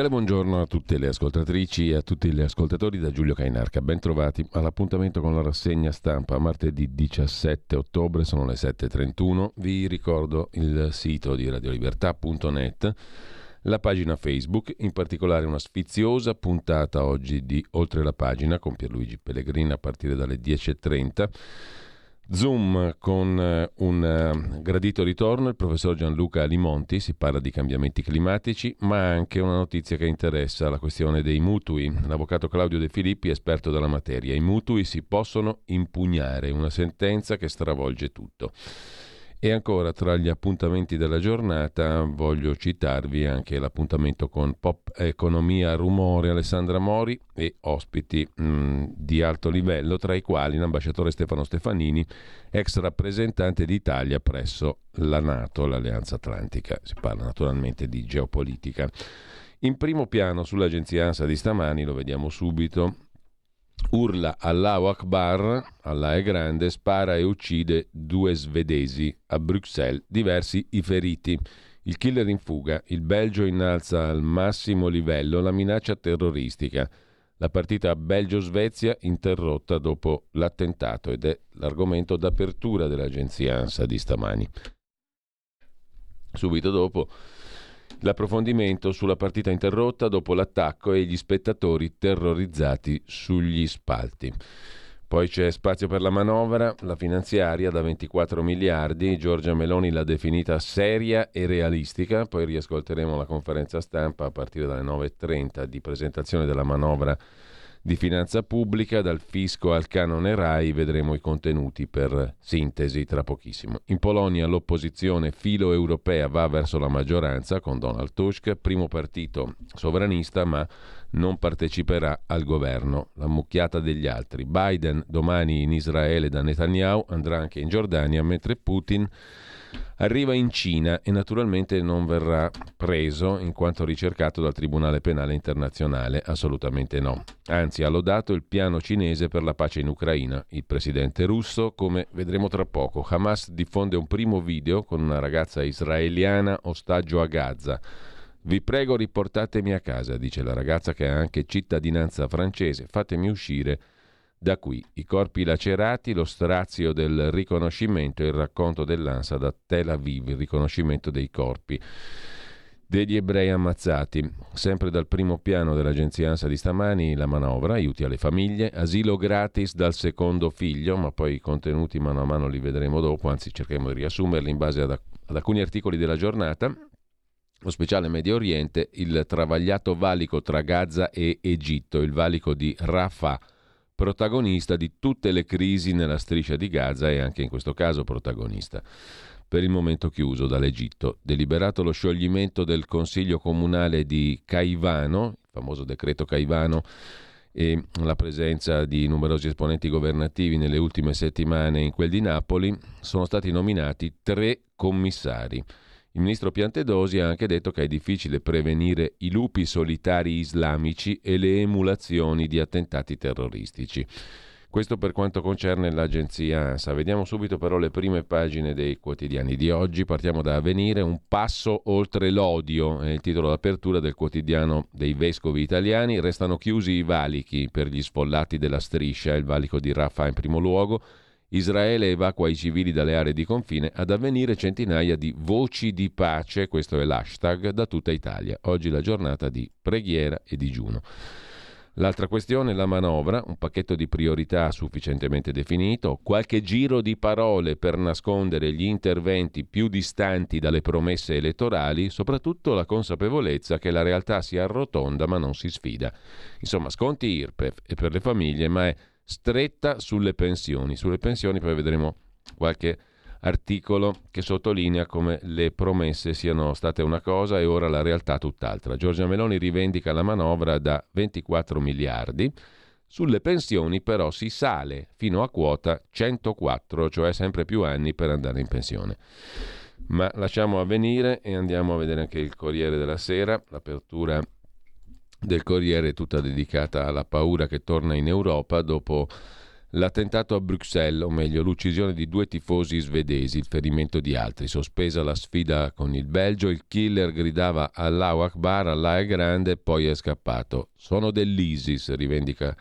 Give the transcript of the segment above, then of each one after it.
Cordiale buongiorno a tutte le ascoltatrici e a tutti gli ascoltatori da Giulio Cainarca. Ben trovati all'appuntamento con la rassegna stampa martedì 17 ottobre, sono le 7.31. Vi ricordo il sito di radiolibertà.net, la pagina Facebook, in particolare una sfiziosa puntata oggi di Oltre la pagina con Pierluigi Pellegrini a partire dalle 10.30 Zoom con eh, un eh, gradito ritorno, il professor Gianluca Limonti, si parla di cambiamenti climatici, ma anche una notizia che interessa la questione dei mutui. L'avvocato Claudio De Filippi, esperto della materia, i mutui si possono impugnare, una sentenza che stravolge tutto. E ancora tra gli appuntamenti della giornata voglio citarvi anche l'appuntamento con Pop Economia Rumore Alessandra Mori e ospiti mh, mm, di alto livello, tra i quali l'ambasciatore Stefano Stefanini, ex rappresentante d'Italia presso la Nato, l'Alleanza Atlantica. Si parla naturalmente di geopolitica. In primo piano sull'agenzia ANSA di stamani, lo vediamo subito, urla Allahu Akbar, Allah è grande, spara e uccide due svedesi. A Bruxelles diversi i feriti. Il killer in fuga. Il Belgio innalza al massimo livello la minaccia terroristica. La partita Belgio-Svezia interrotta dopo l'attentato ed è l'argomento d'apertura dell'agenzia ANSA di stamani. Subito dopo l'approfondimento sulla partita interrotta dopo l'attacco e gli spettatori terrorizzati sugli spalti. Poi c'è spazio per la manovra, la finanziaria da 24 miliardi, Giorgia Meloni l'ha definita seria e realistica, poi riascolteremo la conferenza stampa a partire dalle 9.30 di presentazione della manovra di finanza pubblica, dal fisco al canone RAI, vedremo i contenuti per sintesi tra pochissimo. In Polonia l'opposizione filo-europea va verso la maggioranza con Donald Tusk, primo partito sovranista ma non parteciperà al governo. La mucchiata degli altri. Biden domani in Israele da Netanyahu, andrà anche in Giordania, mentre Putin Arriva in Cina e naturalmente non verrà preso in quanto ricercato dal Tribunale Penale Internazionale, assolutamente no. Anzi, ha lodato il piano cinese per la pace in Ucraina. Il presidente russo, come vedremo tra poco, Hamas diffonde un primo video con una ragazza israeliana ostaggio a Gaza. Vi prego riportatemi a casa, dice la ragazza che ha anche cittadinanza francese, fatemi uscire da qui i corpi lacerati, lo strazio del riconoscimento e il racconto dell'ANSA da Tel Aviv, il riconoscimento dei corpi degli ebrei ammazzati. Sempre dal primo piano dell'agenzia ANSA di stamani la manovra, aiuti alle famiglie, asilo gratis dal secondo figlio, ma poi i contenuti mano a mano li vedremo dopo, anzi cercheremo di riassumerli in base ad, ad alcuni articoli della giornata. Lo speciale Medio Oriente, il travagliato valico tra Gaza e Egitto, il valico di Rafah protagonista di tutte le crisi nella striscia di Gaza e anche in questo caso protagonista. Per il momento chiuso dall'Egitto, deliberato lo scioglimento del Consiglio Comunale di Caivano, il famoso decreto Caivano, e la presenza di numerosi esponenti governativi nelle ultime settimane in quel di Napoli, sono stati nominati tre commissari. Il ministro Piantedosi ha anche detto che è difficile prevenire i lupi solitari islamici e le emulazioni di attentati terroristici. Questo per quanto concerne l'agenzia ANSA. Vediamo subito però le prime pagine dei quotidiani di oggi. Partiamo da Avvenire, un passo oltre l'odio, è il titolo d'apertura del quotidiano dei vescovi italiani. Restano chiusi i valichi per gli sfollati della striscia, il valico di Rafah in primo luogo. Israele evacua i civili dalle aree di confine, ad avvenire centinaia di voci di pace, questo è l'hashtag, da tutta Italia. Oggi la giornata di preghiera e digiuno. L'altra questione è la manovra, un pacchetto di priorità sufficientemente definito, qualche giro di parole per nascondere gli interventi più distanti dalle promesse elettorali, soprattutto la consapevolezza che la realtà si arrotonda ma non si sfida. Insomma, sconti IRPEF e per le famiglie, ma è stretta sulle pensioni. Sulle pensioni poi vedremo qualche articolo che sottolinea come le promesse siano state una cosa e ora la realtà tutt'altra. Giorgia Meloni rivendica la manovra da 24 miliardi. Sulle pensioni però si sale fino a quota 104, cioè sempre più anni per andare in pensione. Ma lasciamo avvenire e andiamo a vedere anche il Corriere della Sera, l'apertura del Corriere tutta dedicata alla paura che torna in Europa dopo l'attentato a Bruxelles, o meglio l'uccisione di due tifosi svedesi, il ferimento di altri. Sospesa la sfida con il Belgio, il killer gridava Allahu Akbar, Allah è grande poi è scappato. Sono dell'ISIS, rivendica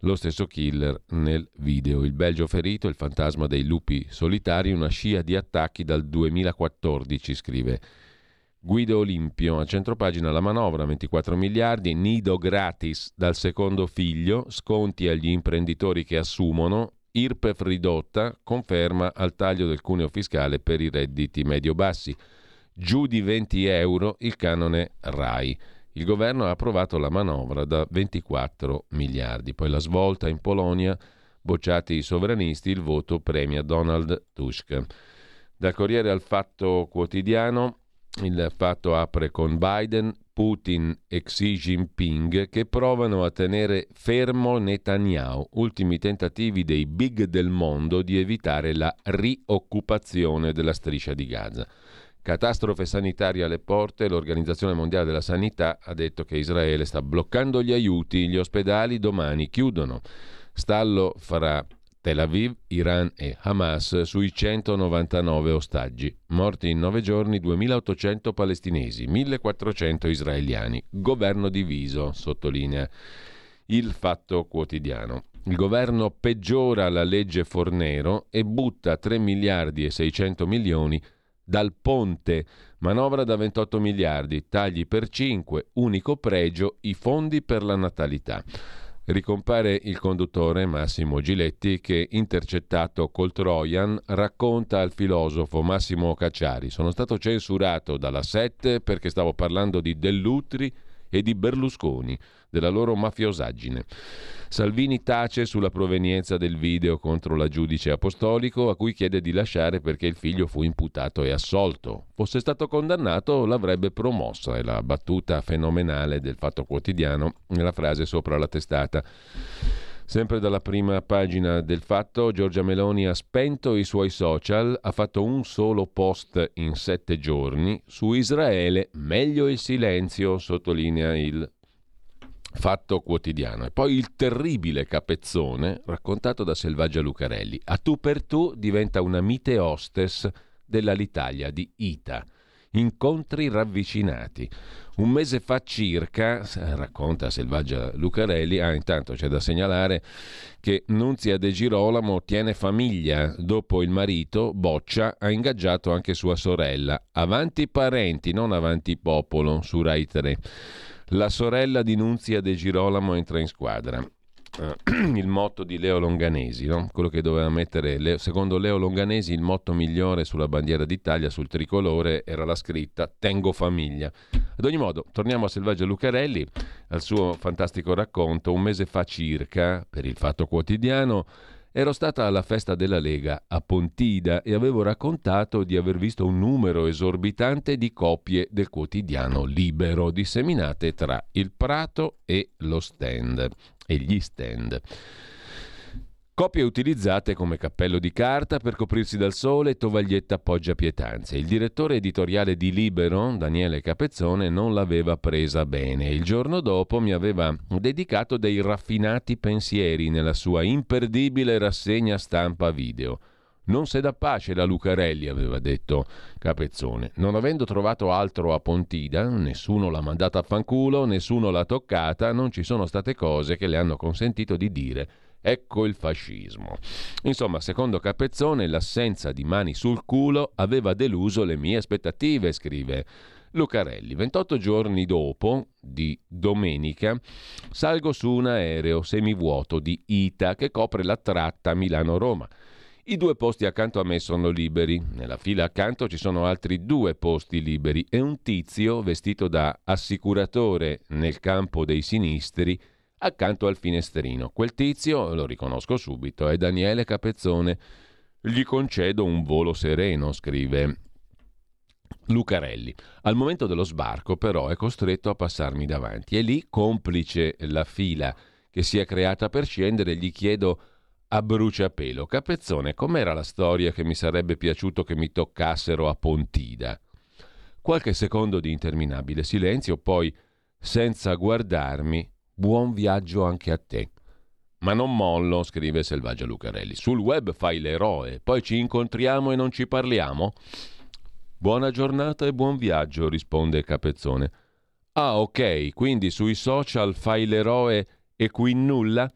lo stesso killer nel video. Il Belgio ferito, il fantasma dei lupi solitari, una scia di attacchi dal 2014, scrive Guido Olimpio, a centropagina la manovra, 24 miliardi, nido gratis dal secondo figlio, sconti agli imprenditori che assumono, IRPEF ridotta, conferma al taglio del cuneo fiscale per i redditi medio-bassi. Giù di 20 euro il canone RAI. Il governo ha approvato la manovra da 24 miliardi. Poi la svolta in Polonia, bocciati i sovranisti, il voto premia Donald Tusk. Dal Corriere al Fatto Quotidiano, il fatto apre con Biden, Putin e Xi Jinping che provano a tenere fermo Netanyahu, ultimi tentativi dei big del mondo di evitare la rioccupazione della striscia di Gaza. Catastrofe sanitaria alle porte, l'Organizzazione Mondiale della Sanità ha detto che Israele sta bloccando gli aiuti, gli ospedali domani chiudono. Stallo fra Tel Aviv, Iran e Hamas sui 199 ostaggi. Morti in nove giorni 2.800 palestinesi, 1.400 israeliani. Governo diviso, sottolinea il fatto quotidiano. Il governo peggiora la legge Fornero e butta 3 miliardi e 600 milioni dal ponte. Manovra da 28 miliardi, tagli per 5, unico pregio, i fondi per la natalità. Ricompare il conduttore Massimo Giletti che, intercettato col Trojan, racconta al filosofo Massimo Cacciari sono stato censurato dalla Sette perché stavo parlando di Dell'Utri e di Berlusconi, della loro mafiosaggine. Salvini tace sulla provenienza del video contro la giudice apostolico a cui chiede di lasciare perché il figlio fu imputato e assolto. Fosse stato condannato l'avrebbe promossa, è la battuta fenomenale del Fatto Quotidiano nella frase sopra la testata. Sempre dalla prima pagina del fatto, Giorgia Meloni ha spento i suoi social, ha fatto un solo post in sette giorni su Israele, meglio il silenzio, sottolinea il fatto quotidiano. E poi il terribile capezzone raccontato da Selvaggia Lucarelli. A tu per tu diventa una mite hostess dell'Alitalia di Ita. Incontri ravvicinati. Un mese fa circa, racconta Selvaggia Lucarelli, ah intanto c'è da segnalare che Nunzia De Girolamo tiene famiglia, dopo il marito, Boccia, ha ingaggiato anche sua sorella. Avanti parenti, non avanti popolo, su Rai 3. La sorella di Nunzia De Girolamo entra in squadra. Uh, il motto di Leo Longanesi, no? quello che doveva mettere, Leo, secondo Leo Longanesi, il motto migliore sulla bandiera d'Italia, sul tricolore, era la scritta Tengo famiglia. Ad ogni modo, torniamo a Selvaggia Lucarelli, al suo fantastico racconto. Un mese fa circa, per il Fatto Quotidiano, Ero stata alla festa della Lega a Pontida e avevo raccontato di aver visto un numero esorbitante di copie del quotidiano Libero disseminate tra il Prato e lo stand e gli stand. Copie utilizzate come cappello di carta per coprirsi dal sole e tovaglietta appoggia pietanze. Il direttore editoriale di Libero, Daniele Capezzone, non l'aveva presa bene. Il giorno dopo mi aveva dedicato dei raffinati pensieri nella sua imperdibile rassegna stampa video. Non se da pace la Lucarelli, aveva detto Capezzone. Non avendo trovato altro a Pontida, nessuno l'ha mandata a fanculo, nessuno l'ha toccata, non ci sono state cose che le hanno consentito di dire Ecco il fascismo. Insomma, secondo Capezzone, l'assenza di mani sul culo aveva deluso le mie aspettative, scrive Lucarelli. 28 giorni dopo, di domenica, salgo su un aereo semivuoto di ITA che copre la tratta Milano-Roma. I due posti accanto a me sono liberi. Nella fila accanto ci sono altri due posti liberi e un tizio vestito da assicuratore nel campo dei sinistri accanto al finestrino. Quel tizio, lo riconosco subito, è Daniele Capezzone. Gli concedo un volo sereno, scrive Lucarelli. Al momento dello sbarco, però, è costretto a passarmi davanti e lì, complice la fila che si è creata per scendere, gli chiedo a bruciapelo: Capezzone, com'era la storia che mi sarebbe piaciuto che mi toccassero a Pontida? Qualche secondo di interminabile silenzio, poi, senza guardarmi, Buon viaggio anche a te. Ma non mollo, scrive Selvaggia Lucarelli. Sul web fai l'eroe, poi ci incontriamo e non ci parliamo? Buona giornata e buon viaggio, risponde Capezzone. Ah, ok, quindi sui social fai l'eroe e qui nulla?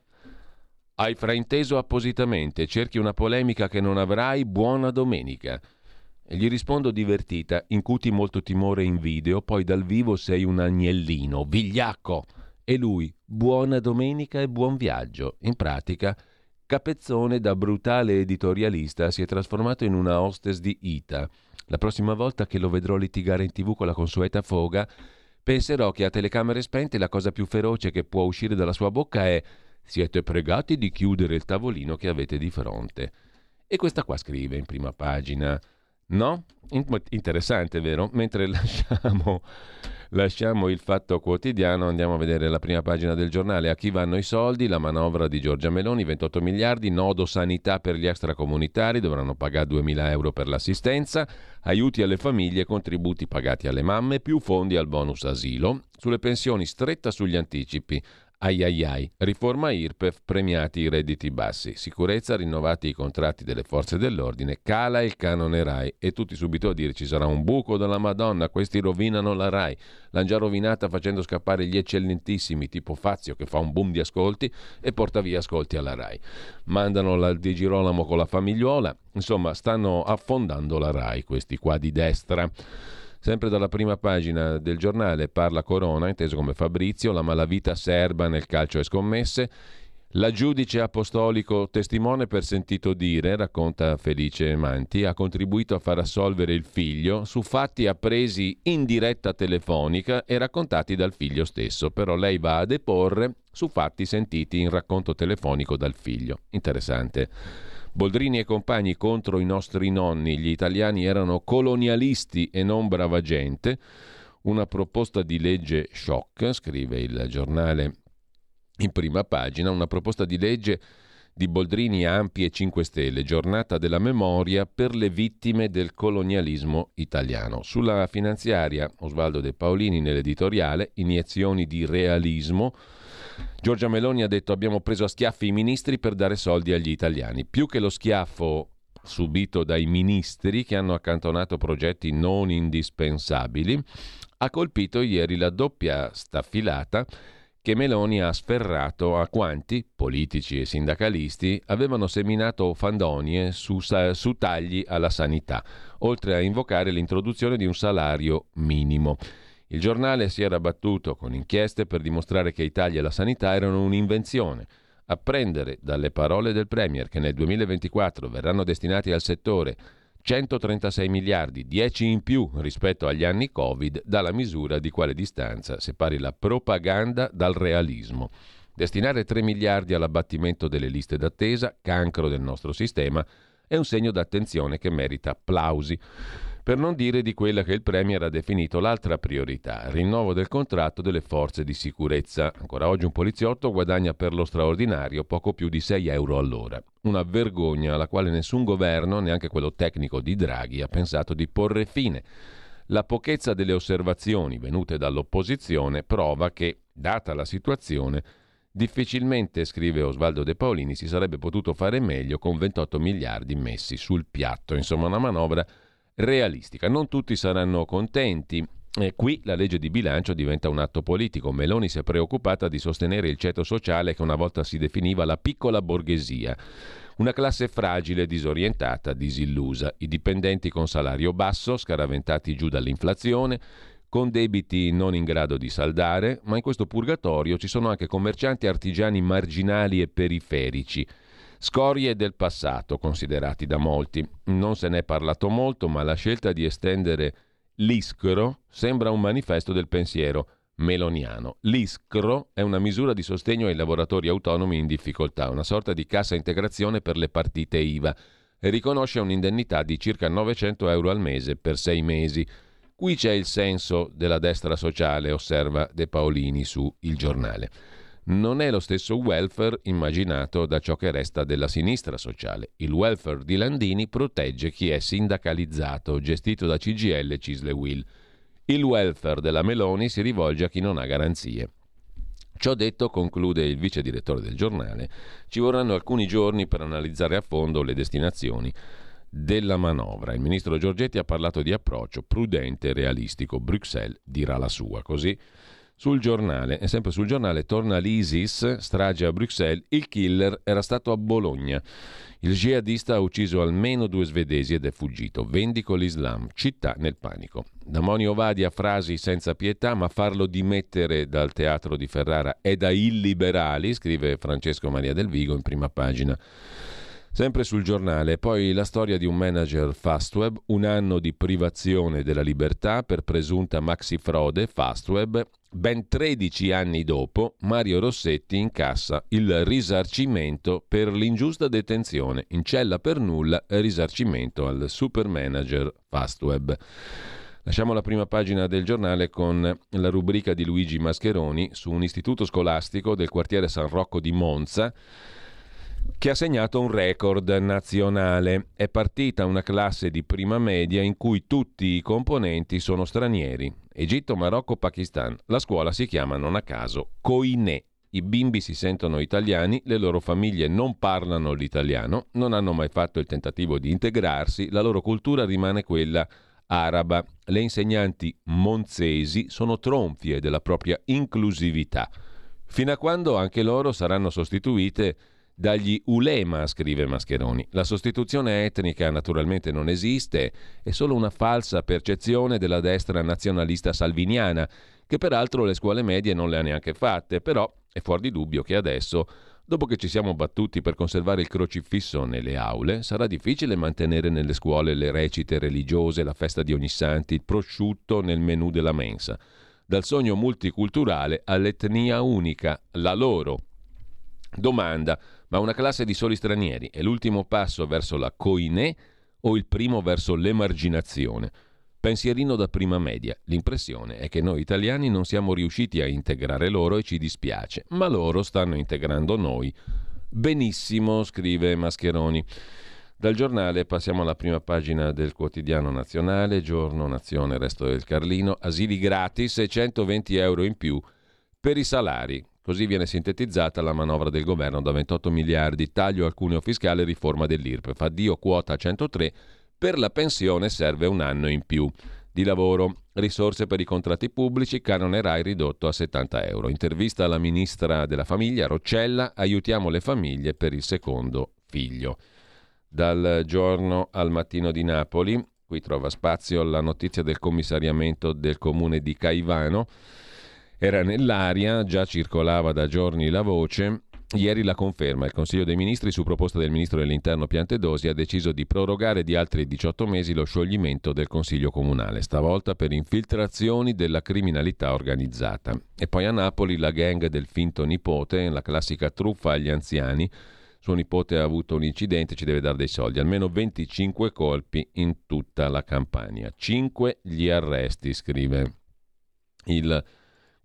Hai frainteso appositamente, cerchi una polemica che non avrai, buona domenica. E gli rispondo divertita, incuti molto timore in video, poi dal vivo sei un agnellino, vigliacco. E lui, buona domenica e buon viaggio. In pratica, Capezzone da brutale editorialista si è trasformato in una hostess di Ita. La prossima volta che lo vedrò litigare in tv con la consueta foga, penserò che a telecamere spente la cosa più feroce che può uscire dalla sua bocca è siete pregati di chiudere il tavolino che avete di fronte. E questa qua scrive in prima pagina. No? Interessante, vero? Mentre lasciamo Lasciamo il fatto quotidiano, andiamo a vedere la prima pagina del giornale. A chi vanno i soldi? La manovra di Giorgia Meloni, 28 miliardi, nodo sanità per gli extracomunitari, dovranno pagare 2 mila euro per l'assistenza, aiuti alle famiglie, contributi pagati alle mamme, più fondi al bonus asilo, sulle pensioni stretta sugli anticipi, Ai ai ai, riforma IRPEF, premiati i redditi bassi, sicurezza, rinnovati i contratti delle forze dell'ordine, cala il canone RAI e tutti subito a dire ci sarà un buco della Madonna, questi rovinano la RAI. L'hanno già rovinata facendo scappare gli eccellentissimi tipo Fazio che fa un boom di ascolti e porta via ascolti alla RAI. Mandano la Di Girolamo con la famigliuola, insomma stanno affondando la RAI questi qua di destra. Sempre dalla prima pagina del giornale parla Corona, inteso come Fabrizio, la malavita serba nel calcio e scommesse. La giudice apostolico, testimone per sentito dire, racconta Felice Manti, ha contribuito a far assolvere il figlio su fatti appresi in diretta telefonica e raccontati dal figlio stesso, però lei va a deporre su fatti sentiti in racconto telefonico dal figlio. Interessante. Boldrini e compagni contro i nostri nonni, gli italiani erano colonialisti e non brava gente. Una proposta di legge shock, scrive il giornale in prima pagina, una proposta di legge di Boldrini Ampi e 5 Stelle, giornata della memoria per le vittime del colonialismo italiano. Sulla finanziaria, Osvaldo De Paolini nell'editoriale, iniezioni di realismo, Giorgia Meloni ha detto abbiamo preso a schiaffi i ministri per dare soldi agli italiani. Più che lo schiaffo subito dai ministri che hanno accantonato progetti non indispensabili, ha colpito ieri la doppia staffilata che Meloni ha sferrato a quanti, politici e sindacalisti, avevano seminato fandonie su, su tagli alla sanità, oltre a invocare l'introduzione di un salario minimo. Il giornale si era battuto con inchieste per dimostrare che i tagli alla sanità erano un'invenzione. Apprendere dalle parole del Premier che nel 2024 verranno destinati al settore 136 miliardi, 10 in più rispetto agli anni Covid, dalla misura di quale distanza separi la propaganda dal realismo. Destinare 3 miliardi all'abbattimento delle liste d'attesa, cancro del nostro sistema, è un segno d'attenzione che merita applausi. Per non dire di quella che il Premier ha definito l'altra priorità, il rinnovo del contratto delle forze di sicurezza. Ancora oggi un poliziotto guadagna per lo straordinario poco più di 6 euro all'ora. Una vergogna alla quale nessun governo, neanche quello tecnico di Draghi, ha pensato di porre fine. La pochezza delle osservazioni venute dall'opposizione prova che, data la situazione, difficilmente, scrive Osvaldo De Paolini, si sarebbe potuto fare meglio con 28 miliardi messi sul piatto. Insomma, una manovra realistica. Non tutti saranno contenti. E qui la legge di bilancio diventa un atto politico. Meloni si è preoccupata di sostenere il ceto sociale che una volta si definiva la piccola borghesia. Una classe fragile, disorientata, disillusa. I dipendenti con salario basso, scaraventati giù dall'inflazione, con debiti non in grado di saldare, ma in questo purgatorio ci sono anche commercianti artigiani marginali e periferici Scorie del passato, considerati da molti. Non se n'è parlato molto, ma la scelta di estendere l'ISCRO sembra un manifesto del pensiero meloniano. L'ISCRO è una misura di sostegno ai lavoratori autonomi in difficoltà, una sorta di cassa integrazione per le partite IVA e riconosce un'indennità di circa 900 euro al mese per sei mesi. Qui c'è il senso della destra sociale, osserva De Paolini su Il Giornale non è lo stesso welfare immaginato da ciò che resta della sinistra sociale. Il welfare di Landini protegge chi è sindacalizzato, gestito da CGL e Cisle Will. Il welfare della Meloni si rivolge a chi non ha garanzie. Ciò detto, conclude il vice direttore del giornale, ci vorranno alcuni giorni per analizzare a fondo le destinazioni della manovra. Il ministro Giorgetti ha parlato di approccio prudente e realistico. Bruxelles dirà la sua. Così sul giornale, e sempre sul giornale, torna l'ISIS, strage a Bruxelles, il killer era stato a Bologna. Il jihadista ha ucciso almeno due svedesi ed è fuggito. Vendico l'Islam, città nel panico. Da Monio Vadi a frasi senza pietà, ma farlo dimettere dal teatro di Ferrara è da illiberali, scrive Francesco Maria del Vigo in prima pagina. Sempre sul giornale, poi la storia di un manager Fastweb, un anno di privazione della libertà per presunta maxi frode Fastweb Ben 13 anni dopo, Mario Rossetti incassa il risarcimento per l'ingiusta detenzione, in cella per nulla risarcimento al super manager Fastweb. Lasciamo la prima pagina del giornale con la rubrica di Luigi Mascheroni su un istituto scolastico del quartiere San Rocco di Monza che ha segnato un record nazionale. È partita una classe di prima media in cui tutti i componenti sono stranieri. Egitto, Marocco, Pakistan. La scuola si chiama, non a caso, Coinè. I bimbi si sentono italiani, le loro famiglie non parlano l'italiano, non hanno mai fatto il tentativo di integrarsi, la loro cultura rimane quella araba. Le insegnanti monzesi sono tronfie della propria inclusività, fino a quando anche loro saranno sostituite dagli ulema, scrive Mascheroni. La sostituzione etnica naturalmente non esiste, è solo una falsa percezione della destra nazionalista salviniana, che peraltro le scuole medie non le ha neanche fatte, però è fuori di dubbio che adesso, dopo che ci siamo battuti per conservare il crocifisso nelle aule, sarà difficile mantenere nelle scuole le recite religiose, la festa di ogni santi, il prosciutto nel menù della mensa. Dal sogno multiculturale all'etnia unica, la loro. Domanda ma una classe di soli stranieri è l'ultimo passo verso la coinè o il primo verso l'emarginazione? Pensierino da prima media. L'impressione è che noi italiani non siamo riusciti a integrare loro e ci dispiace, ma loro stanno integrando noi. Benissimo, scrive Mascheroni. Dal giornale passiamo alla prima pagina del quotidiano nazionale, giorno, nazione, resto del Carlino, asili gratis e 120 euro in più per i salari. Così viene sintetizzata la manovra del governo da 28 miliardi, taglio al cuneo fiscale riforma dell'IRPEF. Addio quota 103, per la pensione serve un anno in più di lavoro. Risorse per i contratti pubblici, canone RAI ridotto a 70 euro. Intervista alla ministra della famiglia, Roccella, aiutiamo le famiglie per il secondo figlio. Dal giorno al mattino di Napoli, qui trova spazio la notizia del commissariamento del comune di Caivano era nell'aria, già circolava da giorni la voce. Ieri la conferma. Il Consiglio dei Ministri, su proposta del Ministro dell'Interno Piantedosi, ha deciso di prorogare di altri 18 mesi lo scioglimento del Consiglio Comunale, stavolta per infiltrazioni della criminalità organizzata. E poi a Napoli la gang del finto nipote, la classica truffa agli anziani, suo nipote ha avuto un incidente, ci deve dare dei soldi, almeno 25 colpi in tutta la campagna. 5 gli arresti, scrive il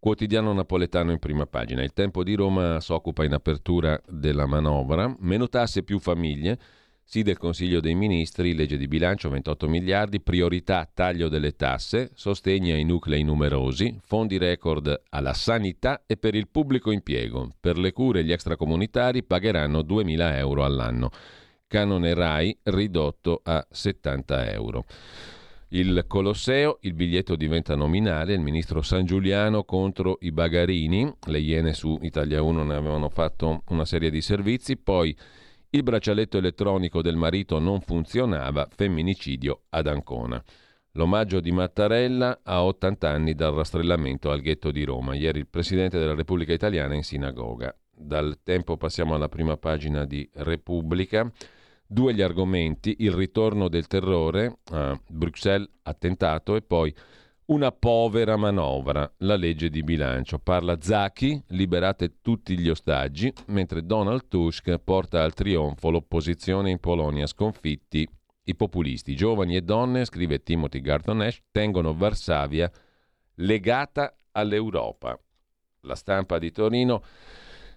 quotidiano napoletano in prima pagina. Il tempo di Roma si occupa in apertura della manovra, meno tasse più famiglie. Sì del Consiglio dei Ministri, legge di bilancio 28 miliardi, priorità taglio delle tasse, sostegni ai nuclei numerosi, fondi record alla sanità e per il pubblico impiego. Per le cure gli extracomunitari pagheranno 2.000 euro all'anno. Canone RAI ridotto a 70 euro. Il Colosseo, il biglietto diventa nominale, il ministro San Giuliano contro i bagarini, le Iene su Italia 1 ne avevano fatto una serie di servizi, poi il braccialetto elettronico del marito non funzionava, femminicidio ad Ancona. L'omaggio di Mattarella a 80 anni dal rastrellamento al ghetto di Roma. Ieri il Presidente della Repubblica Italiana in sinagoga. Dal tempo passiamo alla prima pagina di Repubblica. Due gli argomenti, il ritorno del terrore, a Bruxelles attentato e poi una povera manovra, la legge di bilancio. Parla Zaki, liberate tutti gli ostaggi, mentre Donald Tusk porta al trionfo l'opposizione in Polonia, sconfitti i populisti. Giovani e donne, scrive Timothy Garton tengono Varsavia legata all'Europa. La stampa di Torino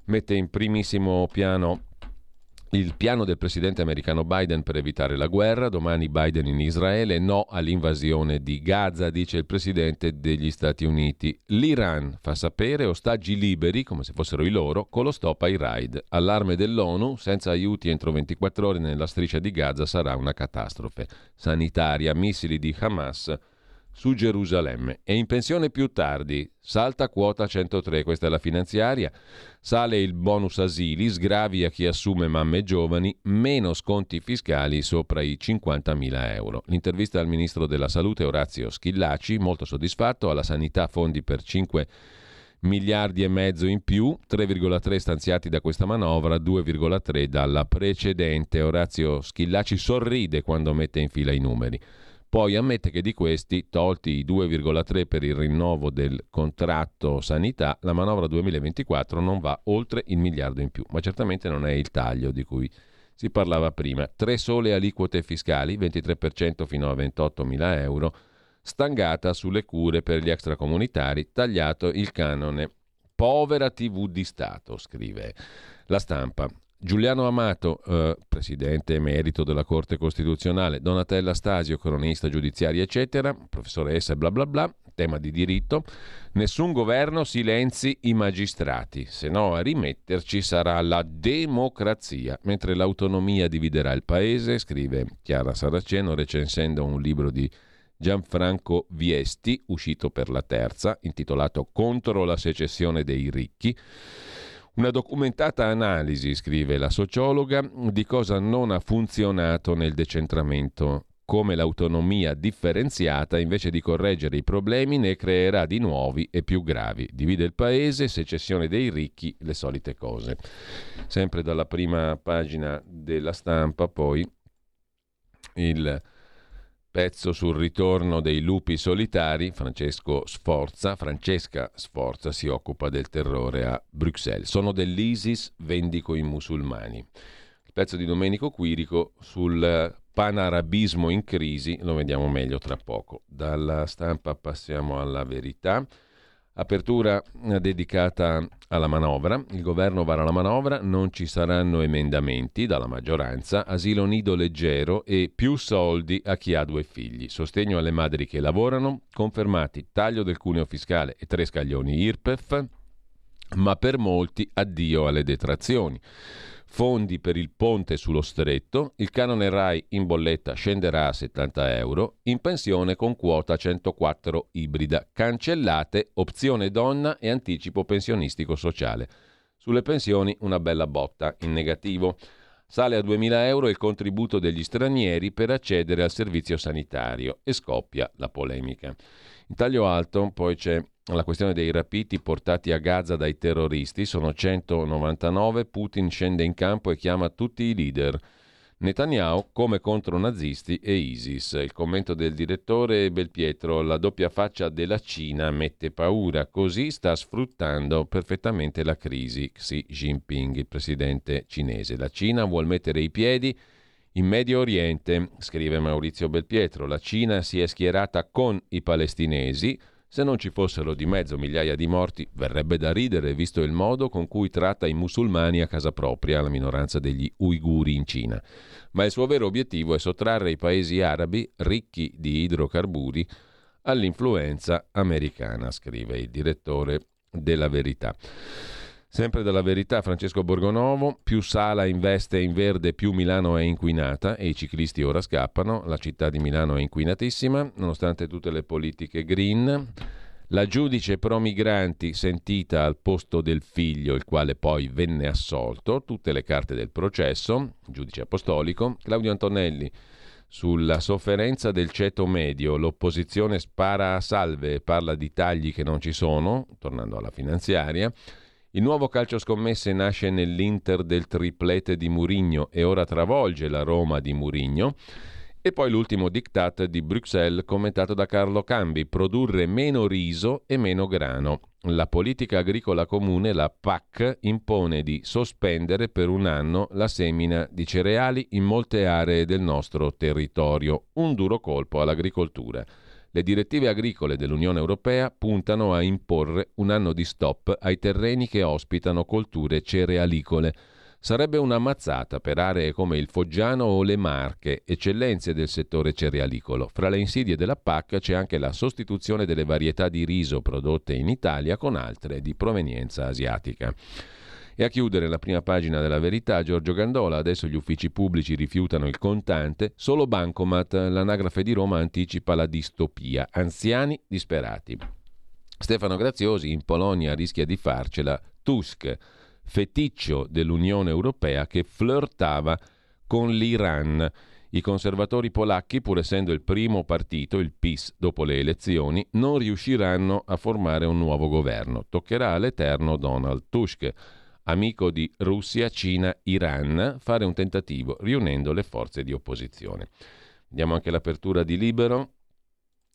mette in primissimo piano il piano del presidente americano Biden per evitare la guerra, domani Biden in Israele, no all'invasione di Gaza, dice il presidente degli Stati Uniti. L'Iran fa sapere ostaggi liberi, come se fossero i loro, con lo stop ai raid. Allarme dell'ONU, senza aiuti entro 24 ore nella striscia di Gaza sarà una catastrofe. Sanitaria, missili di Hamas su Gerusalemme. E in pensione più tardi, salta quota 103, questa è la finanziaria, sale il bonus asili, sgravi a chi assume mamme giovani, meno sconti fiscali sopra i 50.000 euro. L'intervista al ministro della Salute Orazio Schillaci, molto soddisfatto, alla sanità fondi per 5 miliardi e mezzo in più, 3,3 stanziati da questa manovra, 2,3 dalla precedente. Orazio Schillaci sorride quando mette in fila i numeri. Poi ammette che di questi, tolti i 2,3 per il rinnovo del contratto sanità, la manovra 2024 non va oltre il miliardo in più, ma certamente non è il taglio di cui si parlava prima. Tre sole aliquote fiscali, 23% fino a 28 mila euro, stangata sulle cure per gli extracomunitari, tagliato il canone. Povera TV di Stato, scrive la stampa. Giuliano Amato, eh, presidente emerito della Corte Costituzionale, Donatella Stasio, cronista giudiziaria, eccetera, professoressa bla bla bla, tema di diritto, nessun governo silenzi i magistrati, se no a rimetterci sarà la democrazia, mentre l'autonomia dividerà il paese, scrive Chiara Saraceno recensendo un libro di Gianfranco Viesti, uscito per la terza, intitolato Contro la secessione dei ricchi. Una documentata analisi, scrive la sociologa, di cosa non ha funzionato nel decentramento, come l'autonomia differenziata, invece di correggere i problemi, ne creerà di nuovi e più gravi. Divide il paese, secessione dei ricchi, le solite cose. Sempre dalla prima pagina della stampa, poi il Pezzo sul ritorno dei lupi solitari, Sforza, Francesca Sforza si occupa del terrore a Bruxelles. Sono dell'ISIS, vendico i musulmani. Il pezzo di Domenico Quirico sul panarabismo in crisi lo vediamo meglio tra poco. Dalla stampa passiamo alla verità. Apertura eh, dedicata alla manovra. Il governo vara la manovra, non ci saranno emendamenti dalla maggioranza, asilo nido leggero e più soldi a chi ha due figli. Sostegno alle madri che lavorano, confermati taglio del cuneo fiscale e tre scaglioni IRPEF, ma per molti addio alle detrazioni fondi per il ponte sullo stretto, il canone RAI in bolletta scenderà a 70 euro, in pensione con quota 104 ibrida, cancellate opzione donna e anticipo pensionistico sociale. Sulle pensioni una bella botta in negativo. Sale a 2.000 euro il contributo degli stranieri per accedere al servizio sanitario e scoppia la polemica. In taglio alto poi c'è la questione dei rapiti portati a Gaza dai terroristi. Sono 199. Putin scende in campo e chiama tutti i leader. Netanyahu come contro nazisti e ISIS. Il commento del direttore Belpietro, la doppia faccia della Cina mette paura, così sta sfruttando perfettamente la crisi Xi Jinping, il presidente cinese. La Cina vuole mettere i piedi in Medio Oriente, scrive Maurizio Belpietro, la Cina si è schierata con i palestinesi, se non ci fossero di mezzo migliaia di morti, verrebbe da ridere, visto il modo con cui tratta i musulmani a casa propria, la minoranza degli uiguri in Cina. Ma il suo vero obiettivo è sottrarre i paesi arabi, ricchi di idrocarburi, all'influenza americana, scrive il direttore della Verità. Sempre dalla verità, Francesco Borgonovo, più Sala investe in verde, più Milano è inquinata e i ciclisti ora scappano, la città di Milano è inquinatissima, nonostante tutte le politiche green. La giudice pro migranti sentita al posto del figlio, il quale poi venne assolto, tutte le carte del processo, giudice apostolico, Claudio Antonelli sulla sofferenza del ceto medio, l'opposizione spara a salve e parla di tagli che non ci sono, tornando alla finanziaria. Il nuovo calcio scommesse nasce nell'Inter del triplete di Murigno e ora travolge la Roma di Murigno. E poi l'ultimo diktat di Bruxelles commentato da Carlo Cambi, produrre meno riso e meno grano. La politica agricola comune, la PAC, impone di sospendere per un anno la semina di cereali in molte aree del nostro territorio, un duro colpo all'agricoltura. Le direttive agricole dell'Unione Europea puntano a imporre un anno di stop ai terreni che ospitano colture cerealicole. Sarebbe una mazzata per aree come il Foggiano o le Marche, eccellenze del settore cerealicolo. Fra le insidie della PAC c'è anche la sostituzione delle varietà di riso prodotte in Italia con altre di provenienza asiatica. E a chiudere la prima pagina della verità, Giorgio Gandola, adesso gli uffici pubblici rifiutano il contante, solo Bancomat, l'anagrafe di Roma anticipa la distopia, anziani disperati. Stefano Graziosi in Polonia rischia di farcela Tusk, feticcio dell'Unione Europea che flirtava con l'Iran. I conservatori polacchi, pur essendo il primo partito, il PIS, dopo le elezioni, non riusciranno a formare un nuovo governo. Toccherà all'eterno Donald Tusk amico di Russia, Cina, Iran, fare un tentativo riunendo le forze di opposizione. Vediamo anche l'apertura di Libero,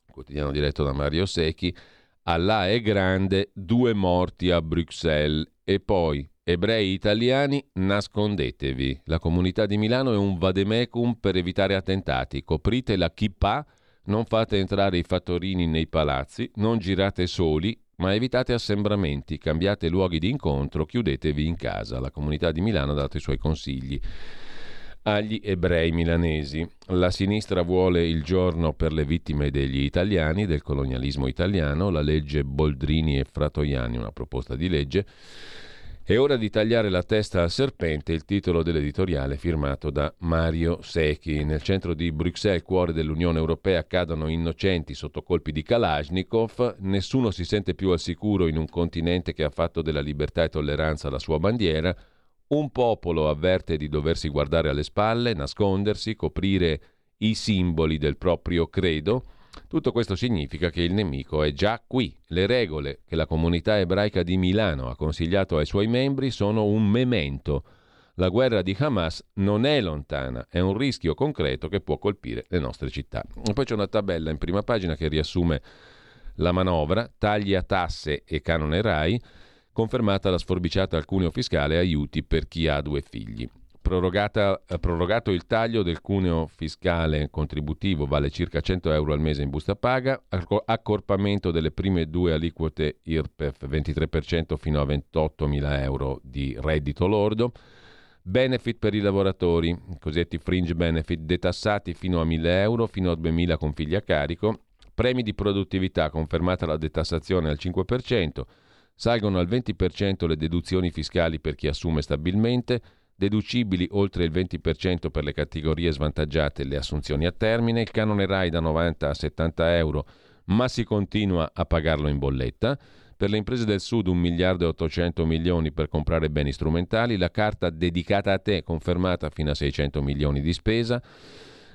quotidiano diretto da Mario Secchi. Allah è grande, due morti a Bruxelles e poi ebrei italiani nascondetevi. La comunità di Milano è un vademecum per evitare attentati. Coprite la kippah, non fate entrare i fattorini nei palazzi, non girate soli, ma evitate assembramenti, cambiate luoghi di incontro, chiudetevi in casa. La comunità di Milano ha dato i suoi consigli agli ebrei milanesi. La sinistra vuole il giorno per le vittime degli italiani, del colonialismo italiano, la legge Boldrini e Fratoiani, una proposta di legge è ora di tagliare la testa al serpente, il titolo dell'editoriale firmato da Mario Secchi. Nel centro di Bruxelles, cuore dell'Unione Europea, cadono innocenti sotto colpi di Kalashnikov. Nessuno si sente più al sicuro in un continente che ha fatto della libertà e tolleranza la sua bandiera. Un popolo avverte di doversi guardare alle spalle, nascondersi, coprire i simboli del proprio credo tutto questo significa che il nemico è già qui. Le regole che la comunità ebraica di Milano ha consigliato ai suoi membri sono un memento. La guerra di Hamas non è lontana, è un rischio concreto che può colpire le nostre città. E poi c'è una tabella in prima pagina che riassume la manovra, tagli a tasse e canone RAI, confermata la sforbiciata al cuneo fiscale e aiuti per chi ha due figli. Eh, prorogato il taglio del cuneo fiscale contributivo, vale circa 100 euro al mese in busta paga, accorpamento delle prime due aliquote IRPEF 23% fino a 28 mila euro di reddito lordo, benefit per i lavoratori, cosiddetti fringe benefit, detassati fino a 1000 euro, fino a 2000 con figli a carico, premi di produttività, confermata la detassazione al 5%, salgono al 20% le deduzioni fiscali per chi assume stabilmente, deducibili oltre il 20% per le categorie svantaggiate e le assunzioni a termine, il canone RAI da 90 a 70 euro, ma si continua a pagarlo in bolletta. Per le imprese del Sud 1 miliardo e 800 milioni per comprare beni strumentali, la carta dedicata a te confermata fino a 600 milioni di spesa,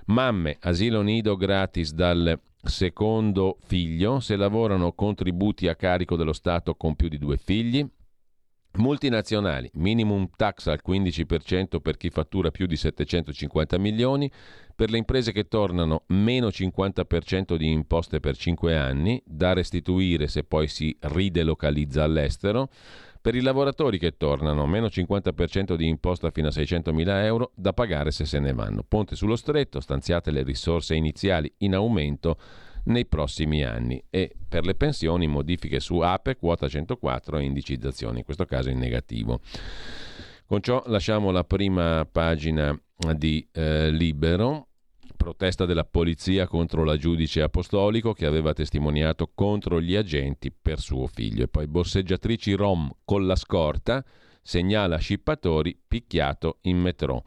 mamme, asilo nido gratis dal secondo figlio, se lavorano contributi a carico dello Stato con più di due figli, Multinazionali, minimum tax al 15% per chi fattura più di 750 milioni, per le imprese che tornano meno 50% di imposte per 5 anni, da restituire se poi si ridelocalizza all'estero, per i lavoratori che tornano meno 50% di imposta fino a 600 mila euro, da pagare se se ne vanno. Ponte sullo stretto, stanziate le risorse iniziali in aumento nei prossimi anni e per le pensioni modifiche su APE, quota 104 e indicizzazione, in questo caso in negativo. Con ciò lasciamo la prima pagina di eh, Libero, protesta della polizia contro la giudice apostolico che aveva testimoniato contro gli agenti per suo figlio. E poi borseggiatrici rom con la scorta, segnala scippatori picchiato in metro.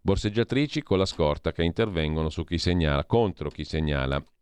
Borseggiatrici con la scorta che intervengono su chi segnala, contro chi segnala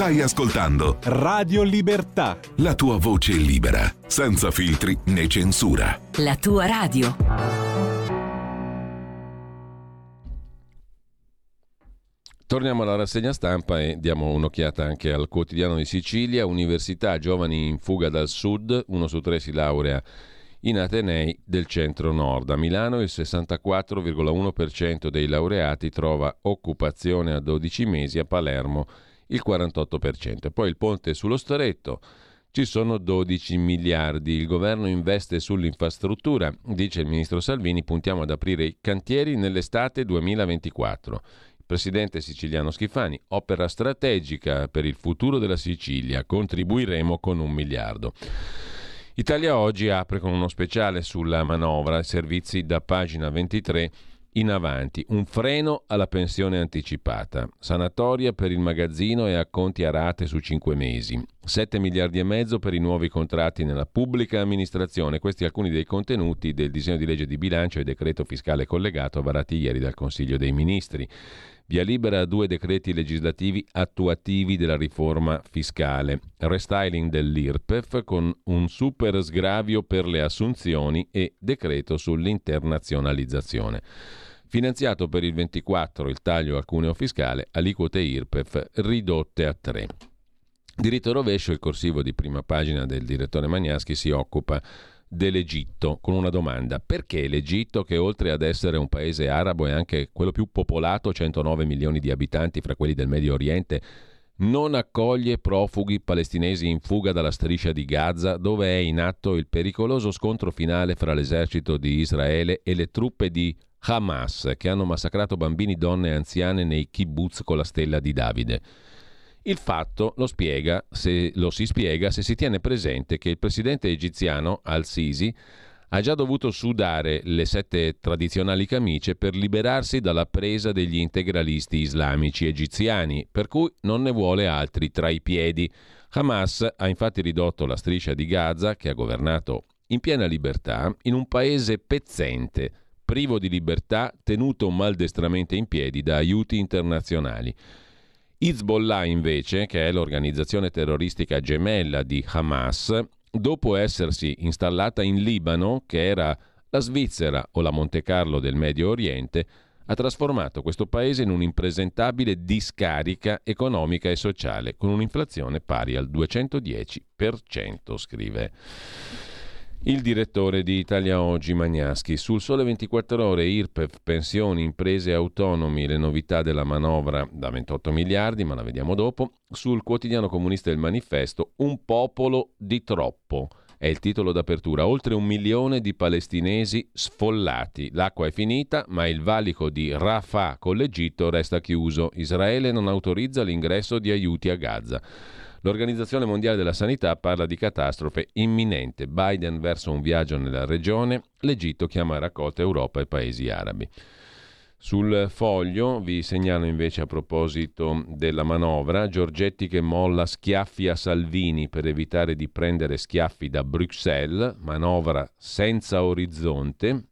Stai ascoltando Radio Libertà. La tua voce libera, senza filtri né censura. La tua radio. Torniamo alla rassegna stampa e diamo un'occhiata anche al quotidiano di Sicilia. Università, giovani in fuga dal sud, uno su tre si laurea in Atenei del centro-nord. A Milano il 64,1% dei laureati trova occupazione a 12 mesi, a Palermo il 48%. E poi il ponte sullo stretto. Ci sono 12 miliardi, il governo investe sull'infrastruttura, dice il ministro Salvini, puntiamo ad aprire i cantieri nell'estate 2024. Il presidente siciliano Schifani, opera strategica per il futuro della Sicilia, contribuiremo con un miliardo. Italia Oggi apre con uno speciale sulla manovra, servizi da pagina 23 in avanti, un freno alla pensione anticipata, sanatoria per il magazzino e acconti a rate su 5 mesi, 7 miliardi e mezzo per i nuovi contratti nella pubblica amministrazione. Questi alcuni dei contenuti del disegno di legge di bilancio e decreto fiscale collegato varati ieri dal Consiglio dei Ministri. Via libera a due decreti legislativi attuativi della riforma fiscale, restyling dell'IRPEF con un super sgravio per le assunzioni e decreto sull'internazionalizzazione. Finanziato per il 24 il taglio al cuneo fiscale, aliquote IRPEF ridotte a 3. Diritto rovescio, il corsivo di prima pagina del direttore Magnaschi si occupa dell'Egitto con una domanda. Perché l'Egitto, che oltre ad essere un paese arabo è anche quello più popolato, 109 milioni di abitanti fra quelli del Medio Oriente, non accoglie profughi palestinesi in fuga dalla striscia di Gaza, dove è in atto il pericoloso scontro finale fra l'esercito di Israele e le truppe di Hamas, che hanno massacrato bambini, donne e anziane nei kibbutz con la stella di Davide. Il fatto lo, spiega, se, lo si spiega se si tiene presente che il presidente egiziano al-Sisi ha già dovuto sudare le sette tradizionali camicie per liberarsi dalla presa degli integralisti islamici egiziani, per cui non ne vuole altri tra i piedi. Hamas ha infatti ridotto la striscia di Gaza, che ha governato in piena libertà, in un paese pezzente, privo di libertà, tenuto maldestramente in piedi da aiuti internazionali. Hezbollah invece, che è l'organizzazione terroristica gemella di Hamas, dopo essersi installata in Libano, che era la Svizzera o la Monte Carlo del Medio Oriente, ha trasformato questo paese in un'impresentabile discarica economica e sociale, con un'inflazione pari al 210%, scrive il direttore di Italia Oggi Magnaschi. Sul Sole 24 Ore, IRPEF, pensioni, imprese autonomi, le novità della manovra da 28 miliardi, ma la vediamo dopo. Sul quotidiano comunista Il Manifesto, un popolo di troppo. È il titolo d'apertura. Oltre un milione di palestinesi sfollati. L'acqua è finita, ma il valico di Rafah con l'Egitto resta chiuso. Israele non autorizza l'ingresso di aiuti a Gaza. L'Organizzazione Mondiale della Sanità parla di catastrofe imminente. Biden verso un viaggio nella regione, l'Egitto chiama a raccolta Europa e paesi arabi. Sul foglio vi segnalo invece a proposito della manovra, Giorgetti che molla schiaffi a Salvini per evitare di prendere schiaffi da Bruxelles, manovra senza orizzonte,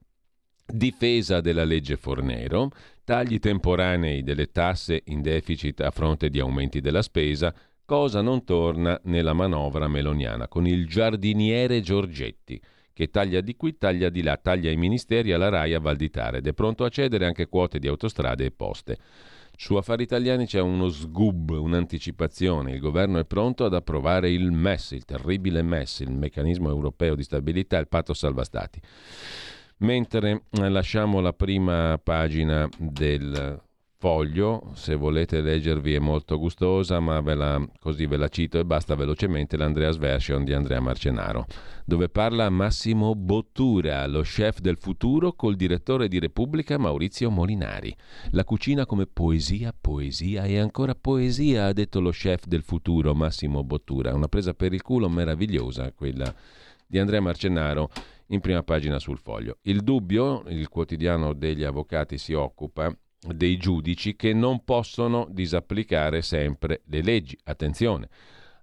difesa della legge Fornero, tagli temporanei delle tasse in deficit a fronte di aumenti della spesa, cosa non torna nella manovra meloniana con il giardiniere Giorgetti che taglia di qui, taglia di là, taglia i ministeri alla RAI a Valditare ed è pronto a cedere anche quote di autostrade e poste. Su Affari Italiani c'è uno sgub, un'anticipazione. Il governo è pronto ad approvare il MES, il terribile MES, il meccanismo europeo di stabilità, il patto salva stati. Mentre eh, lasciamo la prima pagina del foglio, se volete leggervi è molto gustosa, ma ve la, così ve la cito e basta velocemente l'Andreas Version di Andrea Marcenaro, dove parla Massimo Bottura, lo chef del futuro, col direttore di Repubblica Maurizio Molinari. La cucina come poesia, poesia e ancora poesia, ha detto lo chef del futuro Massimo Bottura. Una presa per il culo meravigliosa quella di Andrea Marcenaro in prima pagina sul foglio. Il dubbio, il quotidiano degli avvocati si occupa, dei giudici che non possono disapplicare sempre le leggi. Attenzione,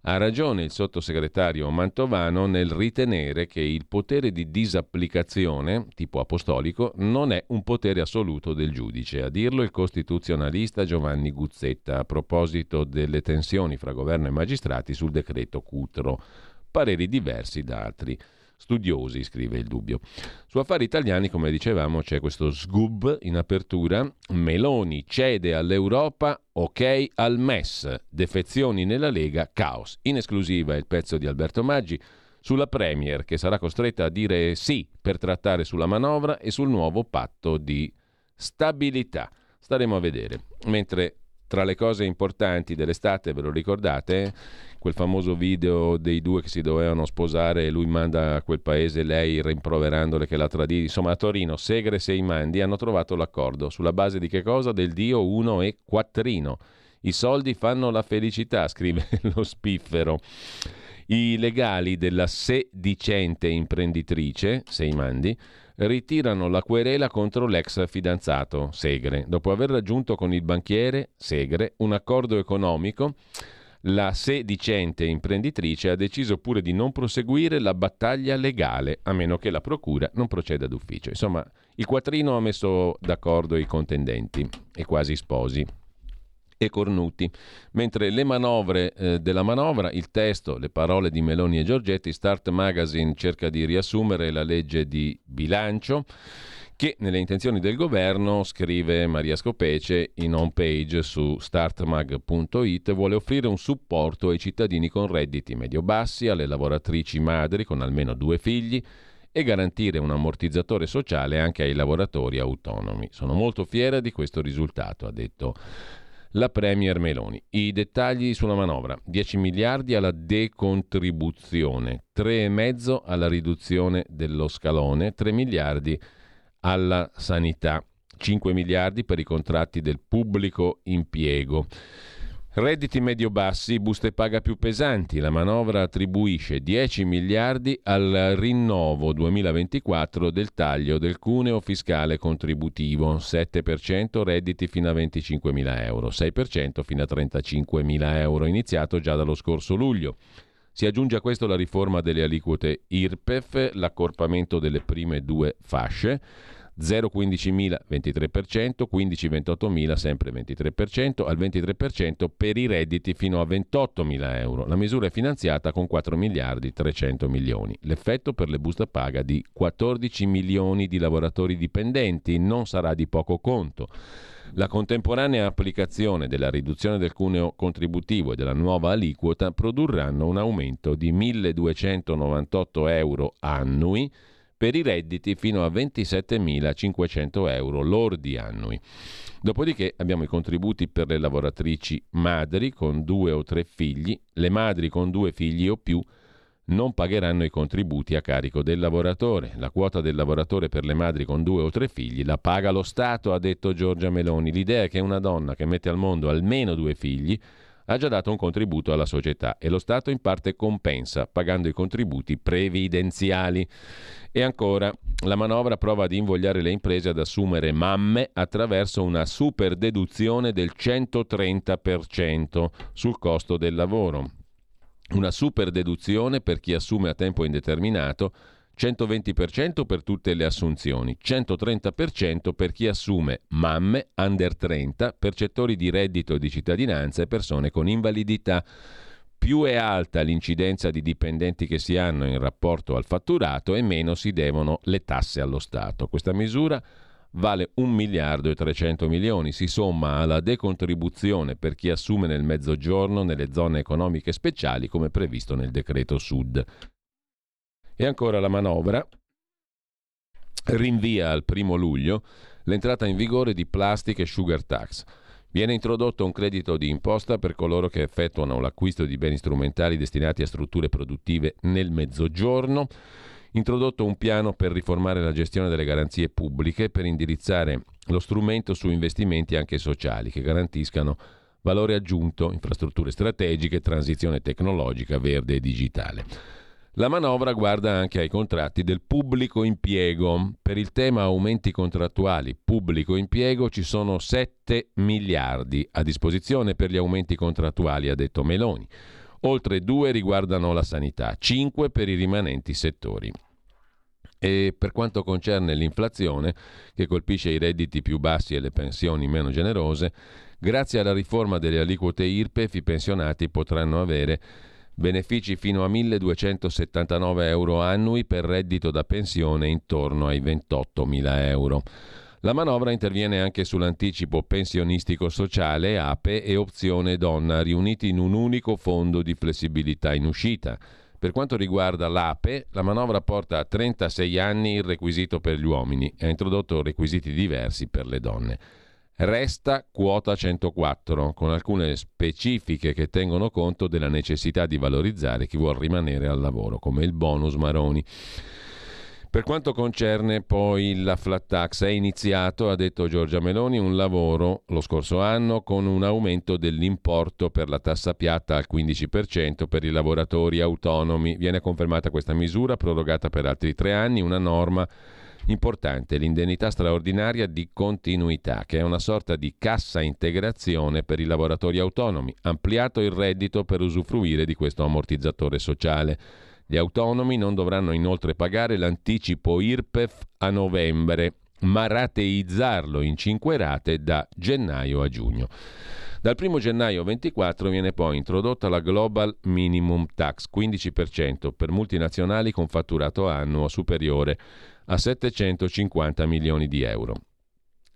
ha ragione il sottosegretario Mantovano nel ritenere che il potere di disapplicazione, tipo apostolico, non è un potere assoluto del giudice. A dirlo il costituzionalista Giovanni Guzzetta a proposito delle tensioni fra governo e magistrati sul decreto Cutro. Pareri diversi da altri studiosi, scrive il dubbio. Su affari italiani, come dicevamo, c'è questo sgub in apertura. Meloni cede all'Europa, ok al MES. Defezioni nella Lega, caos. In esclusiva il pezzo di Alberto Maggi sulla Premier che sarà costretta a dire sì per trattare sulla manovra e sul nuovo patto di stabilità. Staremo a vedere. Mentre tra le cose importanti dell'estate, ve lo ricordate? Quel famoso video dei due che si dovevano sposare e lui manda a quel paese lei rimproverandole che la tradì. Insomma, a Torino, Segre e mandi hanno trovato l'accordo. Sulla base di che cosa? Del dio uno e quattrino. I soldi fanno la felicità, scrive lo spiffero. I legali della sedicente imprenditrice, Seimandi, ritirano la querela contro l'ex fidanzato Segre. Dopo aver raggiunto con il banchiere Segre un accordo economico, la sedicente imprenditrice ha deciso pure di non proseguire la battaglia legale, a meno che la procura non proceda d'ufficio. Insomma, il quattrino ha messo d'accordo i contendenti e quasi sposi e cornuti. Mentre le manovre eh, della manovra, il testo, le parole di Meloni e Giorgetti, Start Magazine cerca di riassumere la legge di bilancio che nelle intenzioni del governo, scrive Maria Scopece in home page su startmag.it, vuole offrire un supporto ai cittadini con redditi medio-bassi, alle lavoratrici madri con almeno due figli e garantire un ammortizzatore sociale anche ai lavoratori autonomi. Sono molto fiera di questo risultato, ha detto la Premier Meloni. I dettagli sulla manovra. 10 miliardi alla decontribuzione, 3,5 alla riduzione dello scalone, 3 miliardi alla sanità, 5 miliardi per i contratti del pubblico impiego. Redditi medio-bassi, buste paga più pesanti. La manovra attribuisce 10 miliardi al rinnovo 2024 del taglio del cuneo fiscale contributivo, 7% redditi fino a 25 mila euro, 6% fino a 35 mila euro, iniziato già dallo scorso luglio. Si aggiunge a questo la riforma delle aliquote IRPEF, l'accorpamento delle prime due fasce 0,15.000 23%, 15-28.000 sempre 23%, al 23% per i redditi fino a 28.000 euro. La misura è finanziata con 4 miliardi 300 milioni. L'effetto per le buste paga di 14 milioni di lavoratori dipendenti non sarà di poco conto. La contemporanea applicazione della riduzione del cuneo contributivo e della nuova aliquota produrranno un aumento di 1.298 euro annui per i redditi fino a 27.500 euro lordi annui. Dopodiché abbiamo i contributi per le lavoratrici madri con due o tre figli, le madri con due figli o più non pagheranno i contributi a carico del lavoratore. La quota del lavoratore per le madri con due o tre figli la paga lo Stato, ha detto Giorgia Meloni. L'idea è che una donna che mette al mondo almeno due figli ha già dato un contributo alla società e lo Stato in parte compensa pagando i contributi previdenziali. E ancora, la manovra prova ad invogliare le imprese ad assumere mamme attraverso una super deduzione del 130% sul costo del lavoro. Una super deduzione per chi assume a tempo indeterminato 120% per tutte le assunzioni, 130% per chi assume mamme, under 30, percettori di reddito di cittadinanza e persone con invalidità. Più è alta l'incidenza di dipendenti che si hanno in rapporto al fatturato e meno si devono le tasse allo Stato. Questa misura vale 1 miliardo e 300 milioni, si somma alla decontribuzione per chi assume nel mezzogiorno nelle zone economiche speciali come previsto nel decreto Sud. E ancora la manovra rinvia al primo luglio l'entrata in vigore di plastic e sugar tax. Viene introdotto un credito di imposta per coloro che effettuano l'acquisto di beni strumentali destinati a strutture produttive nel mezzogiorno. Introdotto un piano per riformare la gestione delle garanzie pubbliche per indirizzare lo strumento su investimenti anche sociali che garantiscano valore aggiunto, infrastrutture strategiche, transizione tecnologica, verde e digitale. La manovra guarda anche ai contratti del pubblico impiego. Per il tema aumenti contrattuali pubblico impiego ci sono 7 miliardi a disposizione per gli aumenti contrattuali, ha detto Meloni. Oltre 2 riguardano la sanità, 5 per i rimanenti settori. E per quanto concerne l'inflazione, che colpisce i redditi più bassi e le pensioni meno generose, grazie alla riforma delle aliquote IRPEF i pensionati potranno avere benefici fino a 1.279 euro annui per reddito da pensione intorno ai 28.000 euro. La manovra interviene anche sull'anticipo pensionistico sociale, APE e opzione donna, riuniti in un unico fondo di flessibilità in uscita. Per quanto riguarda l'APE, la manovra porta a 36 anni il requisito per gli uomini e ha introdotto requisiti diversi per le donne. Resta quota 104, con alcune specifiche che tengono conto della necessità di valorizzare chi vuole rimanere al lavoro, come il bonus Maroni. Per quanto concerne poi la flat tax, è iniziato, ha detto Giorgia Meloni, un lavoro lo scorso anno con un aumento dell'importo per la tassa piatta al 15% per i lavoratori autonomi. Viene confermata questa misura, prorogata per altri tre anni, una norma Importante l'indennità straordinaria di continuità, che è una sorta di cassa integrazione per i lavoratori autonomi, ampliato il reddito per usufruire di questo ammortizzatore sociale. Gli autonomi non dovranno inoltre pagare l'anticipo IRPEF a novembre, ma rateizzarlo in cinque rate da gennaio a giugno. Dal 1 gennaio 2024 viene poi introdotta la Global Minimum Tax, 15% per multinazionali con fatturato annuo superiore a 750 milioni di euro.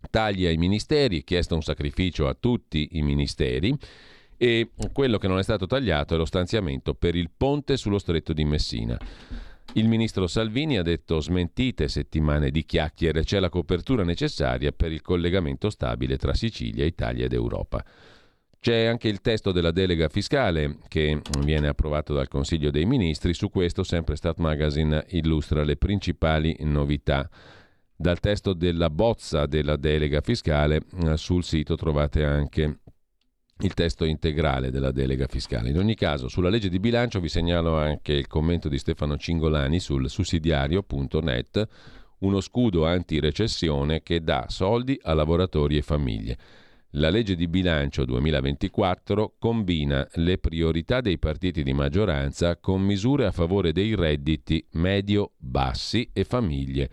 Tagli ai ministeri, chiesto un sacrificio a tutti i ministeri e quello che non è stato tagliato è lo stanziamento per il ponte sullo stretto di Messina. Il ministro Salvini ha detto smentite settimane di chiacchiere, c'è la copertura necessaria per il collegamento stabile tra Sicilia, Italia ed Europa. C'è anche il testo della delega fiscale che viene approvato dal Consiglio dei Ministri. Su questo sempre Stat Magazine illustra le principali novità. Dal testo della bozza della delega fiscale eh, sul sito trovate anche il testo integrale della delega fiscale. In ogni caso, sulla legge di bilancio vi segnalo anche il commento di Stefano Cingolani sul sussidiario.net, uno scudo anti-recessione che dà soldi a lavoratori e famiglie. La legge di bilancio 2024 combina le priorità dei partiti di maggioranza con misure a favore dei redditi medio-bassi e famiglie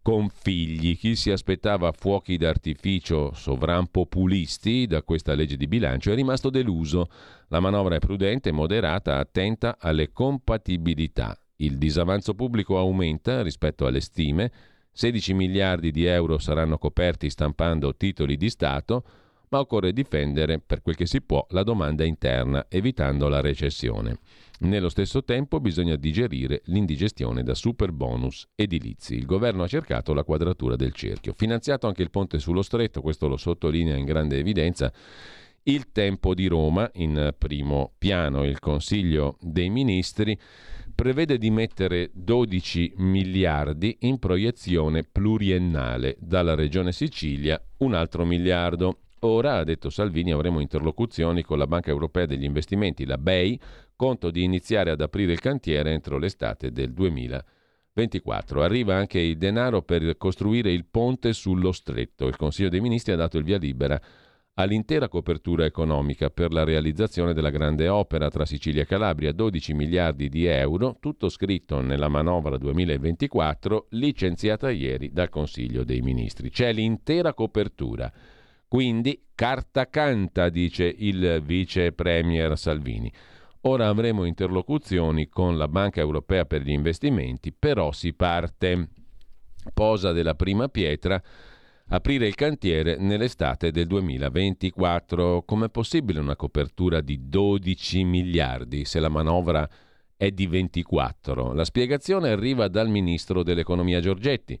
con figli. Chi si aspettava fuochi d'artificio sovranpopulisti da questa legge di bilancio è rimasto deluso. La manovra è prudente, moderata, attenta alle compatibilità. Il disavanzo pubblico aumenta rispetto alle stime. 16 miliardi di euro saranno coperti stampando titoli di Stato ma occorre difendere per quel che si può la domanda interna, evitando la recessione. Nello stesso tempo bisogna digerire l'indigestione da super bonus edilizi. Il governo ha cercato la quadratura del cerchio. Finanziato anche il ponte sullo stretto, questo lo sottolinea in grande evidenza. Il tempo di Roma, in primo piano, il Consiglio dei Ministri prevede di mettere 12 miliardi in proiezione pluriennale dalla Regione Sicilia, un altro miliardo Ora, ha detto Salvini, avremo interlocuzioni con la Banca Europea degli Investimenti, la BEI, conto di iniziare ad aprire il cantiere entro l'estate del 2024. Arriva anche il denaro per costruire il ponte sullo stretto. Il Consiglio dei Ministri ha dato il via libera all'intera copertura economica per la realizzazione della grande opera tra Sicilia e Calabria, 12 miliardi di euro, tutto scritto nella manovra 2024, licenziata ieri dal Consiglio dei Ministri. C'è l'intera copertura. Quindi carta canta, dice il vice premier Salvini. Ora avremo interlocuzioni con la Banca Europea per gli investimenti, però si parte. Posa della prima pietra aprire il cantiere nell'estate del 2024. Com'è possibile una copertura di 12 miliardi se la manovra è di 24? La spiegazione arriva dal ministro dell'economia Giorgetti.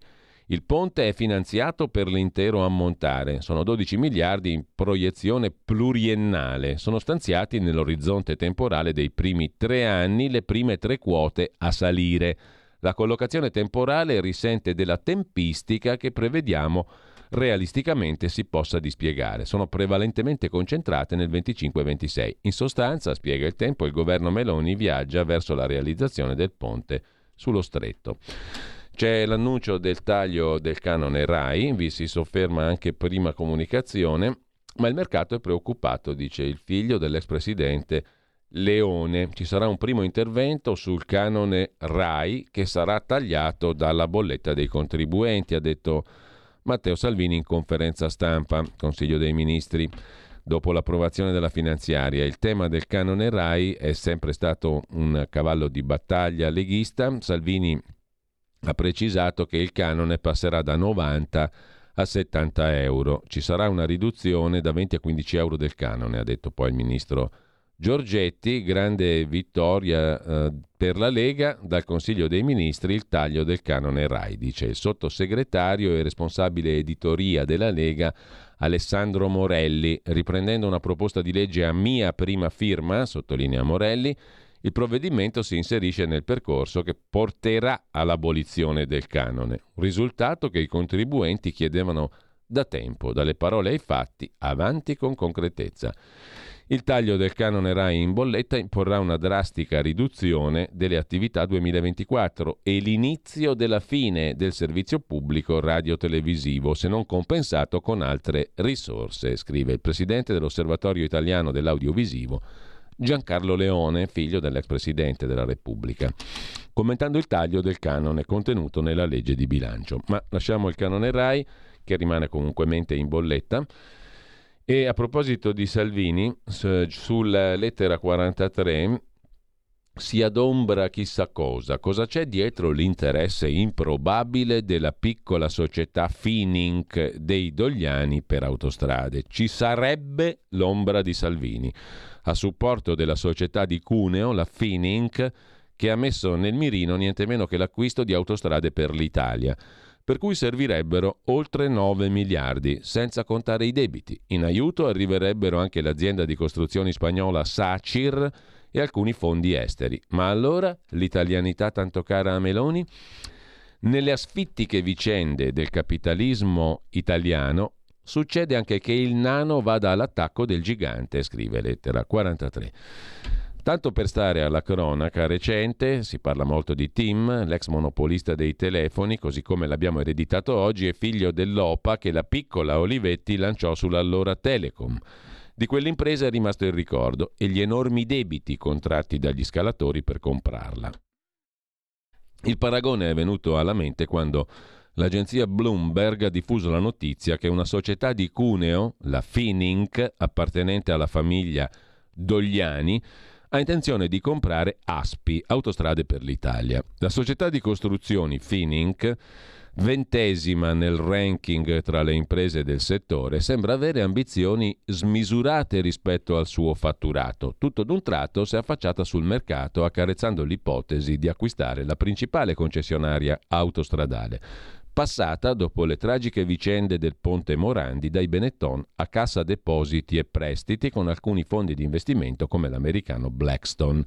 Il ponte è finanziato per l'intero ammontare, sono 12 miliardi in proiezione pluriennale, sono stanziati nell'orizzonte temporale dei primi tre anni le prime tre quote a salire. La collocazione temporale risente della tempistica che prevediamo realisticamente si possa dispiegare. Sono prevalentemente concentrate nel 25-26. In sostanza, spiega il tempo, il governo Meloni viaggia verso la realizzazione del ponte sullo stretto. C'è l'annuncio del taglio del canone RAI, vi si sofferma anche prima comunicazione, ma il mercato è preoccupato, dice il figlio dell'ex presidente Leone. Ci sarà un primo intervento sul canone RAI che sarà tagliato dalla bolletta dei contribuenti, ha detto Matteo Salvini in conferenza stampa, Consiglio dei Ministri. Dopo l'approvazione della finanziaria, il tema del canone RAI è sempre stato un cavallo di battaglia leghista. Salvini ha precisato che il canone passerà da 90 a 70 euro. Ci sarà una riduzione da 20 a 15 euro del canone, ha detto poi il ministro Giorgetti, grande vittoria eh, per la Lega, dal Consiglio dei Ministri il taglio del canone RAI, dice il sottosegretario e responsabile editoria della Lega Alessandro Morelli, riprendendo una proposta di legge a mia prima firma, sottolinea Morelli, il provvedimento si inserisce nel percorso che porterà all'abolizione del canone, un risultato che i contribuenti chiedevano da tempo, dalle parole ai fatti, avanti con concretezza. Il taglio del canone RAI in bolletta imporrà una drastica riduzione delle attività 2024 e l'inizio della fine del servizio pubblico radiotelevisivo, se non compensato con altre risorse, scrive il presidente dell'Osservatorio Italiano dell'Audiovisivo, Giancarlo Leone, figlio dell'ex presidente della Repubblica, commentando il taglio del canone contenuto nella legge di bilancio. Ma lasciamo il canone RAI, che rimane comunque mente in bolletta. E a proposito di Salvini, sulla lettera 43 si adombra chissà cosa. Cosa c'è dietro l'interesse improbabile della piccola società Finink dei Dogliani per autostrade? Ci sarebbe l'ombra di Salvini, a supporto della società di Cuneo, la Finink, che ha messo nel mirino niente meno che l'acquisto di autostrade per l'Italia per cui servirebbero oltre 9 miliardi, senza contare i debiti. In aiuto arriverebbero anche l'azienda di costruzioni spagnola Sacir e alcuni fondi esteri. Ma allora l'italianità tanto cara a Meloni? Nelle asfittiche vicende del capitalismo italiano succede anche che il nano vada all'attacco del gigante, scrive lettera 43. Tanto per stare alla cronaca recente, si parla molto di Tim, l'ex monopolista dei telefoni, così come l'abbiamo ereditato oggi, è figlio dell'OPA che la piccola Olivetti lanciò sull'allora Telecom. Di quell'impresa è rimasto il ricordo e gli enormi debiti contratti dagli scalatori per comprarla. Il paragone è venuto alla mente quando l'agenzia Bloomberg ha diffuso la notizia che una società di Cuneo, la Finink, appartenente alla famiglia Dogliani, ha intenzione di comprare ASPI, Autostrade per l'Italia. La società di costruzioni Finink, ventesima nel ranking tra le imprese del settore, sembra avere ambizioni smisurate rispetto al suo fatturato. Tutto d'un tratto si è affacciata sul mercato accarezzando l'ipotesi di acquistare la principale concessionaria autostradale passata, dopo le tragiche vicende del ponte Morandi, dai Benetton a Cassa Depositi e Prestiti con alcuni fondi di investimento come l'americano Blackstone.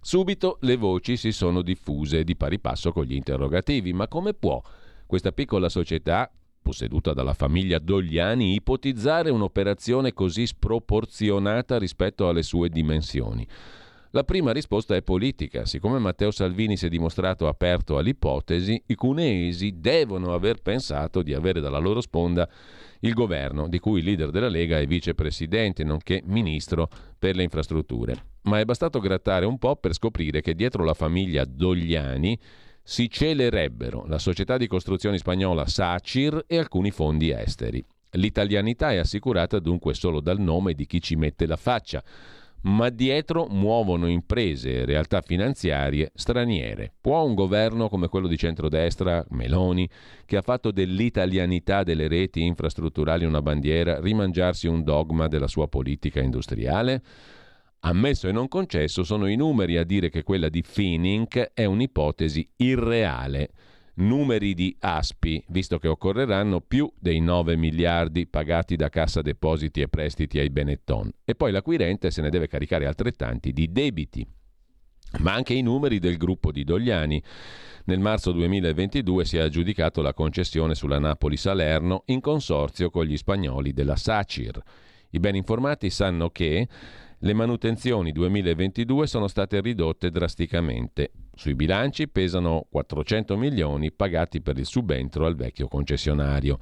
Subito le voci si sono diffuse di pari passo con gli interrogativi, ma come può questa piccola società posseduta dalla famiglia Dogliani, ipotizzare un'operazione così sproporzionata rispetto alle sue dimensioni? La prima risposta è politica. Siccome Matteo Salvini si è dimostrato aperto all'ipotesi, i cuneesi devono aver pensato di avere dalla loro sponda il governo, di cui il leader della Lega è vicepresidente, nonché ministro per le infrastrutture. Ma è bastato grattare un po' per scoprire che dietro la famiglia Dogliani si celerebbero la società di costruzioni spagnola Sacir e alcuni fondi esteri. L'italianità è assicurata dunque solo dal nome di chi ci mette la faccia ma dietro muovono imprese e realtà finanziarie straniere. Può un governo come quello di centrodestra, Meloni, che ha fatto dell'italianità delle reti infrastrutturali una bandiera, rimangiarsi un dogma della sua politica industriale? Ammesso e non concesso, sono i numeri a dire che quella di Finink è un'ipotesi irreale numeri di ASPI, visto che occorreranno più dei 9 miliardi pagati da Cassa Depositi e Prestiti ai Benetton. E poi l'acquirente se ne deve caricare altrettanti di debiti. Ma anche i numeri del gruppo di Dogliani. Nel marzo 2022 si è aggiudicato la concessione sulla Napoli-Salerno in consorzio con gli spagnoli della SACIR. I ben informati sanno che le manutenzioni 2022 sono state ridotte drasticamente. Sui bilanci pesano 400 milioni pagati per il subentro al vecchio concessionario.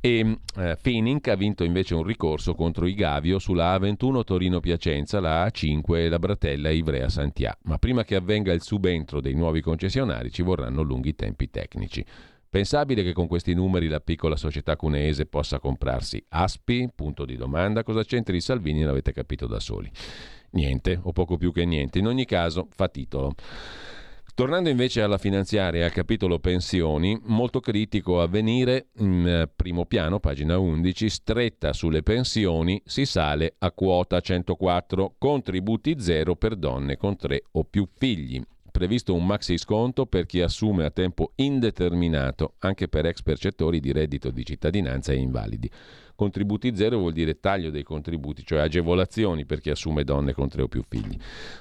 E eh, Finink ha vinto invece un ricorso contro i Gavio sulla A21 Torino-Piacenza, la A5 e la Bratella Ivrea-Santià. Ma prima che avvenga il subentro dei nuovi concessionari ci vorranno lunghi tempi tecnici. Pensabile che con questi numeri la piccola società cuneese possa comprarsi Aspi? Punto di domanda. Cosa c'entri Salvini? L'avete capito da soli. Niente, o poco più che niente. In ogni caso, fa titolo. Tornando invece alla finanziaria al capitolo pensioni, molto critico a venire, in eh, primo piano, pagina 11, stretta sulle pensioni, si sale a quota 104, contributi zero per donne con tre o più figli previsto un maxi sconto per chi assume a tempo indeterminato, anche per ex percettori di reddito di cittadinanza e invalidi. Contributi zero vuol dire taglio dei contributi, cioè agevolazioni per chi assume donne con tre o più figli,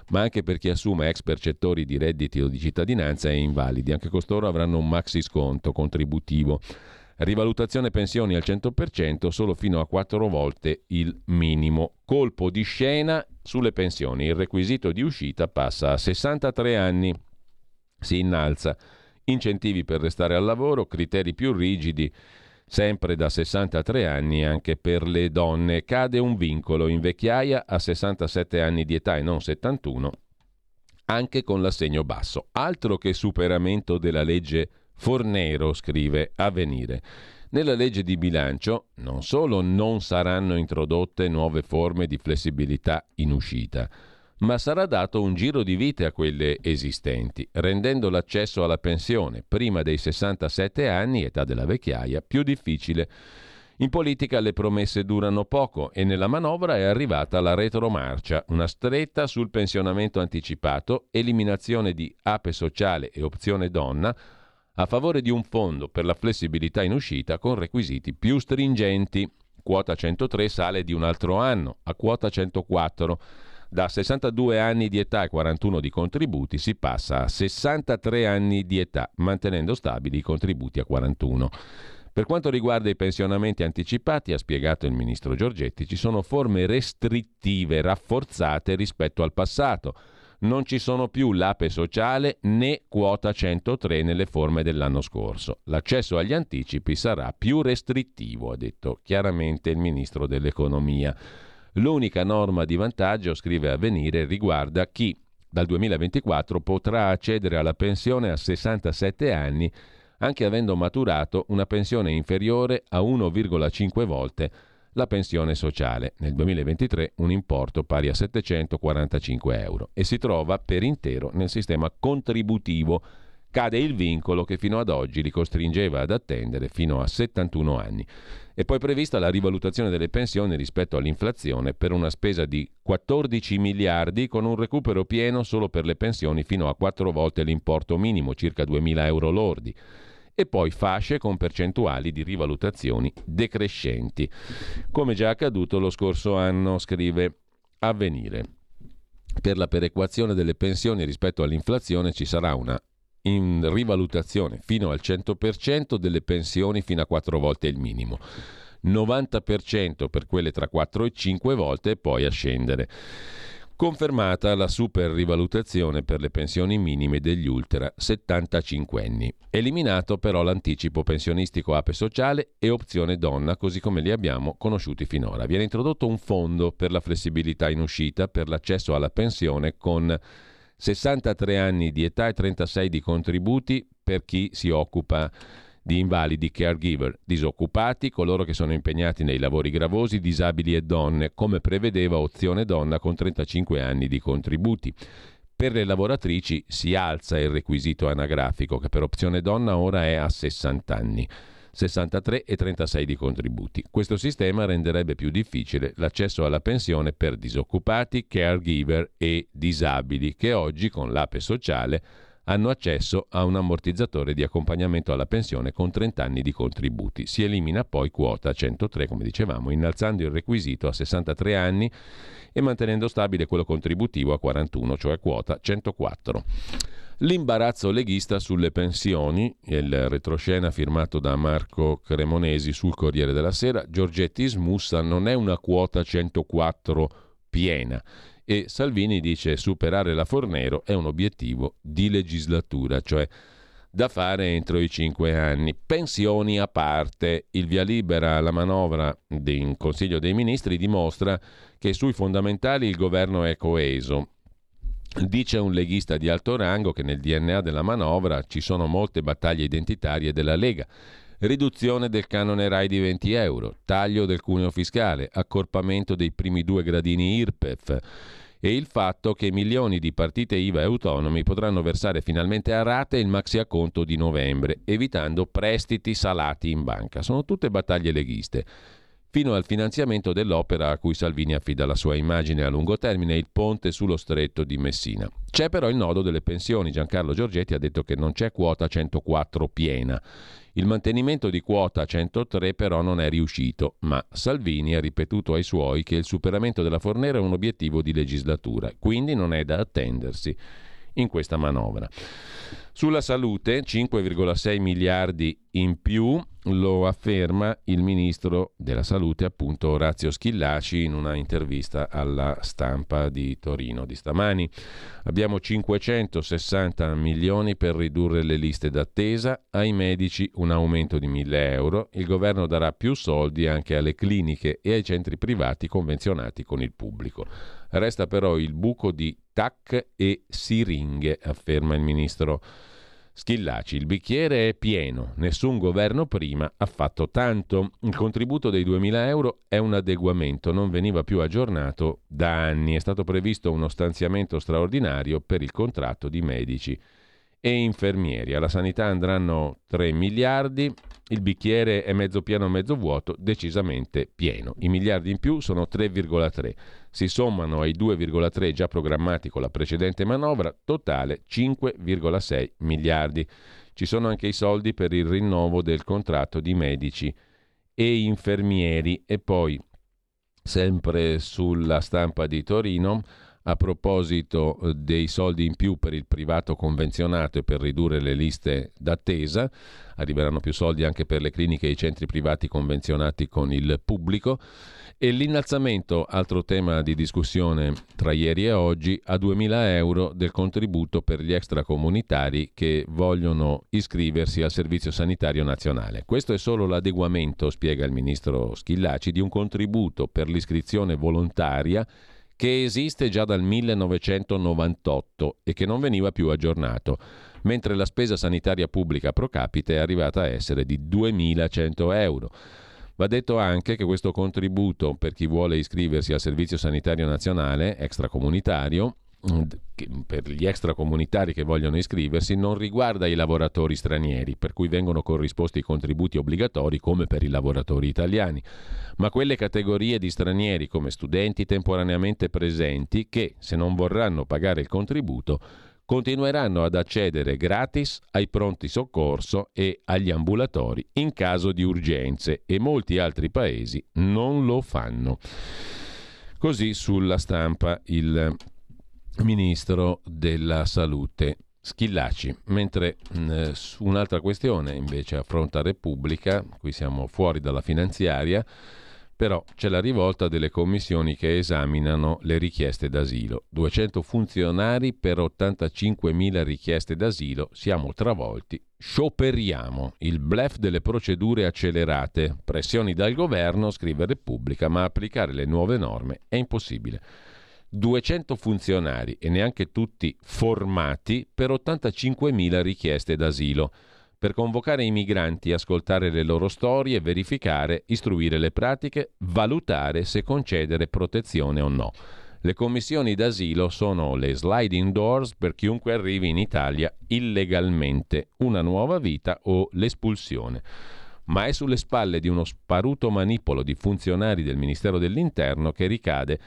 ma anche per chi assume ex percettori di reddito di cittadinanza e invalidi. Anche costoro avranno un maxi sconto contributivo. Rivalutazione pensioni al 100% solo fino a quattro volte il minimo. Colpo di scena sulle pensioni. Il requisito di uscita passa a 63 anni. Si innalza. Incentivi per restare al lavoro, criteri più rigidi sempre da 63 anni anche per le donne. Cade un vincolo in vecchiaia a 67 anni di età e non 71, anche con l'assegno basso. Altro che superamento della legge Fornero scrive Avvenire. Nella legge di bilancio non solo non saranno introdotte nuove forme di flessibilità in uscita, ma sarà dato un giro di vite a quelle esistenti, rendendo l'accesso alla pensione prima dei 67 anni, età della vecchiaia, più difficile. In politica le promesse durano poco e nella manovra è arrivata la retromarcia, una stretta sul pensionamento anticipato, eliminazione di ape sociale e opzione donna, a favore di un fondo per la flessibilità in uscita con requisiti più stringenti. Quota 103 sale di un altro anno a quota 104. Da 62 anni di età e 41 di contributi si passa a 63 anni di età, mantenendo stabili i contributi a 41. Per quanto riguarda i pensionamenti anticipati, ha spiegato il ministro Giorgetti, ci sono forme restrittive rafforzate rispetto al passato non ci sono più l'APE sociale né quota 103 nelle forme dell'anno scorso. L'accesso agli anticipi sarà più restrittivo, ha detto chiaramente il ministro dell'economia. L'unica norma di vantaggio, scrive Avvenire, riguarda chi dal 2024 potrà accedere alla pensione a 67 anni anche avendo maturato una pensione inferiore a 1,5 volte la pensione sociale, nel 2023 un importo pari a 745 euro e si trova per intero nel sistema contributivo. Cade il vincolo che fino ad oggi li costringeva ad attendere fino a 71 anni. È poi prevista la rivalutazione delle pensioni rispetto all'inflazione per una spesa di 14 miliardi con un recupero pieno solo per le pensioni fino a 4 volte l'importo minimo, circa 2.000 euro lordi e poi fasce con percentuali di rivalutazioni decrescenti, come già accaduto lo scorso anno, scrive Avvenire. Per la perequazione delle pensioni rispetto all'inflazione ci sarà una in rivalutazione fino al 100% delle pensioni fino a 4 volte il minimo. 90% per quelle tra 4 e 5 volte e poi a scendere. Confermata la super rivalutazione per le pensioni minime degli ultra 75 anni. Eliminato però l'anticipo pensionistico APE sociale e opzione donna, così come li abbiamo conosciuti finora. Viene introdotto un fondo per la flessibilità in uscita per l'accesso alla pensione con 63 anni di età e 36 di contributi per chi si occupa di invalidi, caregiver, disoccupati, coloro che sono impegnati nei lavori gravosi, disabili e donne, come prevedeva Opzione Donna con 35 anni di contributi. Per le lavoratrici si alza il requisito anagrafico che per Opzione Donna ora è a 60 anni. 63 e 36 di contributi. Questo sistema renderebbe più difficile l'accesso alla pensione per disoccupati, caregiver e disabili che oggi con l'APE sociale hanno accesso a un ammortizzatore di accompagnamento alla pensione con 30 anni di contributi. Si elimina poi quota 103, come dicevamo, innalzando il requisito a 63 anni e mantenendo stabile quello contributivo a 41, cioè quota 104. L'imbarazzo leghista sulle pensioni, il retroscena firmato da Marco Cremonesi sul Corriere della Sera, Giorgetti smussa non è una quota 104 piena e Salvini dice superare la Fornero è un obiettivo di legislatura, cioè da fare entro i cinque anni. Pensioni a parte, il via libera alla manovra in Consiglio dei Ministri dimostra che sui fondamentali il governo è coeso. Dice un leghista di alto rango che nel DNA della manovra ci sono molte battaglie identitarie della Lega riduzione del canone RAI di 20 euro, taglio del cuneo fiscale, accorpamento dei primi due gradini IRPEF e il fatto che milioni di partite IVA e autonomi potranno versare finalmente a rate il maxi acconto di novembre, evitando prestiti salati in banca. Sono tutte battaglie leghiste fino al finanziamento dell'opera a cui Salvini affida la sua immagine a lungo termine, il ponte sullo stretto di Messina. C'è però il nodo delle pensioni. Giancarlo Giorgetti ha detto che non c'è quota 104 piena. Il mantenimento di quota 103 però non è riuscito, ma Salvini ha ripetuto ai suoi che il superamento della Fornera è un obiettivo di legislatura, quindi non è da attendersi in questa manovra. Sulla salute 5,6 miliardi in più, lo afferma il ministro della salute appunto Orazio Schillaci in una intervista alla stampa di Torino di stamani. Abbiamo 560 milioni per ridurre le liste d'attesa, ai medici un aumento di 1000 euro, il governo darà più soldi anche alle cliniche e ai centri privati convenzionati con il pubblico. Resta però il buco di TAC e siringhe, afferma il ministro Schillaci, il bicchiere è pieno, nessun governo prima ha fatto tanto. Il contributo dei 2.000 euro è un adeguamento, non veniva più aggiornato da anni. È stato previsto uno stanziamento straordinario per il contratto di medici e infermieri. Alla sanità andranno 3 miliardi, il bicchiere è mezzo pieno mezzo vuoto, decisamente pieno. I miliardi in più sono 3,3. Si sommano ai 2,3 già programmati con la precedente manovra, totale 5,6 miliardi. Ci sono anche i soldi per il rinnovo del contratto di medici e infermieri e poi sempre sulla stampa di Torino a proposito eh, dei soldi in più per il privato convenzionato e per ridurre le liste d'attesa, arriveranno più soldi anche per le cliniche e i centri privati convenzionati con il pubblico e l'innalzamento, altro tema di discussione tra ieri e oggi, a 2.000 euro del contributo per gli extracomunitari che vogliono iscriversi al Servizio Sanitario Nazionale. Questo è solo l'adeguamento, spiega il ministro Schillaci, di un contributo per l'iscrizione volontaria che esiste già dal 1998 e che non veniva più aggiornato, mentre la spesa sanitaria pubblica pro capite è arrivata a essere di 2.100 euro. Va detto anche che questo contributo per chi vuole iscriversi al Servizio Sanitario Nazionale extracomunitario per gli extracomunitari che vogliono iscriversi non riguarda i lavoratori stranieri, per cui vengono corrisposti i contributi obbligatori come per i lavoratori italiani, ma quelle categorie di stranieri come studenti temporaneamente presenti che, se non vorranno pagare il contributo, continueranno ad accedere gratis ai pronti soccorso e agli ambulatori in caso di urgenze e molti altri paesi non lo fanno. Così sulla stampa il ministro della Salute. Schillaci, mentre mh, su un'altra questione invece affronta Repubblica, qui siamo fuori dalla finanziaria, però c'è la rivolta delle commissioni che esaminano le richieste d'asilo. 200 funzionari per 85.000 richieste d'asilo, siamo travolti, scioperiamo. Il blef delle procedure accelerate, pressioni dal governo, scrive Repubblica, ma applicare le nuove norme è impossibile. 200 funzionari e neanche tutti formati per 85.000 richieste d'asilo per convocare i migranti, ascoltare le loro storie, verificare, istruire le pratiche, valutare se concedere protezione o no. Le commissioni d'asilo sono le sliding doors per chiunque arrivi in Italia illegalmente, una nuova vita o l'espulsione. Ma è sulle spalle di uno sparuto manipolo di funzionari del Ministero dell'Interno che ricade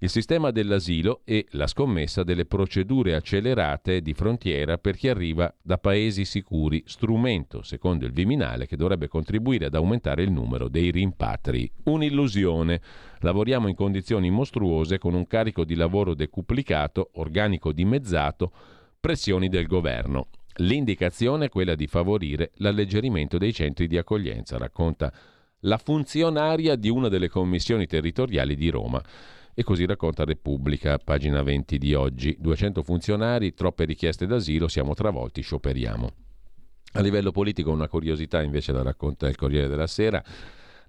il sistema dell'asilo e la scommessa delle procedure accelerate di frontiera per chi arriva da paesi sicuri, strumento, secondo il Viminale, che dovrebbe contribuire ad aumentare il numero dei rimpatri. Un'illusione. Lavoriamo in condizioni mostruose con un carico di lavoro decuplicato, organico dimezzato, pressioni del governo. L'indicazione è quella di favorire l'alleggerimento dei centri di accoglienza, racconta la funzionaria di una delle commissioni territoriali di Roma. E così racconta Repubblica, pagina 20 di oggi. 200 funzionari, troppe richieste d'asilo, siamo travolti, scioperiamo. A livello politico una curiosità invece la racconta il Corriere della Sera.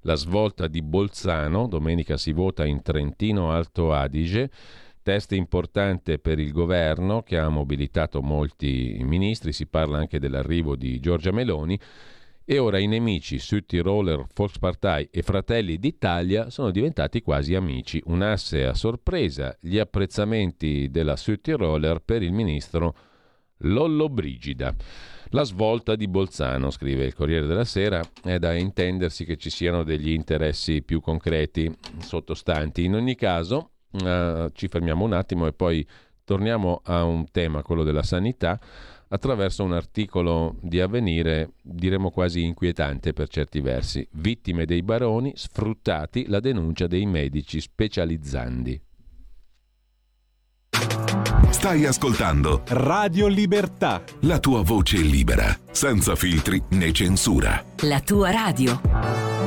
La svolta di Bolzano, domenica si vota in Trentino Alto Adige, test importante per il governo che ha mobilitato molti ministri, si parla anche dell'arrivo di Giorgia Meloni e ora i nemici Südtiroler Volkspartei e Fratelli d'Italia sono diventati quasi amici. Un asse a sorpresa, gli apprezzamenti della Südtiroler per il ministro Lollo Brigida. La svolta di Bolzano, scrive il Corriere della Sera, è da intendersi che ci siano degli interessi più concreti sottostanti. In ogni caso, eh, ci fermiamo un attimo e poi torniamo a un tema, quello della sanità attraverso un articolo di avvenire, diremo quasi inquietante per certi versi. Vittime dei baroni, sfruttati la denuncia dei medici specializzandi. Stai ascoltando Radio Libertà. La tua voce libera, senza filtri né censura. La tua radio.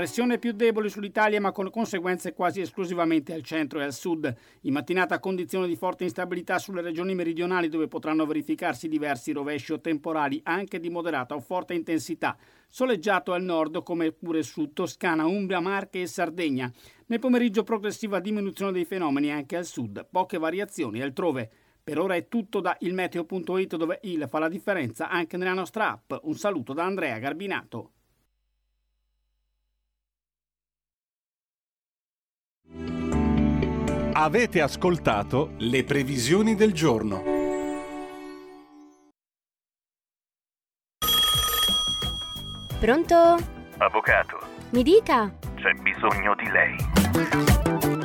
Pressione più debole sull'Italia ma con conseguenze quasi esclusivamente al centro e al sud. In mattinata condizioni di forte instabilità sulle regioni meridionali dove potranno verificarsi diversi rovesci o temporali anche di moderata o forte intensità. Soleggiato al nord come pure su Toscana, Umbria, Marche e Sardegna. Nel pomeriggio progressiva diminuzione dei fenomeni anche al sud, poche variazioni altrove. Per ora è tutto da ilmeteo.it dove il fa la differenza anche nella nostra app. Un saluto da Andrea Garbinato. Avete ascoltato le previsioni del giorno. Pronto? Avvocato. Mi dica. C'è bisogno di lei.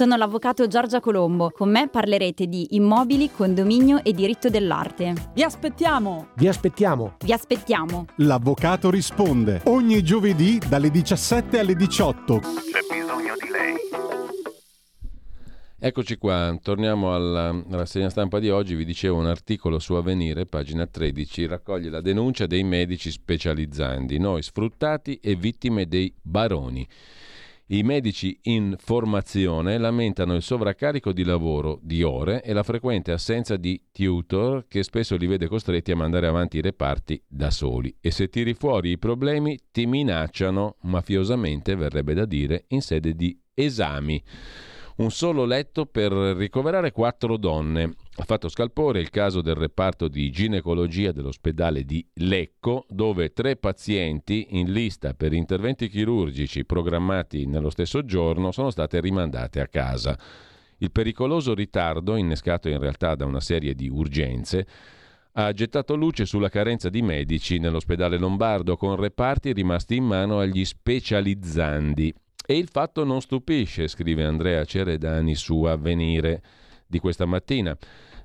Sono l'avvocato Giorgia Colombo. Con me parlerete di immobili, condominio e diritto dell'arte. Vi aspettiamo! Vi aspettiamo! Vi aspettiamo! L'avvocato risponde ogni giovedì dalle 17 alle 18. C'è bisogno di lei. Eccoci qua, torniamo alla rassegna stampa di oggi. Vi dicevo un articolo su Avvenire, pagina 13, raccoglie la denuncia dei medici specializzandi, noi sfruttati e vittime dei baroni. I medici in formazione lamentano il sovraccarico di lavoro di ore e la frequente assenza di tutor che spesso li vede costretti a mandare avanti i reparti da soli. E se tiri fuori i problemi ti minacciano, mafiosamente verrebbe da dire, in sede di esami un solo letto per ricoverare quattro donne. Ha fatto scalpore il caso del reparto di ginecologia dell'ospedale di Lecco, dove tre pazienti in lista per interventi chirurgici programmati nello stesso giorno sono state rimandate a casa. Il pericoloso ritardo, innescato in realtà da una serie di urgenze, ha gettato luce sulla carenza di medici nell'ospedale lombardo, con reparti rimasti in mano agli specializzandi. E il fatto non stupisce, scrive Andrea Ceredani su Avvenire di questa mattina.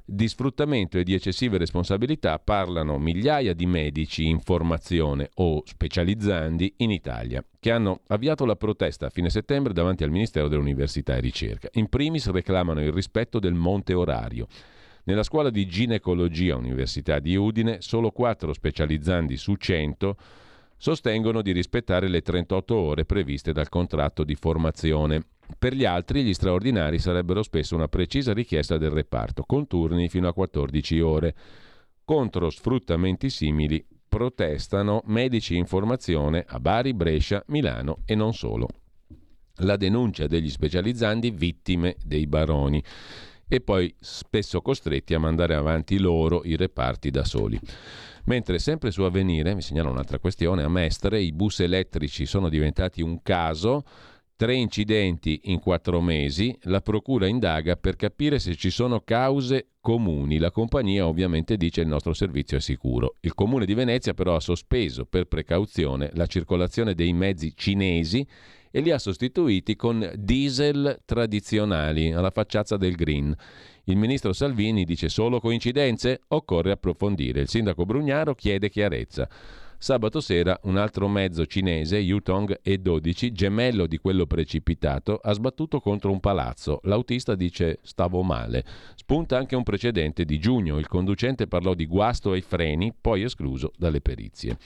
Di sfruttamento e di eccessive responsabilità parlano migliaia di medici in formazione o specializzandi in Italia, che hanno avviato la protesta a fine settembre davanti al Ministero dell'Università e Ricerca. In primis reclamano il rispetto del monte orario. Nella scuola di ginecologia Università di Udine solo quattro specializzandi su 100 sostengono di rispettare le 38 ore previste dal contratto di formazione. Per gli altri gli straordinari sarebbero spesso una precisa richiesta del reparto, con turni fino a 14 ore. Contro sfruttamenti simili protestano medici in formazione a Bari, Brescia, Milano e non solo. La denuncia degli specializzandi vittime dei baroni e poi spesso costretti a mandare avanti loro i reparti da soli. Mentre sempre su Avvenire, mi segnala un'altra questione, a Mestre i bus elettrici sono diventati un caso, tre incidenti in quattro mesi, la procura indaga per capire se ci sono cause comuni. La compagnia ovviamente dice il nostro servizio è sicuro. Il comune di Venezia però ha sospeso per precauzione la circolazione dei mezzi cinesi e li ha sostituiti con diesel tradizionali alla facciazza del green. Il ministro Salvini dice solo coincidenze? Occorre approfondire. Il sindaco Brugnaro chiede chiarezza. Sabato sera un altro mezzo cinese, Yutong E12, gemello di quello precipitato, ha sbattuto contro un palazzo. L'autista dice stavo male. Spunta anche un precedente di giugno. Il conducente parlò di guasto ai freni, poi escluso dalle perizie.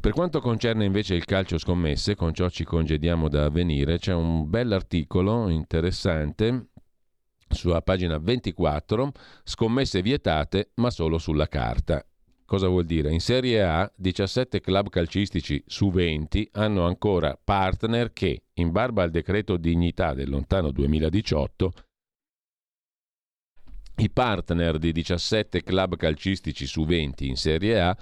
Per quanto concerne invece il calcio scommesse, con ciò ci congediamo da avvenire, c'è un bell'articolo interessante sulla pagina 24, scommesse vietate ma solo sulla carta. Cosa vuol dire? In Serie A 17 club calcistici su 20 hanno ancora partner che, in barba al decreto dignità del lontano 2018, i partner di 17 club calcistici su 20 in Serie A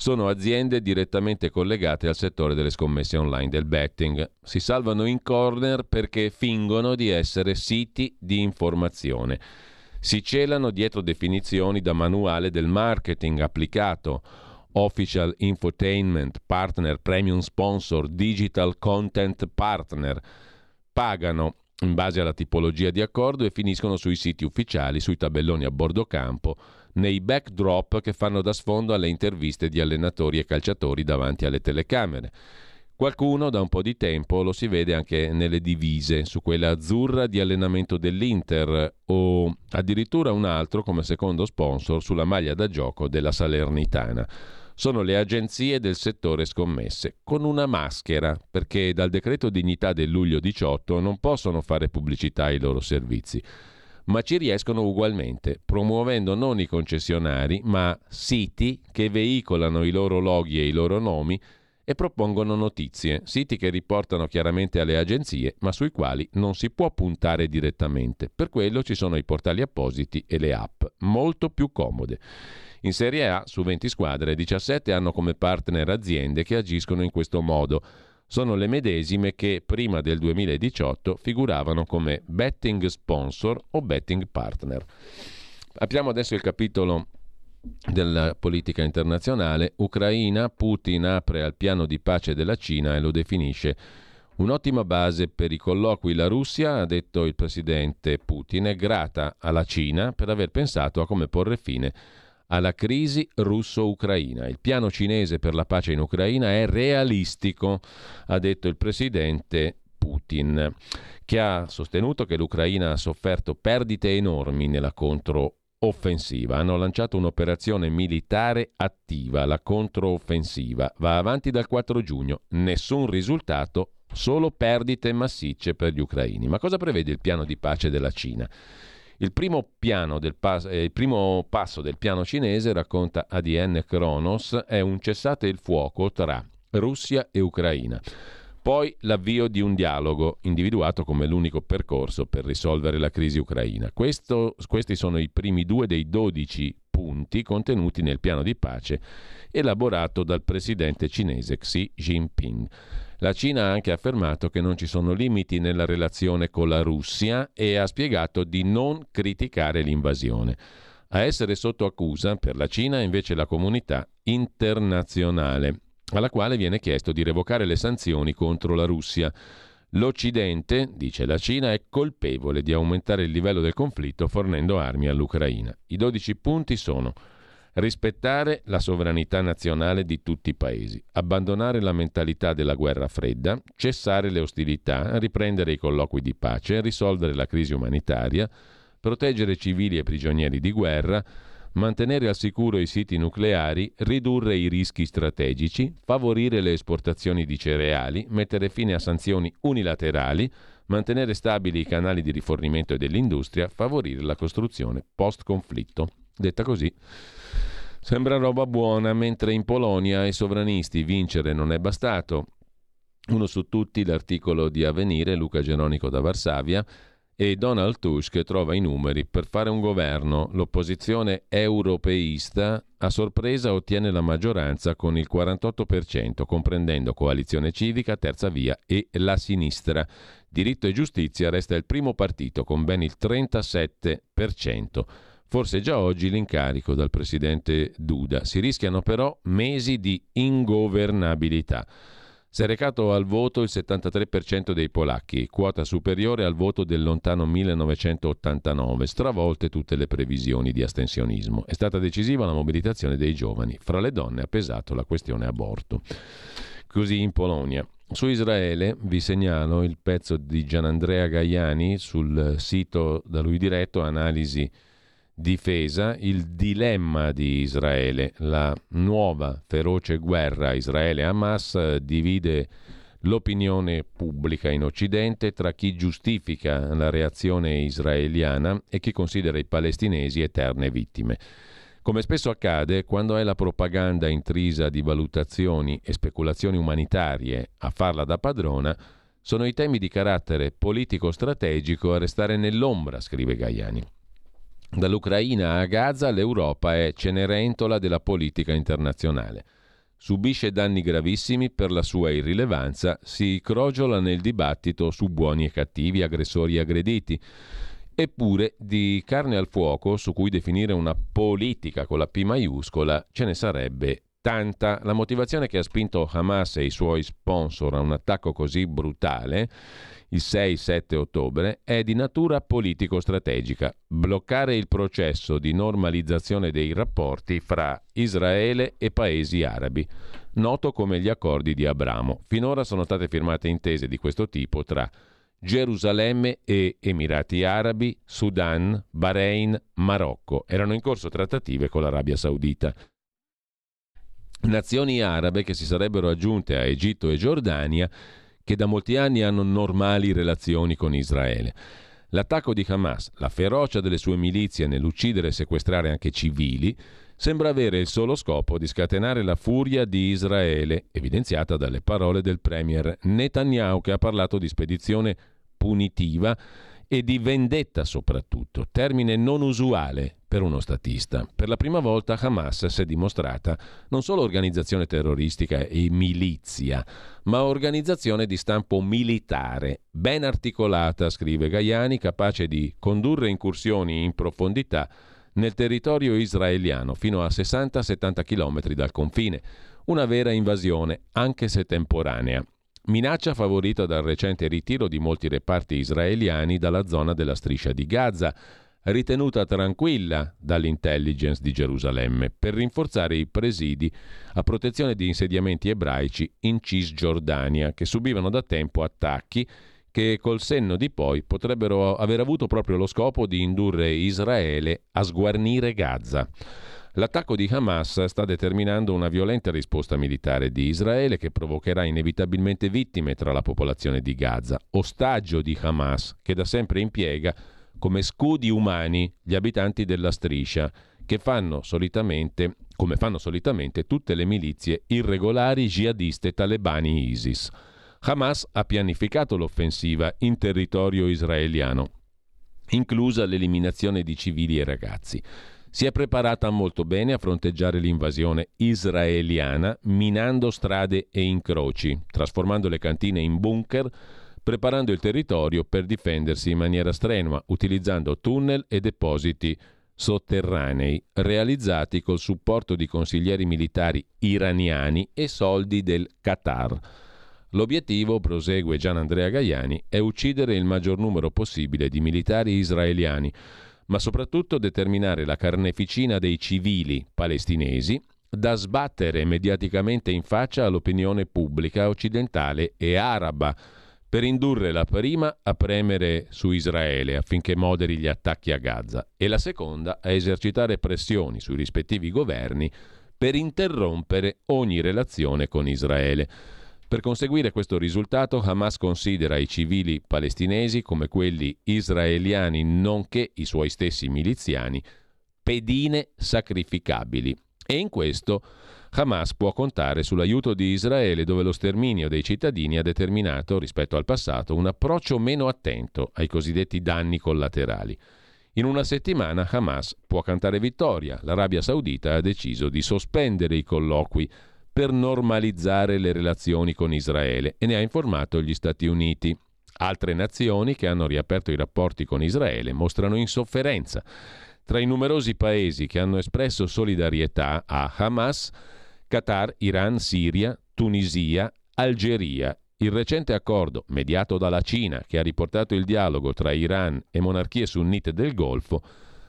sono aziende direttamente collegate al settore delle scommesse online del betting. Si salvano in corner perché fingono di essere siti di informazione. Si celano dietro definizioni da manuale del marketing applicato Official Infotainment Partner Premium Sponsor Digital Content Partner. Pagano in base alla tipologia di accordo e finiscono sui siti ufficiali, sui tabelloni a bordo campo nei backdrop che fanno da sfondo alle interviste di allenatori e calciatori davanti alle telecamere. Qualcuno da un po' di tempo lo si vede anche nelle divise, su quella azzurra di allenamento dell'Inter o addirittura un altro come secondo sponsor sulla maglia da gioco della Salernitana. Sono le agenzie del settore scommesse, con una maschera, perché dal decreto dignità del luglio 18 non possono fare pubblicità ai loro servizi ma ci riescono ugualmente, promuovendo non i concessionari, ma siti che veicolano i loro loghi e i loro nomi e propongono notizie, siti che riportano chiaramente alle agenzie, ma sui quali non si può puntare direttamente. Per quello ci sono i portali appositi e le app, molto più comode. In Serie A, su 20 squadre, 17 hanno come partner aziende che agiscono in questo modo sono le medesime che prima del 2018 figuravano come betting sponsor o betting partner. Apriamo adesso il capitolo della politica internazionale. Ucraina, Putin apre al piano di pace della Cina e lo definisce un'ottima base per i colloqui. La Russia, ha detto il presidente Putin, è grata alla Cina per aver pensato a come porre fine alla crisi russo-ucraina. Il piano cinese per la pace in Ucraina è realistico, ha detto il presidente Putin, che ha sostenuto che l'Ucraina ha sofferto perdite enormi nella controoffensiva. Hanno lanciato un'operazione militare attiva, la controoffensiva. Va avanti dal 4 giugno. Nessun risultato, solo perdite massicce per gli ucraini. Ma cosa prevede il piano di pace della Cina? Il primo, pas- eh, il primo, passo del piano cinese, racconta ADN Kronos, è un cessate il fuoco tra Russia e Ucraina. Poi l'avvio di un dialogo, individuato come l'unico percorso per risolvere la crisi ucraina. Questo, questi sono i primi due dei dodici punti contenuti nel piano di pace elaborato dal presidente cinese Xi Jinping. La Cina ha anche affermato che non ci sono limiti nella relazione con la Russia e ha spiegato di non criticare l'invasione. A essere sotto accusa per la Cina è invece la comunità internazionale, alla quale viene chiesto di revocare le sanzioni contro la Russia. L'Occidente, dice la Cina, è colpevole di aumentare il livello del conflitto fornendo armi all'Ucraina. I 12 punti sono rispettare la sovranità nazionale di tutti i paesi, abbandonare la mentalità della guerra fredda, cessare le ostilità, riprendere i colloqui di pace, risolvere la crisi umanitaria, proteggere civili e prigionieri di guerra, mantenere al sicuro i siti nucleari, ridurre i rischi strategici, favorire le esportazioni di cereali, mettere fine a sanzioni unilaterali, mantenere stabili i canali di rifornimento dell'industria, favorire la costruzione post-conflitto. Detta così, Sembra roba buona, mentre in Polonia ai sovranisti vincere non è bastato. Uno su tutti l'articolo di Avvenire, Luca Geronico da Varsavia, e Donald Tusk trova i numeri per fare un governo. L'opposizione europeista a sorpresa ottiene la maggioranza con il 48%, comprendendo coalizione civica, terza via e la sinistra. Diritto e giustizia resta il primo partito con ben il 37%. Forse già oggi l'incarico dal presidente Duda. Si rischiano però mesi di ingovernabilità. Si è recato al voto il 73% dei polacchi, quota superiore al voto del lontano 1989, stravolte tutte le previsioni di astensionismo. È stata decisiva la mobilitazione dei giovani. Fra le donne ha pesato la questione aborto. Così in Polonia. Su Israele vi segnalo il pezzo di Gianandrea Gaiani sul sito da lui diretto, analisi difesa il dilemma di Israele. La nuova feroce guerra Israele-Hamas eh, divide l'opinione pubblica in Occidente tra chi giustifica la reazione israeliana e chi considera i palestinesi eterne vittime. Come spesso accade, quando è la propaganda intrisa di valutazioni e speculazioni umanitarie a farla da padrona, sono i temi di carattere politico-strategico a restare nell'ombra, scrive Gaiani. Dall'Ucraina a Gaza l'Europa è cenerentola della politica internazionale. Subisce danni gravissimi per la sua irrilevanza, si crogiola nel dibattito su buoni e cattivi, aggressori e aggrediti. Eppure di carne al fuoco su cui definire una politica con la P maiuscola ce ne sarebbe tanta. La motivazione che ha spinto Hamas e i suoi sponsor a un attacco così brutale il 6-7 ottobre è di natura politico-strategica, bloccare il processo di normalizzazione dei rapporti fra Israele e paesi arabi, noto come gli accordi di Abramo. Finora sono state firmate intese di questo tipo tra Gerusalemme e Emirati Arabi, Sudan, Bahrain, Marocco. Erano in corso trattative con l'Arabia Saudita. Nazioni arabe che si sarebbero aggiunte a Egitto e Giordania che da molti anni hanno normali relazioni con Israele. L'attacco di Hamas, la ferocia delle sue milizie nell'uccidere e sequestrare anche civili, sembra avere il solo scopo di scatenare la furia di Israele, evidenziata dalle parole del premier Netanyahu che ha parlato di spedizione punitiva e di vendetta soprattutto, termine non usuale per uno statista. Per la prima volta Hamas si è dimostrata non solo organizzazione terroristica e milizia, ma organizzazione di stampo militare, ben articolata, scrive Gaiani, capace di condurre incursioni in profondità nel territorio israeliano fino a 60-70 km dal confine, una vera invasione, anche se temporanea. Minaccia favorita dal recente ritiro di molti reparti israeliani dalla zona della striscia di Gaza, ritenuta tranquilla dall'intelligence di Gerusalemme per rinforzare i presidi a protezione di insediamenti ebraici in Cisgiordania che subivano da tempo attacchi che col senno di poi potrebbero aver avuto proprio lo scopo di indurre Israele a sguarnire Gaza. L'attacco di Hamas sta determinando una violenta risposta militare di Israele che provocherà inevitabilmente vittime tra la popolazione di Gaza, ostaggio di Hamas che da sempre impiega come scudi umani gli abitanti della striscia, che fanno solitamente, come fanno solitamente tutte le milizie irregolari jihadiste talebani ISIS. Hamas ha pianificato l'offensiva in territorio israeliano, inclusa l'eliminazione di civili e ragazzi. Si è preparata molto bene a fronteggiare l'invasione israeliana, minando strade e incroci, trasformando le cantine in bunker, preparando il territorio per difendersi in maniera strenua, utilizzando tunnel e depositi sotterranei realizzati col supporto di consiglieri militari iraniani e soldi del Qatar. L'obiettivo, prosegue Gian Andrea Gaiani, è uccidere il maggior numero possibile di militari israeliani, ma soprattutto determinare la carneficina dei civili palestinesi da sbattere mediaticamente in faccia all'opinione pubblica occidentale e araba, per indurre la prima a premere su Israele affinché moderi gli attacchi a Gaza e la seconda a esercitare pressioni sui rispettivi governi per interrompere ogni relazione con Israele. Per conseguire questo risultato Hamas considera i civili palestinesi come quelli israeliani nonché i suoi stessi miliziani pedine sacrificabili e in questo Hamas può contare sull'aiuto di Israele dove lo sterminio dei cittadini ha determinato rispetto al passato un approccio meno attento ai cosiddetti danni collaterali. In una settimana Hamas può cantare vittoria. L'Arabia Saudita ha deciso di sospendere i colloqui per normalizzare le relazioni con Israele e ne ha informato gli Stati Uniti. Altre nazioni che hanno riaperto i rapporti con Israele mostrano insofferenza. Tra i numerosi paesi che hanno espresso solidarietà a Hamas, Qatar, Iran, Siria, Tunisia, Algeria. Il recente accordo, mediato dalla Cina, che ha riportato il dialogo tra Iran e monarchie sunnite del Golfo,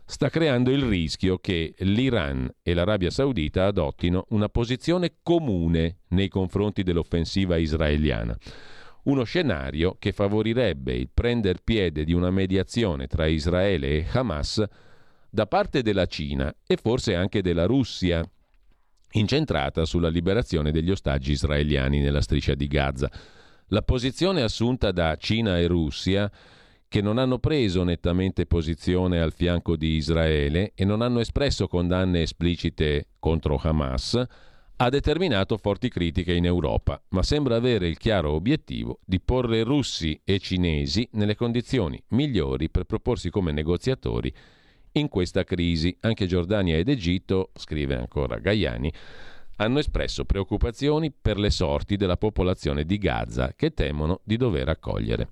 sta creando il rischio che l'Iran e l'Arabia Saudita adottino una posizione comune nei confronti dell'offensiva israeliana. Uno scenario che favorirebbe il prender piede di una mediazione tra Israele e Hamas da parte della Cina e forse anche della Russia, incentrata sulla liberazione degli ostaggi israeliani nella striscia di Gaza. La posizione assunta da Cina e Russia che non hanno preso nettamente posizione al fianco di Israele e non hanno espresso condanne esplicite contro Hamas, ha determinato forti critiche in Europa, ma sembra avere il chiaro obiettivo di porre russi e cinesi nelle condizioni migliori per proporsi come negoziatori in questa crisi. Anche Giordania ed Egitto, scrive ancora Gaiani, hanno espresso preoccupazioni per le sorti della popolazione di Gaza che temono di dover accogliere.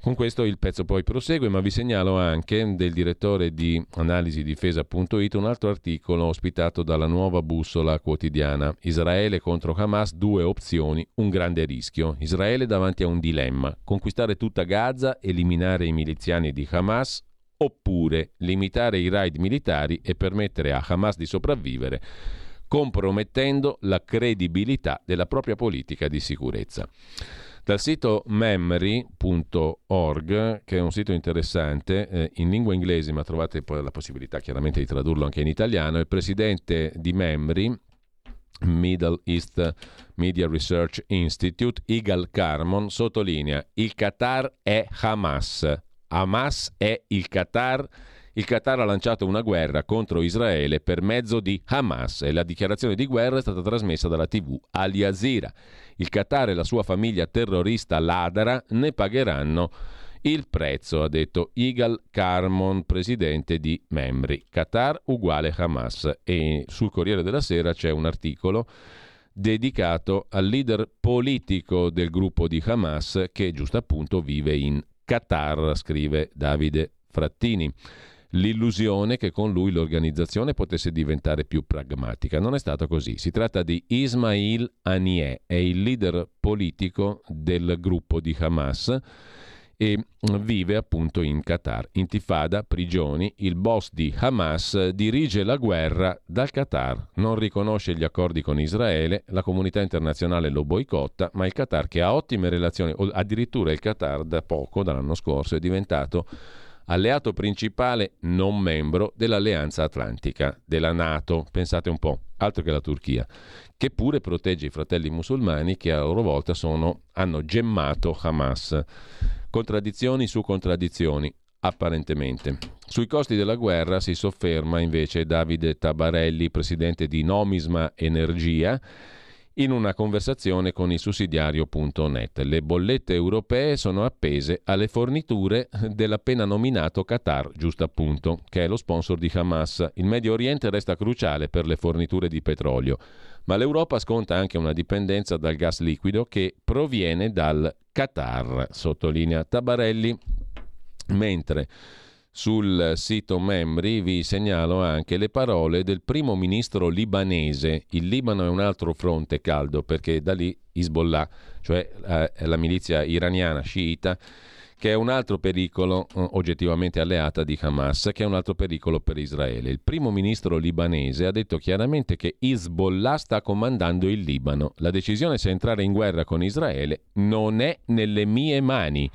Con questo il pezzo poi prosegue, ma vi segnalo anche del direttore di analisidifesa.it un altro articolo ospitato dalla nuova bussola quotidiana. Israele contro Hamas, due opzioni, un grande rischio. Israele davanti a un dilemma, conquistare tutta Gaza, eliminare i miliziani di Hamas oppure limitare i raid militari e permettere a Hamas di sopravvivere compromettendo la credibilità della propria politica di sicurezza. Dal sito memory.org, che è un sito interessante eh, in lingua inglese, ma trovate poi la possibilità chiaramente di tradurlo anche in italiano, il presidente di Memory, Middle East Media Research Institute, Igal Carmon, sottolinea il Qatar è Hamas. Hamas è il Qatar il Qatar ha lanciato una guerra contro Israele per mezzo di Hamas e la dichiarazione di guerra è stata trasmessa dalla TV Al Jazeera. Il Qatar e la sua famiglia terrorista ladara ne pagheranno il prezzo, ha detto Igal Karmon, presidente di Membri. Qatar uguale Hamas. E sul Corriere della Sera c'è un articolo dedicato al leader politico del gruppo di Hamas che giusto appunto vive in Qatar, scrive Davide Frattini l'illusione che con lui l'organizzazione potesse diventare più pragmatica. Non è stato così. Si tratta di Ismail Haniyeh, è il leader politico del gruppo di Hamas e vive appunto in Qatar. Intifada, prigioni, il boss di Hamas dirige la guerra dal Qatar, non riconosce gli accordi con Israele, la comunità internazionale lo boicotta, ma il Qatar che ha ottime relazioni, addirittura il Qatar da poco, dall'anno scorso, è diventato alleato principale non membro dell'Alleanza Atlantica, della Nato, pensate un po', altro che la Turchia, che pure protegge i fratelli musulmani che a loro volta sono, hanno gemmato Hamas. Contraddizioni su contraddizioni, apparentemente. Sui costi della guerra si sofferma invece Davide Tabarelli, presidente di Nomisma Energia, in una conversazione con il sussidiario.net. Le bollette europee sono appese alle forniture dell'appena nominato Qatar, giusto appunto, che è lo sponsor di Hamas. Il Medio Oriente resta cruciale per le forniture di petrolio, ma l'Europa sconta anche una dipendenza dal gas liquido che proviene dal Qatar, sottolinea Tabarelli, mentre sul sito membri vi segnalo anche le parole del primo ministro libanese. Il Libano è un altro fronte caldo perché da lì Hezbollah, cioè eh, la milizia iraniana sciita, che è un altro pericolo eh, oggettivamente alleata di Hamas, che è un altro pericolo per Israele. Il primo ministro libanese ha detto chiaramente che Hezbollah sta comandando il Libano. La decisione se entrare in guerra con Israele non è nelle mie mani.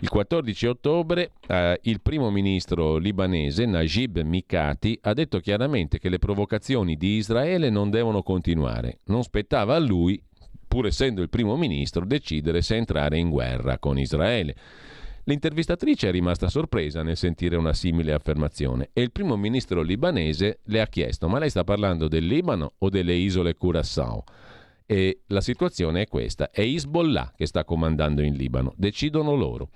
Il 14 ottobre eh, il primo ministro libanese Najib Mikati ha detto chiaramente che le provocazioni di Israele non devono continuare. Non spettava a lui, pur essendo il primo ministro, decidere se entrare in guerra con Israele. L'intervistatrice è rimasta sorpresa nel sentire una simile affermazione e il primo ministro libanese le ha chiesto ma lei sta parlando del Libano o delle isole Curaçao? E la situazione è questa, è Hezbollah che sta comandando in Libano, decidono loro.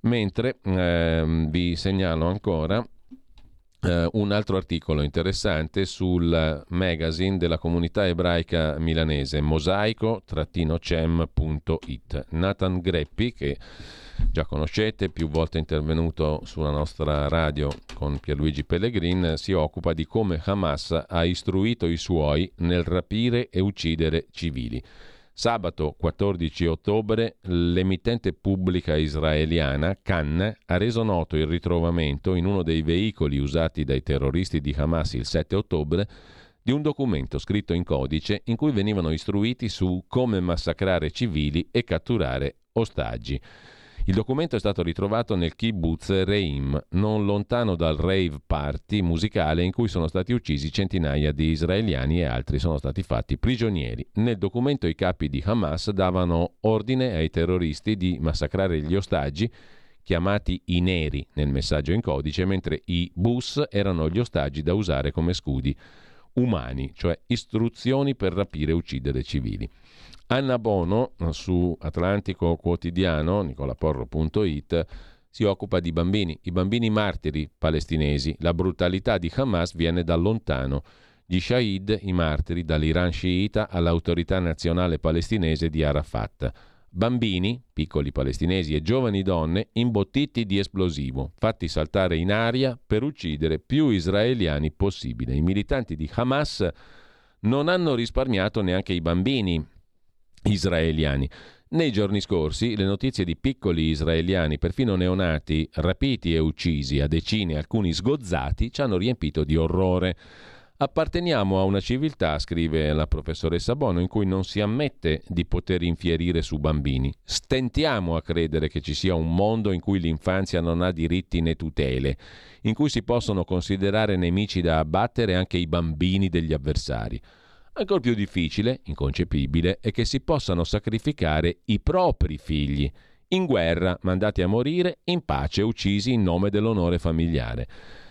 Mentre ehm, vi segnalo ancora eh, un altro articolo interessante sul magazine della comunità ebraica milanese, mosaico-cem.it. Nathan Greppi, che già conoscete, più volte intervenuto sulla nostra radio con Pierluigi Pellegrin, si occupa di come Hamas ha istruito i suoi nel rapire e uccidere civili. Sabato 14 ottobre l'emittente pubblica israeliana Cannes ha reso noto il ritrovamento in uno dei veicoli usati dai terroristi di Hamas il 7 ottobre di un documento scritto in codice in cui venivano istruiti su come massacrare civili e catturare ostaggi. Il documento è stato ritrovato nel kibbutz Reim, non lontano dal rave party musicale in cui sono stati uccisi centinaia di israeliani e altri sono stati fatti prigionieri. Nel documento i capi di Hamas davano ordine ai terroristi di massacrare gli ostaggi chiamati i neri nel messaggio in codice, mentre i bus erano gli ostaggi da usare come scudi umani, cioè istruzioni per rapire e uccidere civili. Anna Bono su Atlantico Quotidiano, nicolaporro.it, si occupa di bambini, i bambini martiri palestinesi. La brutalità di Hamas viene da lontano. Gli Shahid, i martiri, dall'Iran sciita all'autorità nazionale palestinese di Arafat. Bambini, piccoli palestinesi e giovani donne imbottiti di esplosivo, fatti saltare in aria per uccidere più israeliani possibile. I militanti di Hamas non hanno risparmiato neanche i bambini israeliani. Nei giorni scorsi le notizie di piccoli israeliani, perfino neonati, rapiti e uccisi a decine, alcuni sgozzati, ci hanno riempito di orrore. Apparteniamo a una civiltà, scrive la professoressa Bono, in cui non si ammette di poter infierire su bambini. Stentiamo a credere che ci sia un mondo in cui l'infanzia non ha diritti né tutele, in cui si possono considerare nemici da abbattere anche i bambini degli avversari. Ancora più difficile, inconcepibile, è che si possano sacrificare i propri figli in guerra, mandati a morire, in pace, uccisi in nome dell'onore familiare.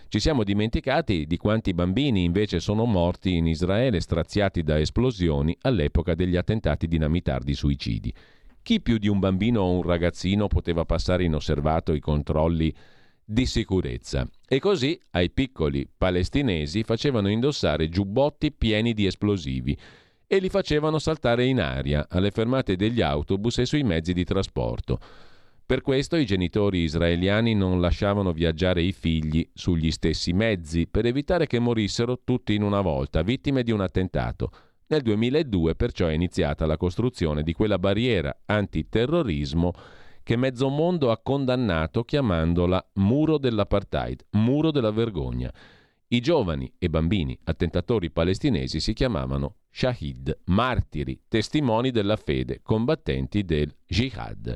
Ci siamo dimenticati di quanti bambini invece sono morti in Israele straziati da esplosioni all'epoca degli attentati dinamitardi suicidi. Chi più di un bambino o un ragazzino poteva passare inosservato i controlli di sicurezza. E così ai piccoli palestinesi facevano indossare giubbotti pieni di esplosivi e li facevano saltare in aria alle fermate degli autobus e sui mezzi di trasporto. Per questo i genitori israeliani non lasciavano viaggiare i figli sugli stessi mezzi per evitare che morissero tutti in una volta, vittime di un attentato. Nel 2002 perciò è iniziata la costruzione di quella barriera antiterrorismo che mezzo mondo ha condannato chiamandola muro dell'apartheid, muro della vergogna. I giovani e bambini attentatori palestinesi si chiamavano Shahid, martiri, testimoni della fede, combattenti del jihad.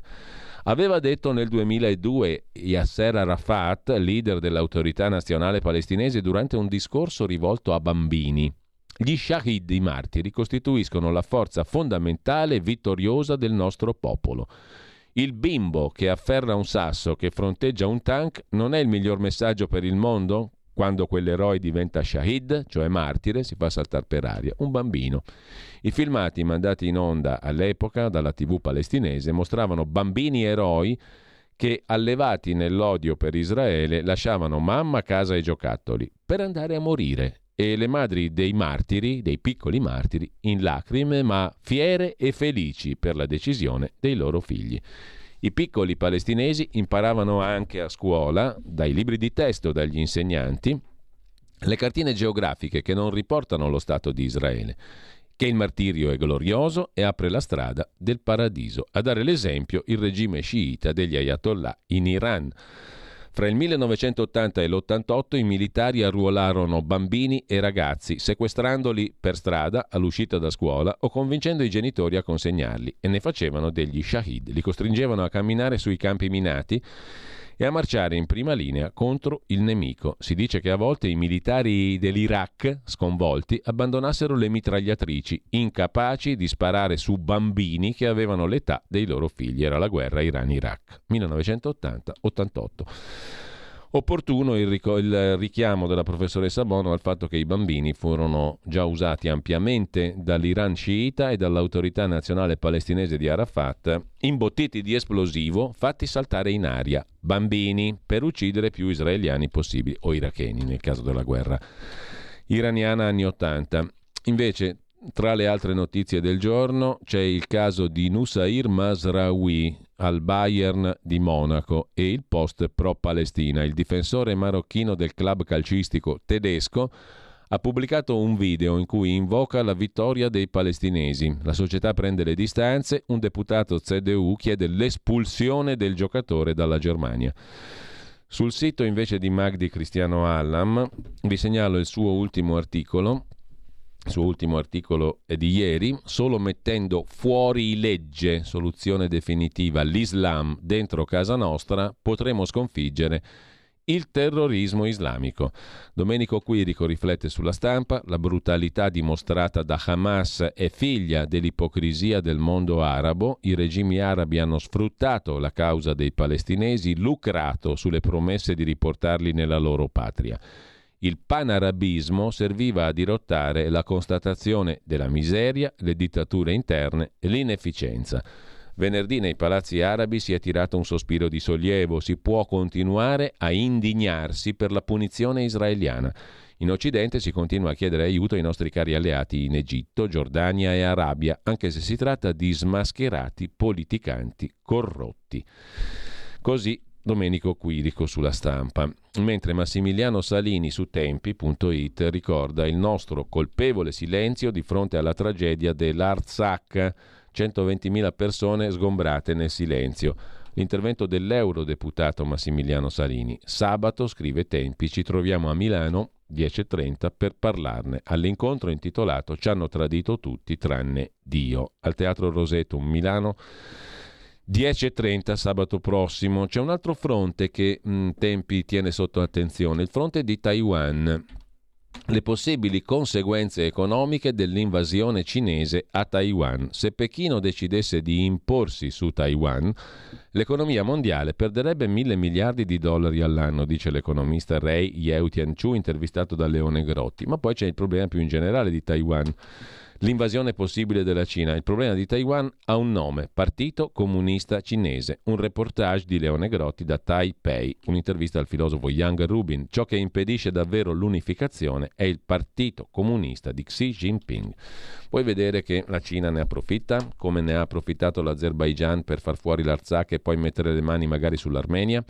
Aveva detto nel 2002 Yasser Arafat, leader dell'autorità nazionale palestinese, durante un discorso rivolto a bambini. Gli Shahid, i martiri, costituiscono la forza fondamentale e vittoriosa del nostro popolo. Il bimbo che afferra un sasso, che fronteggia un tank, non è il miglior messaggio per il mondo? Quando quell'eroe diventa shahid, cioè martire, si fa saltare per aria, un bambino. I filmati mandati in onda all'epoca dalla TV palestinese mostravano bambini eroi che, allevati nell'odio per Israele, lasciavano mamma, casa e giocattoli per andare a morire e le madri dei martiri, dei piccoli martiri, in lacrime ma fiere e felici per la decisione dei loro figli. I piccoli palestinesi imparavano anche a scuola, dai libri di testo, dagli insegnanti, le cartine geografiche che non riportano lo Stato di Israele, che il martirio è glorioso e apre la strada del paradiso. A dare l'esempio il regime sciita degli ayatollah in Iran. Fra il 1980 e l'88 i militari arruolarono bambini e ragazzi, sequestrandoli per strada all'uscita da scuola o convincendo i genitori a consegnarli e ne facevano degli shahid, li costringevano a camminare sui campi minati e a marciare in prima linea contro il nemico. Si dice che a volte i militari dell'Iraq, sconvolti, abbandonassero le mitragliatrici, incapaci di sparare su bambini che avevano l'età dei loro figli. Era la guerra Iran-Iraq, 1980-88. Opportuno il, ric- il, richiamo della professoressa Bono al fatto che i bambini furono già usati ampiamente dall'Iran sciita e dall'autorità nazionale palestinese di Arafat, imbottiti di esplosivo, fatti saltare in aria. Bambini per uccidere più israeliani possibili, o iracheni nel caso della guerra iraniana anni 80. Invece, tra le altre notizie del giorno c'è il caso di Nusair Masraoui al Bayern di Monaco e il post pro-Palestina. Il difensore marocchino del club calcistico tedesco ha pubblicato un video in cui invoca la vittoria dei palestinesi. La società prende le distanze, un deputato CDU chiede l'espulsione del giocatore dalla Germania. Sul sito invece di Magdi Cristiano Allam vi segnalo il suo ultimo articolo suo ultimo articolo è di ieri, solo mettendo fuori legge, soluzione definitiva, l'Islam dentro casa nostra, potremo sconfiggere il terrorismo islamico. Domenico Quirico riflette sulla stampa, la brutalità dimostrata da Hamas è figlia dell'ipocrisia del mondo arabo, i regimi arabi hanno sfruttato la causa dei palestinesi, lucrato sulle promesse di riportarli nella loro patria. Il panarabismo serviva a dirottare la constatazione della miseria, le dittature interne e l'inefficienza. Venerdì nei palazzi arabi si è tirato un sospiro di sollievo, si può continuare a indignarsi per la punizione israeliana. In Occidente si continua a chiedere aiuto ai nostri cari alleati in Egitto, Giordania e Arabia, anche se si tratta di smascherati politicanti corrotti. Così Domenico Quirico sulla stampa, mentre Massimiliano Salini su tempi.it ricorda il nostro colpevole silenzio di fronte alla tragedia dell'Artsakh, 120.000 persone sgombrate nel silenzio. L'intervento dell'eurodeputato Massimiliano Salini. Sabato, scrive Tempi, ci troviamo a Milano 10.30 per parlarne. All'incontro intitolato Ci hanno tradito tutti tranne Dio. Al Teatro Rosetum Milano 10.30 sabato prossimo. C'è un altro fronte che mh, Tempi tiene sotto attenzione, il fronte di Taiwan. Le possibili conseguenze economiche dell'invasione cinese a Taiwan. Se Pechino decidesse di imporsi su Taiwan, l'economia mondiale perderebbe mille miliardi di dollari all'anno, dice l'economista Ray Yeo Tianchu, intervistato da Leone Grotti. Ma poi c'è il problema più in generale di Taiwan L'invasione possibile della Cina. Il problema di Taiwan ha un nome, Partito Comunista Cinese. Un reportage di Leone Grotti da Taipei, un'intervista al filosofo Yang Rubin. Ciò che impedisce davvero l'unificazione è il Partito Comunista di Xi Jinping. Puoi vedere che la Cina ne approfitta, come ne ha approfittato l'Azerbaigian per far fuori l'Arzakh e poi mettere le mani magari sull'Armenia?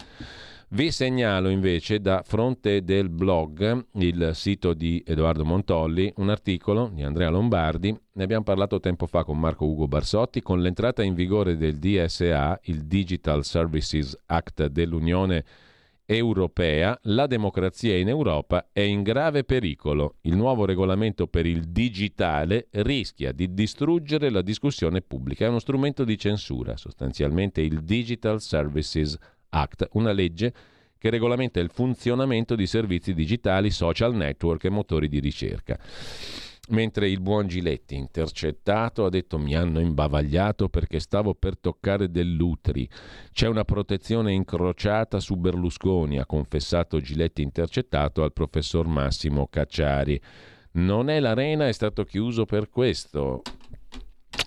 Vi segnalo invece da Fronte del Blog, il sito di Edoardo Montolli, un articolo di Andrea Lombardi. Ne abbiamo parlato tempo fa con Marco Ugo Barsotti. Con l'entrata in vigore del DSA, il Digital Services Act dell'Unione Europea, la democrazia in Europa è in grave pericolo. Il nuovo regolamento per il digitale rischia di distruggere la discussione pubblica. È uno strumento di censura, sostanzialmente il Digital Services Act Act, una legge che regolamenta il funzionamento di servizi digitali, social network e motori di ricerca. Mentre il buon Giletti, intercettato, ha detto mi hanno imbavagliato perché stavo per toccare dell'utri. C'è una protezione incrociata su Berlusconi, ha confessato Giletti intercettato al professor Massimo Cacciari. Non è l'arena, è stato chiuso per questo.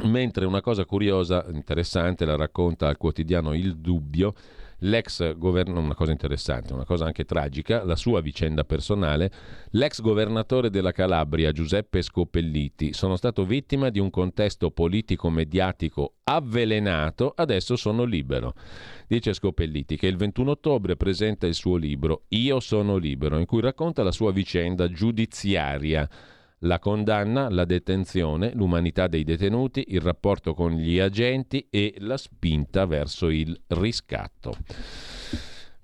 Mentre una cosa curiosa, interessante, la racconta al quotidiano Il Dubbio, l'ex governo, una cosa interessante, una cosa anche tragica, la sua vicenda personale, l'ex governatore della Calabria Giuseppe Scopelliti, sono stato vittima di un contesto politico mediatico avvelenato, adesso sono libero. Dice Scopelliti che il 21 ottobre presenta il suo libro Io sono libero, in cui racconta la sua vicenda giudiziaria la condanna, la detenzione, l'umanità dei detenuti, il rapporto con gli agenti e la spinta verso il riscatto.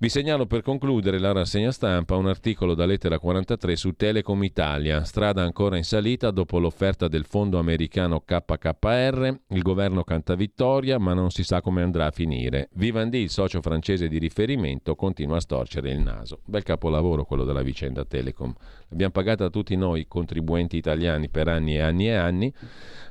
Vi segnalo per concludere la rassegna stampa un articolo da lettera 43 su Telecom Italia, strada ancora in salita dopo l'offerta del fondo americano KKR, il governo canta vittoria ma non si sa come andrà a finire. Vivendi, il socio francese di riferimento, continua a storcere il naso. Bel capolavoro quello della vicenda Telecom. L'abbiamo pagata tutti noi contribuenti italiani per anni e anni e anni,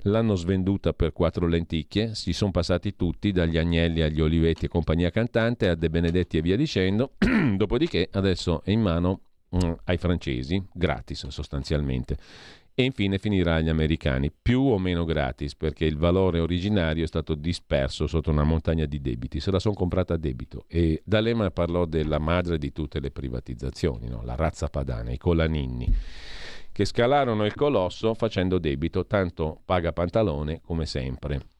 l'hanno svenduta per quattro lenticchie, si sono passati tutti dagli Agnelli agli Olivetti e compagnia cantante a De Benedetti e via dicendo. Dopodiché adesso è in mano mm, ai francesi, gratis sostanzialmente, e infine finirà agli americani, più o meno gratis, perché il valore originario è stato disperso sotto una montagna di debiti, se la sono comprata a debito. E D'Alema parlò della madre di tutte le privatizzazioni, no? la razza padana, i colaninni, che scalarono il colosso facendo debito, tanto paga pantalone come sempre.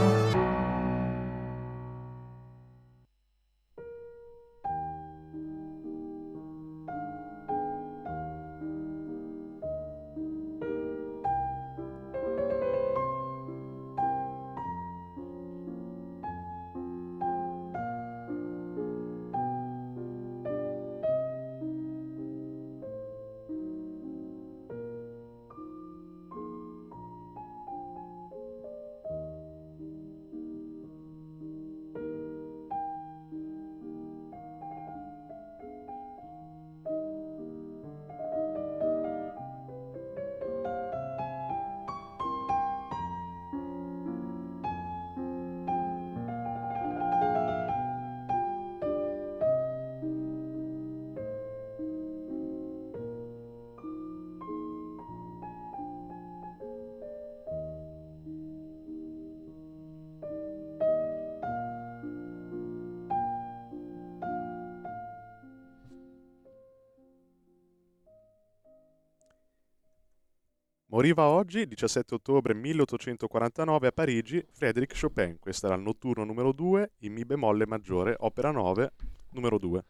Moriva oggi, 17 ottobre 1849 a Parigi, Frédéric Chopin. Questo era il notturno numero 2 in Mi bemolle maggiore, opera 9, numero 2.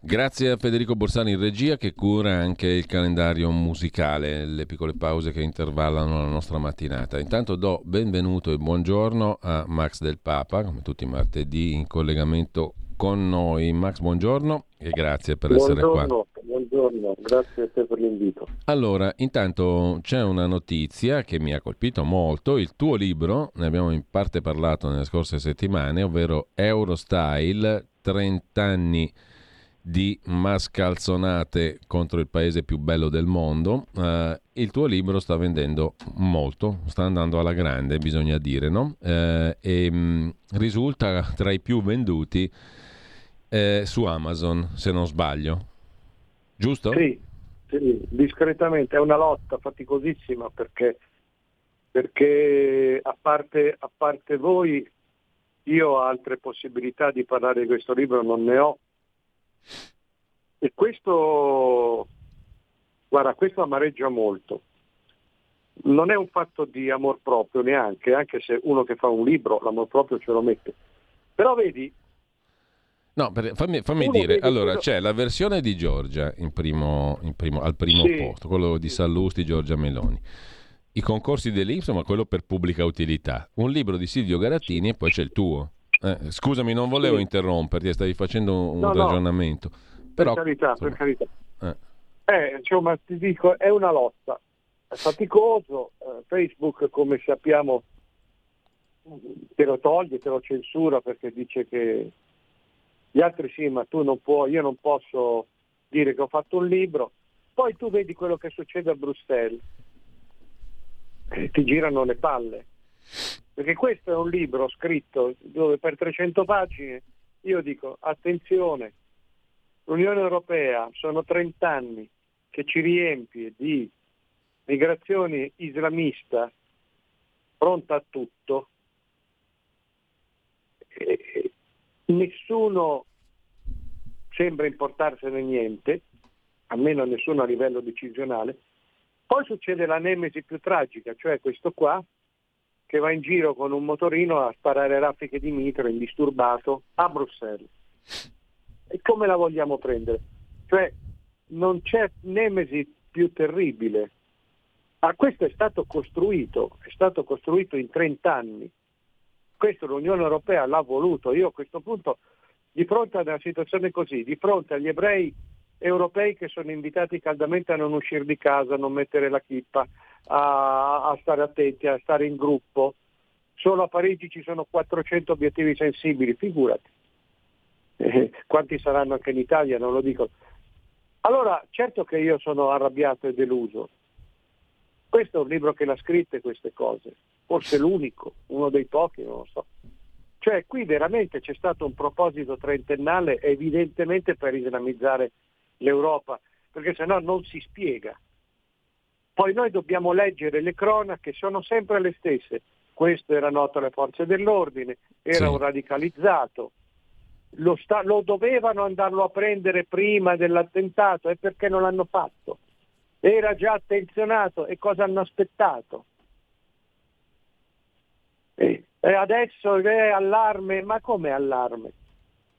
Grazie a Federico Borsani in regia che cura anche il calendario musicale, le piccole pause che intervallano la nostra mattinata. Intanto do benvenuto e buongiorno a Max del Papa, come tutti i martedì in collegamento con noi. Max, buongiorno e grazie per buongiorno, essere qua. Buongiorno, grazie a te per l'invito. Allora, intanto c'è una notizia che mi ha colpito molto, il tuo libro, ne abbiamo in parte parlato nelle scorse settimane, ovvero Eurostyle, 30 anni di mascalzonate contro il paese più bello del mondo. Eh, il tuo libro sta vendendo molto, sta andando alla grande, bisogna dire, no? Eh, e mh, mm, risulta tra i più venduti eh, su Amazon, se non sbaglio. Giusto? Sì, sì, discretamente è una lotta faticosissima perché, perché a, parte, a parte voi io altre possibilità di parlare di questo libro non ne ho e questo, guarda, questo amareggia molto. Non è un fatto di amor proprio neanche, anche se uno che fa un libro l'amor proprio ce lo mette. Però vedi... No, per, fammi, fammi dire, allora c'è la versione di Giorgia in primo, in primo, al primo sì. posto, quello di Sallusti, Giorgia Meloni i concorsi dell'Ipso, ma quello per pubblica utilità. Un libro di Silvio Garattini e poi c'è il tuo. Eh, scusami, non volevo sì. interromperti, stavi facendo un no, ragionamento. No. Però, per carità, insomma, per carità. Eh. Eh, insomma, ti dico, è una lotta. È faticoso. Eh, Facebook, come sappiamo, te lo toglie, te lo censura perché dice che gli altri sì, ma tu non puoi, io non posso dire che ho fatto un libro. Poi tu vedi quello che succede a Bruxelles, ti girano le palle perché questo è un libro scritto dove per 300 pagine io dico attenzione, l'Unione Europea sono 30 anni che ci riempie di migrazione islamista pronta a tutto, e nessuno sembra importarsene niente, almeno nessuno a livello decisionale. Poi succede la nemesi più tragica, cioè questo qua che va in giro con un motorino a sparare raffiche di mitra indisturbato a Bruxelles. E come la vogliamo prendere? Cioè non c'è nemesi più terribile. Ma questo è stato costruito, è stato costruito in 30 anni. Questo l'Unione Europea l'ha voluto. Io a questo punto, di fronte a una situazione così, di fronte agli ebrei europei che sono invitati caldamente a non uscire di casa, a non mettere la chippa, a, a stare attenti, a stare in gruppo. Solo a Parigi ci sono 400 obiettivi sensibili, figurati. Eh, quanti saranno anche in Italia, non lo dico. Allora, certo che io sono arrabbiato e deluso. Questo è un libro che l'ha scritte queste cose, forse l'unico, uno dei pochi, non lo so. Cioè qui veramente c'è stato un proposito trentennale evidentemente per islamizzare l'Europa, perché se no non si spiega. Poi noi dobbiamo leggere le cronache, sono sempre le stesse. Questo era noto alle forze dell'ordine, era sì. un radicalizzato. Lo, sta- lo dovevano andarlo a prendere prima dell'attentato e perché non l'hanno fatto? Era già attenzionato e cosa hanno aspettato? E, adesso è allarme, ma come allarme?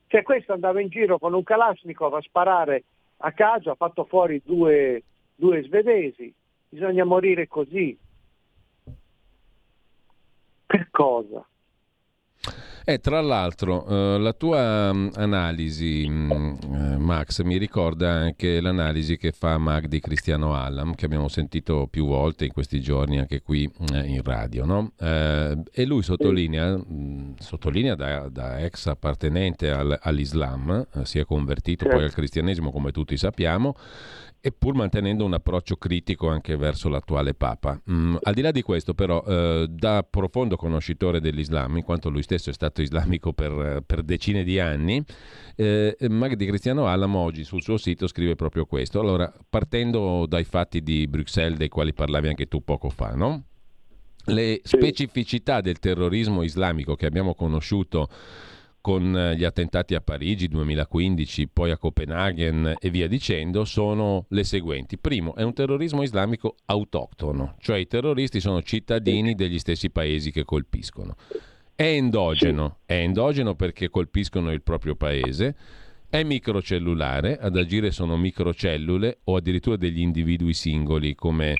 Cioè questo andava in giro con un Kalashnikov a sparare a caso, ha fatto fuori due, due svedesi, bisogna morire così. Per cosa? Eh, tra l'altro, eh, la tua mh, mm, analisi, mh, mm, eh, Max, mi ricorda anche l'analisi che fa Magdi Cristiano Allam, che abbiamo sentito più volte in questi giorni anche qui eh, in radio. No? Eh, e lui sottolinea, mh, mm, sottolinea da, da, ex appartenente al, all'Islam, eh, si è convertito poi al cristianesimo come tutti sappiamo, e pur mantenendo un approccio critico anche verso l'attuale Papa. Mm, al di là di questo, però, eh, da profondo conoscitore dell'Islam, in quanto lui stesso è stato islamico per, per decine di anni, eh, Magdi Cristiano Alamo oggi sul suo sito scrive proprio questo. Allora, partendo dai fatti di Bruxelles, dei quali parlavi anche tu poco fa, no? Le specificità del terrorismo islamico che abbiamo conosciuto con eh, gli attentati a Parigi 2015, poi a Copenaghen e via dicendo, sono le seguenti. Primo, è un terrorismo islamico autoctono, cioè i terroristi sono cittadini degli stessi paesi che colpiscono. È endogeno, è endogeno perché colpiscono il proprio paese, è microcellulare, ad agire sono microcellule o addirittura degli individui singoli come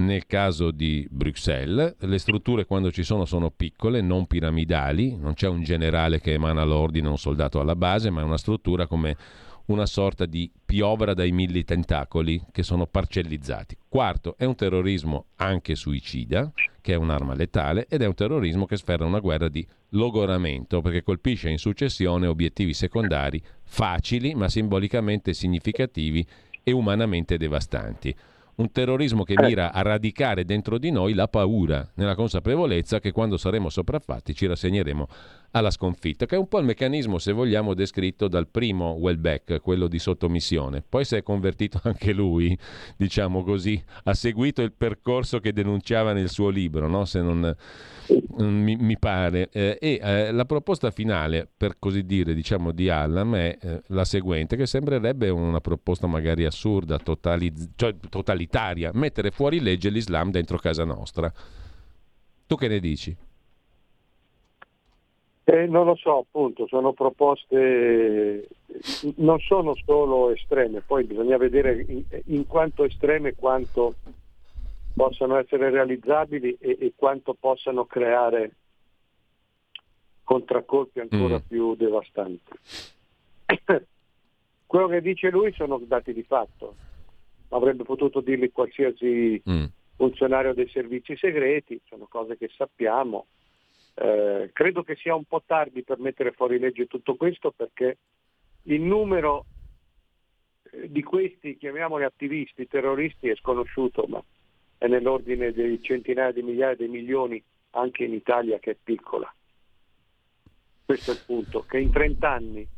nel caso di Bruxelles, le strutture quando ci sono sono piccole, non piramidali, non c'è un generale che emana l'ordine, un soldato alla base, ma è una struttura come una sorta di piovra dai mille tentacoli che sono parcellizzati. Quarto, è un terrorismo anche suicida, che è un'arma letale, ed è un terrorismo che sferra una guerra di logoramento, perché colpisce in successione obiettivi secondari facili, ma simbolicamente significativi e umanamente devastanti un terrorismo che mira a radicare dentro di noi la paura, nella consapevolezza che quando saremo sopraffatti ci rassegneremo alla sconfitta, che è un po' il meccanismo, se vogliamo, descritto dal primo Welbeck, quello di sottomissione. Poi si è convertito anche lui, diciamo così, ha seguito il percorso che denunciava nel suo libro, no? se non mi, mi pare. Eh, e eh, la proposta finale, per così dire, diciamo, di Allam è eh, la seguente, che sembrerebbe una proposta magari assurda, totaliz- cioè, totalitaria, mettere fuori legge l'Islam dentro casa nostra. Tu che ne dici? Eh, non lo so, appunto, sono proposte, non sono solo estreme, poi bisogna vedere in, in quanto estreme quanto possano essere realizzabili e, e quanto possano creare contraccolpi ancora mm. più devastanti. Quello che dice lui sono dati di fatto, avrebbe potuto dirli qualsiasi mm. funzionario dei servizi segreti, sono cose che sappiamo. Eh, credo che sia un po' tardi per mettere fuori legge tutto questo perché il numero eh, di questi, chiamiamoli attivisti, terroristi, è sconosciuto, ma è nell'ordine di centinaia di migliaia di milioni anche in Italia che è piccola. Questo è il punto, che in 30 anni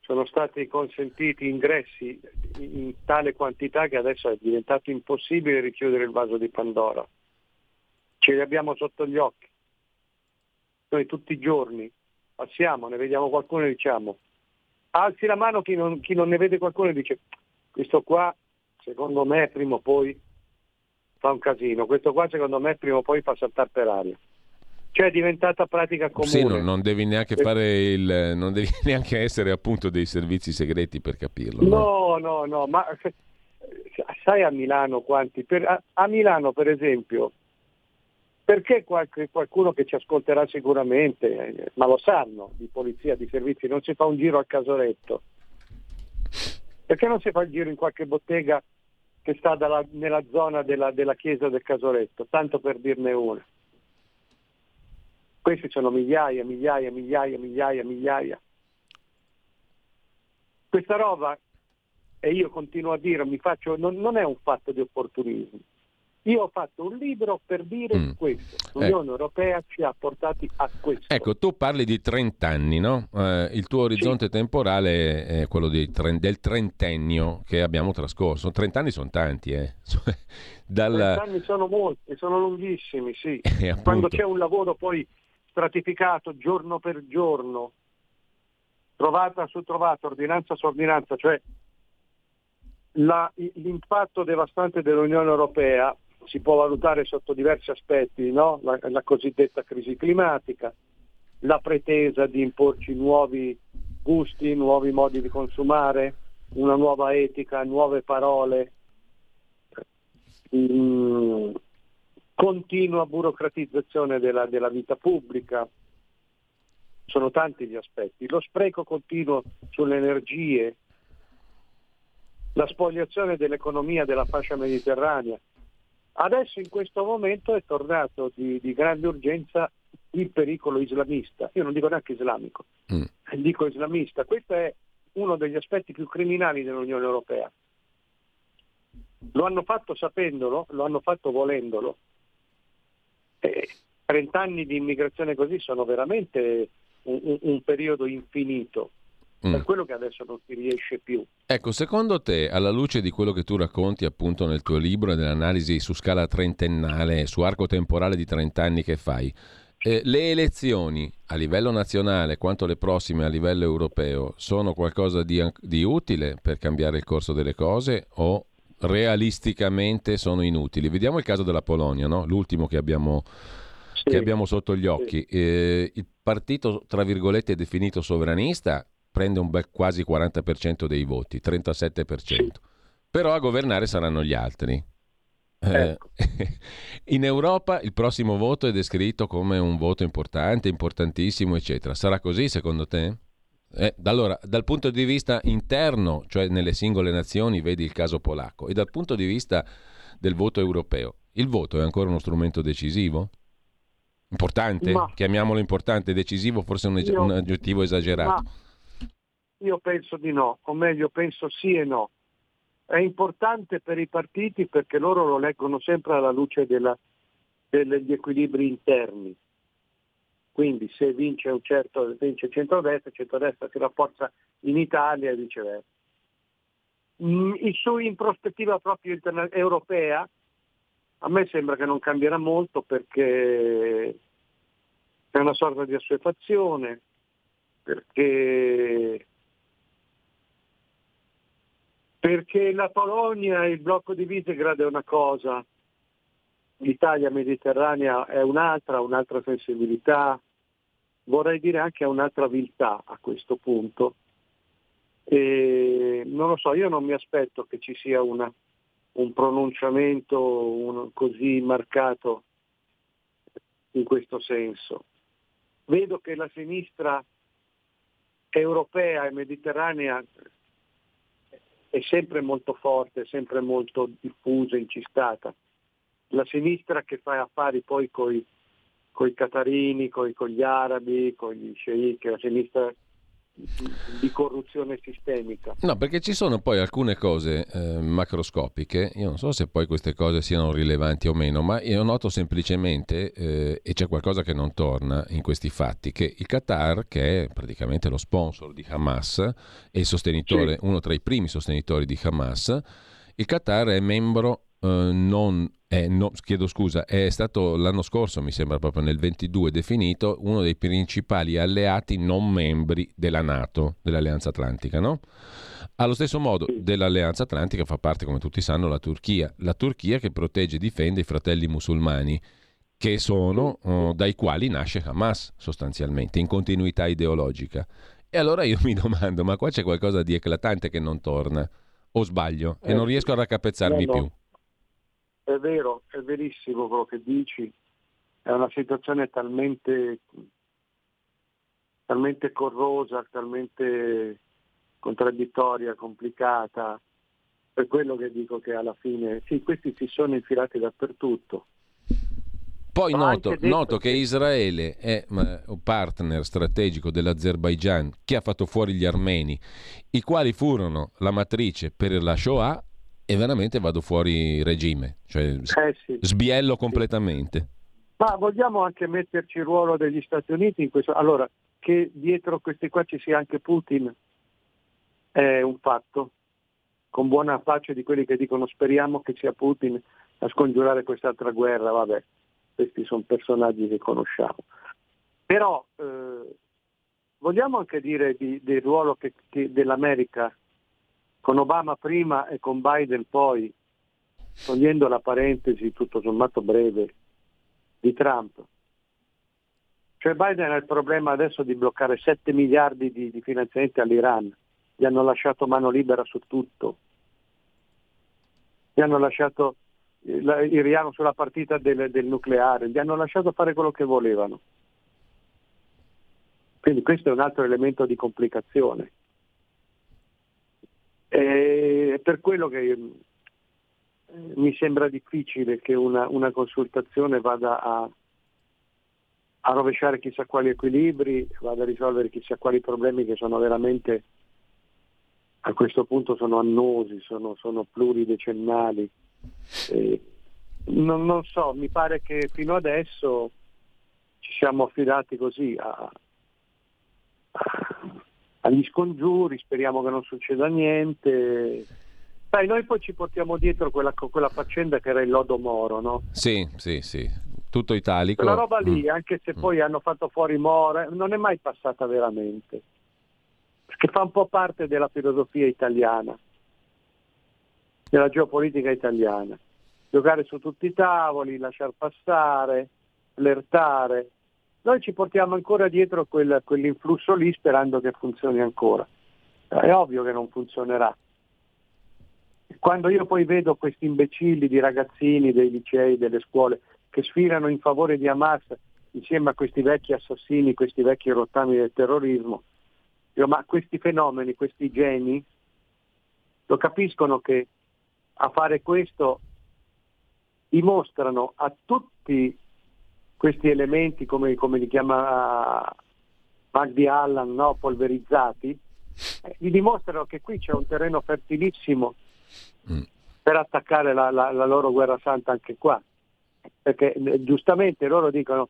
sono stati consentiti ingressi in tale quantità che adesso è diventato impossibile richiudere il vaso di Pandora. Ce li abbiamo sotto gli occhi. Noi tutti i giorni passiamo, ne vediamo qualcuno e diciamo, alzi la mano chi non, chi non ne vede qualcuno e dice, questo qua secondo me prima o poi fa un casino. Questo qua secondo me prima o poi fa saltare per aria. Cioè è diventata pratica comune. Sì, non, non devi neanche fare il. non devi neanche essere appunto dei servizi segreti per capirlo. No, no, no, no ma sai a Milano quanti. Per, a, a, Milano, per esempio, perché qualche, qualcuno che ci ascolterà sicuramente, ma lo sanno, di polizia, di servizi, non si fa un giro al casoretto? Perché non si fa il giro in qualche bottega che sta dalla, nella zona della, della chiesa del Casoretto, tanto per dirne una. Questi sono migliaia, migliaia, migliaia, migliaia, migliaia. Questa roba, e io continuo a faccio, non, non è un fatto di opportunismo, io ho fatto un libro per dire mm. questo. L'Unione eh. Europea ci ha portati a questo. Ecco, tu parli di 30 anni, no? Eh, il tuo orizzonte sì. temporale è quello tre, del trentennio che abbiamo trascorso. 30 anni sono tanti, eh. Dalla... 30 anni sono molti, sono lunghissimi, sì. Quando c'è un lavoro poi stratificato giorno per giorno, trovata su trovata, ordinanza su ordinanza, cioè la, l'impatto devastante dell'Unione Europea si può valutare sotto diversi aspetti, no? la, la cosiddetta crisi climatica, la pretesa di imporci nuovi gusti, nuovi modi di consumare, una nuova etica, nuove parole, mm, continua burocratizzazione della, della, vita pubblica, sono tanti gli aspetti, lo spreco continuo sulle energie, la spoliazione dell'economia della fascia mediterranea, Adesso in questo momento è tornato di, di grande urgenza il pericolo islamista, io non dico neanche islamico, mm. dico islamista, questo è uno degli aspetti più criminali dell'Unione Europea. Lo hanno fatto sapendolo, lo hanno fatto volendolo. E 30 anni di immigrazione così sono veramente un, un, un periodo infinito. Mm. Per quello che adesso non si riesce più. Ecco, secondo te, alla luce di quello che tu racconti appunto nel tuo libro e dell'analisi su scala trentennale, su arco temporale di 30 anni che fai, eh, le elezioni a livello nazionale quanto le prossime a livello europeo sono qualcosa di, di utile per cambiare il corso delle cose o realisticamente sono inutili? Vediamo il caso della Polonia, no? l'ultimo che abbiamo, che abbiamo sotto gli occhi. Eh, il partito, tra virgolette, definito sovranista prende un bel quasi 40% dei voti, 37%. Sì. Però a governare saranno gli altri. Eh, ecco. in Europa il prossimo voto è descritto come un voto importante, importantissimo, eccetera. Sarà così secondo te? Eh, allora, dal punto di vista interno, cioè nelle singole nazioni, vedi il caso polacco, e dal punto di vista del voto europeo, il voto è ancora uno strumento decisivo? Importante? Ma- Chiamiamolo importante, decisivo forse è un, Io- un aggettivo esagerato. Ma io penso di no, o meglio penso sì e no. È importante per i partiti perché loro lo leggono sempre alla luce della- degli equilibri interni. Quindi se vince un certo vince centrodestra, centrodestra si rafforza in Italia e viceversa. Mm, su in prospettiva proprio interna- europea, a me sembra che non cambierà molto perché è una sorta di assuefazione, perché, perché la Polonia e il blocco di Visegrad è una cosa, l'Italia mediterranea è un'altra, un'altra sensibilità, vorrei dire anche un'altra viltà a questo punto. E non lo so, io non mi aspetto che ci sia una- un pronunciamento un- così marcato in questo senso. Vedo che la sinistra europea e mediterranea è sempre molto forte, sempre molto diffusa, incistata. La sinistra che fa affari poi con i catarini, con gli arabi, con gli sceicchi, la sinistra di corruzione sistemica. No, perché ci sono poi alcune cose eh, macroscopiche, io non so se poi queste cose siano rilevanti o meno, ma io noto semplicemente, eh, e c'è qualcosa che non torna in questi fatti, che il Qatar, che è praticamente lo sponsor di Hamas e il sostenitore, uno tra i primi sostenitori di Hamas, il Qatar è membro eh, non è, no, chiedo scusa, è stato l'anno scorso, mi sembra proprio nel 22, definito uno dei principali alleati non membri della Nato, dell'Alleanza Atlantica, no? Allo stesso modo, dell'Alleanza Atlantica fa parte, come tutti sanno, la Turchia. La Turchia che protegge e difende i fratelli musulmani, che sono oh, dai quali nasce Hamas, sostanzialmente, in continuità ideologica. E allora io mi domando, ma qua c'è qualcosa di eclatante che non torna? O sbaglio? E Eh, non riesco a raccapezzarmi più. È vero, è verissimo quello che dici, è una situazione talmente, talmente corrosa, talmente contraddittoria, complicata, per quello che dico che alla fine, sì, questi si sono infilati dappertutto. Poi noto, noto che Israele è un partner strategico dell'Azerbaigian che ha fatto fuori gli armeni, i quali furono la matrice per la Shoah e veramente vado fuori regime, cioè Eh sì. sbiello completamente. Ma vogliamo anche metterci il ruolo degli Stati Uniti in questo? Allora, che dietro questi qua ci sia anche Putin è un fatto, con buona pace di quelli che dicono speriamo che sia Putin a scongiurare quest'altra guerra, vabbè, questi sono personaggi che conosciamo. Però eh, vogliamo anche dire di- del ruolo che- che- dell'America con Obama prima e con Biden poi, togliendo la parentesi tutto sommato breve di Trump. Cioè Biden ha il problema adesso di bloccare 7 miliardi di, di finanziamenti all'Iran, gli hanno lasciato mano libera su tutto, gli hanno lasciato il, il riano sulla partita del, del nucleare, gli hanno lasciato fare quello che volevano. Quindi questo è un altro elemento di complicazione. E per quello che eh, mi sembra difficile che una, una consultazione vada a, a rovesciare chissà quali equilibri, vada a risolvere chissà quali problemi che sono veramente a questo punto sono annosi, sono, sono pluridecennali. Eh, non, non so, mi pare che fino adesso ci siamo affidati così a, agli scongiuri, speriamo che non succeda niente. Sai, noi poi ci portiamo dietro quella, quella faccenda che era il lodo Moro, no? Sì, sì, sì, tutto italico. Quella roba lì, Mm. anche se poi hanno fatto fuori Moro, non è mai passata veramente, perché fa un po' parte della filosofia italiana, della geopolitica italiana. Giocare su tutti i tavoli, lasciar passare, flirtare. Noi ci portiamo ancora dietro quel- quell'influsso lì sperando che funzioni ancora. È ovvio che non funzionerà. Quando io poi vedo questi imbecilli di ragazzini dei licei, delle scuole, che sfilano in favore di Hamas insieme a questi vecchi assassini, questi vecchi rottami del terrorismo, Dico, ma questi fenomeni, questi geni, lo capiscono che a fare questo dimostrano a tutti questi elementi, come, come li chiama Magdi Allan, no? polverizzati, eh, gli dimostrano che qui c'è un terreno fertilissimo mm. per attaccare la, la, la loro guerra santa anche qua. Perché eh, giustamente loro dicono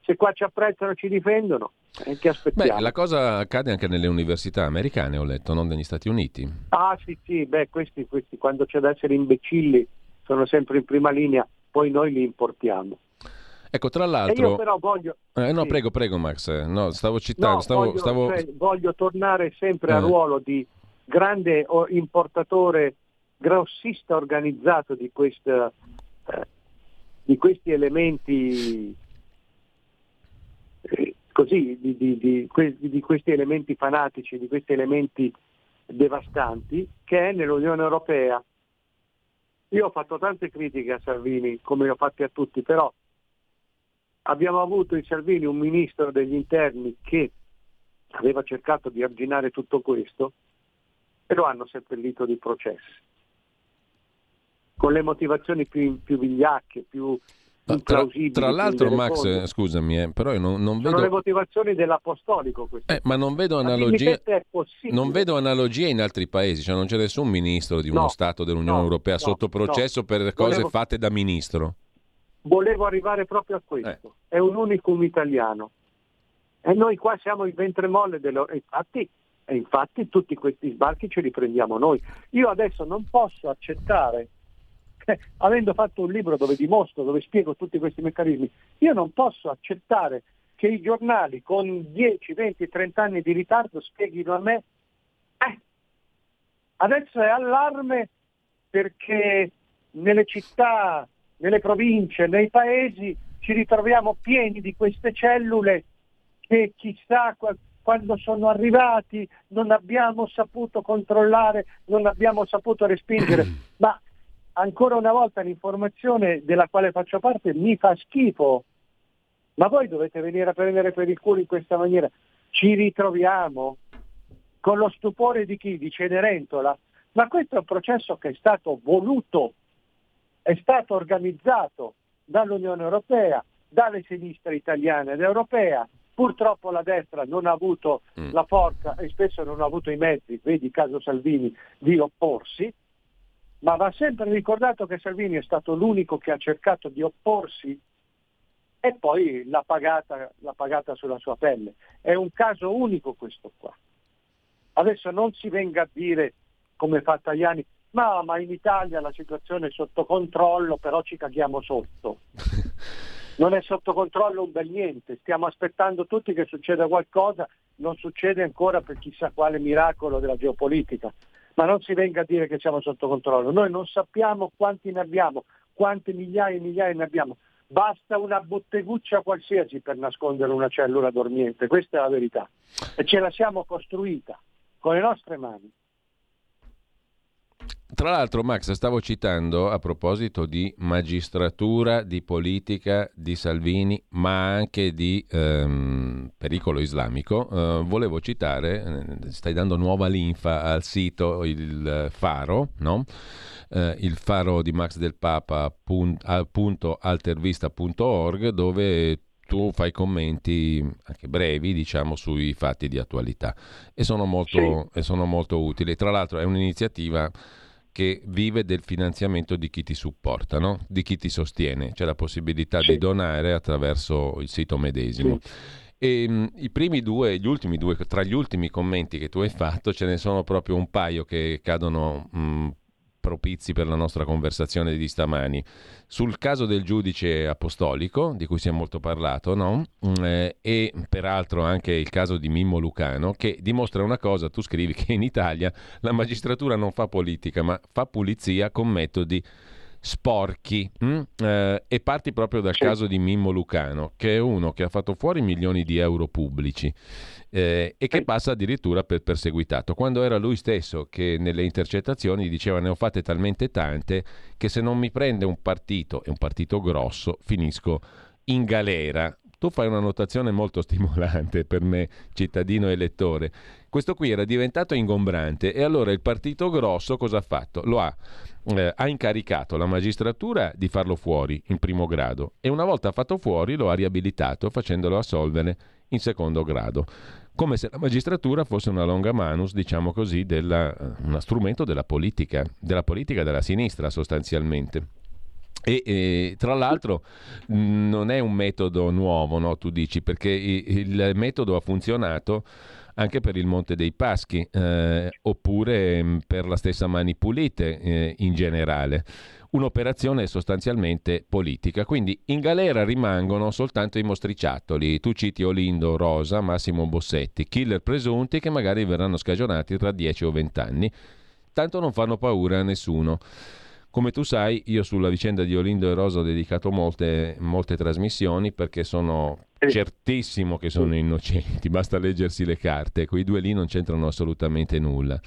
se qua ci apprezzano ci difendono, eh, che aspettiamo? Beh, la cosa accade anche nelle università americane, ho letto, non negli Stati Uniti. Ah sì, sì, beh, questi, questi quando c'è da essere imbecilli sono sempre in prima linea, poi noi li importiamo. Ecco, tra l'altro... E io però voglio... Eh, no, sì. prego, prego Max, no, stavo citando... No, stavo, voglio, stavo... Cioè, voglio, tornare sempre eh. al ruolo di grande importatore, grossista organizzato di, questa, eh, di questi elementi eh, così, di, di, di, di, questi elementi fanatici, di questi elementi devastanti, che è nell'Unione Europea. Io ho fatto tante critiche a Salvini, come le ho fatte a tutti, però abbiamo avuto in Salvini un ministro degli interni che aveva cercato di arginare tutto questo e lo hanno seppellito di processi, con le motivazioni più, più vigliacche, più, tra, tra, l'altro, Max, eh, scusami, eh, però io non, non vedo. Sono le motivazioni dell'apostolico. Eh, ma non vedo, analogie, non vedo analogie in altri paesi, cioè non c'è nessun ministro di uno no, Stato dell'Unione no, Europea no, sotto processo per cose Volevo... fatte da ministro. Volevo arrivare proprio a questo. Eh. È un unicum italiano. E noi qua siamo il ventre molle dello... Infatti, e infatti tutti questi sbarchi ce li prendiamo noi. Io adesso non posso accettare avendo fatto un libro dove dimostro, dove spiego tutti questi meccanismi, io non posso accettare che i giornali con 10, 20, 30 anni di ritardo spieghino a me, eh, adesso è allarme perché nelle città, nelle province, nei paesi ci ritroviamo pieni di queste cellule che chissà quando sono arrivati non abbiamo saputo controllare, non abbiamo saputo respingere, ma ancora una volta l'informazione della quale faccio parte mi fa schifo. Ma voi dovete venire a prendere per il culo in questa maniera. Ci ritroviamo con lo stupore di chi? Di Cenerentola. Ma questo è un processo che è stato voluto, è stato organizzato dall'Unione Europea, dalle sinistre italiane ed europea. Purtroppo la destra non ha avuto mm. la forza e spesso non ha avuto i mezzi, vedi caso Salvini, di opporsi ma va sempre ricordato che Salvini è stato l'unico che ha cercato di opporsi e poi l'ha pagata, l'ha pagata sulla sua pelle. È un caso unico questo qua. Adesso non si venga a dire, come fa Tajani, ma, ma in Italia la situazione è sotto controllo, però ci caghiamo sotto. Non è sotto controllo un bel niente, stiamo aspettando tutti che succeda qualcosa, non succede ancora per chissà quale miracolo della geopolitica ma non si venga a dire che siamo sotto controllo. Noi non sappiamo quanti ne abbiamo, quante migliaia e migliaia ne abbiamo. Basta una botteguccia qualsiasi per nascondere una cellula dormiente, questa è la verità. E ce la siamo costruita con le nostre mani. Tra l'altro, Max, stavo citando a proposito di magistratura, di politica di Salvini, ma anche di ehm, pericolo islamico. Eh, volevo citare, eh, stai dando nuova linfa al sito Il Faro, no? eh, il faro di Max del Papa, punt, altervista.org, dove tu fai commenti anche brevi, diciamo, sui fatti di attualità e sono molto, sì. e sono molto utili. Tra l'altro è un'iniziativa che vive del finanziamento di chi ti supporta, no? di chi ti sostiene. C'è la possibilità sì. di donare attraverso il sito medesimo. Sì. E, mh, I primi due, gli ultimi due, tra gli ultimi commenti che tu hai fatto, ce ne sono proprio un paio che cadono mh, propizi per la nostra conversazione di stamani. Sul caso del giudice apostolico, di cui si è molto parlato, no? Mm, eh, e peraltro anche il caso di Mimmo Lucano, che dimostra una cosa, tu scrivi che in Italia la magistratura non fa politica, ma fa pulizia con metodi sporchi mm? eh, e parti proprio dal caso di Mimmo Lucano, che è uno che ha fatto fuori milioni di euro pubblici eh, e che passa addirittura per perseguitato, quando era lui stesso che nelle intercettazioni diceva ne ho fatte talmente tante che se non mi prende un partito, e un partito grosso, finisco in galera tu fai una notazione molto stimolante per me, cittadino e lettore. Questo qui era diventato ingombrante e allora il partito grosso cosa ha fatto? Lo ha, eh, ha incaricato la magistratura di farlo fuori in primo grado e una volta fatto fuori lo ha riabilitato facendolo assolvere in secondo grado come se la magistratura fosse una longa manus, diciamo così, della, eh, uno strumento della politica, della politica della sinistra sostanzialmente. E, e, tra l'altro non è un metodo nuovo, no? tu dici, perché il metodo ha funzionato anche per il Monte dei Paschi eh, oppure per la stessa Mani Pulite eh, in generale un'operazione sostanzialmente politica. Quindi in galera rimangono soltanto i mostriciattoli. Tu citi Olindo, Rosa, Massimo Bossetti, killer presunti che magari verranno scagionati tra 10 o 20 anni. Tanto non fanno paura a nessuno. Come tu sai, io sulla vicenda di Olindo e Rosa ho dedicato molte, molte trasmissioni perché sono certissimo che sono innocenti, basta leggersi le carte, quei due lì non c'entrano assolutamente nulla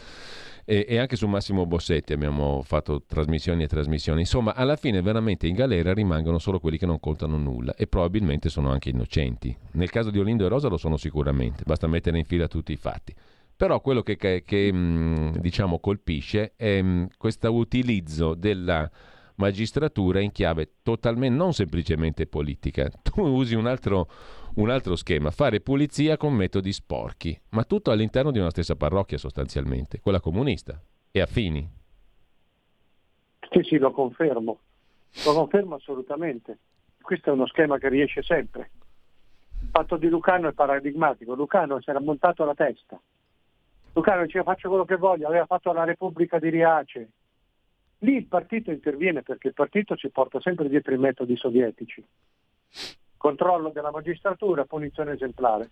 e, e, anche su Massimo Bossetti abbiamo fatto trasmissioni e trasmissioni. Insomma, alla fine veramente in galera rimangono solo quelli che non contano nulla e probabilmente sono anche innocenti. Nel caso di Olindo e Rosa lo sono sicuramente, basta mettere in fila tutti i fatti. Però quello che, che, che mh, diciamo colpisce è questo utilizzo della magistratura in chiave totalmente non semplicemente politica. Tu usi un altro un altro schema, fare pulizia con metodi sporchi, ma tutto all'interno di una stessa parrocchia sostanzialmente, quella comunista, e affini. Sì, sì, lo confermo, lo confermo assolutamente. Questo è uno schema che riesce sempre. Il fatto di Lucano è paradigmatico, Lucano si era montato la testa. Lucano diceva faccio quello che voglio, aveva fatto la Repubblica di Riace. Lì il partito interviene perché il partito ci porta sempre dietro i metodi sovietici controllo della magistratura, punizione esemplare.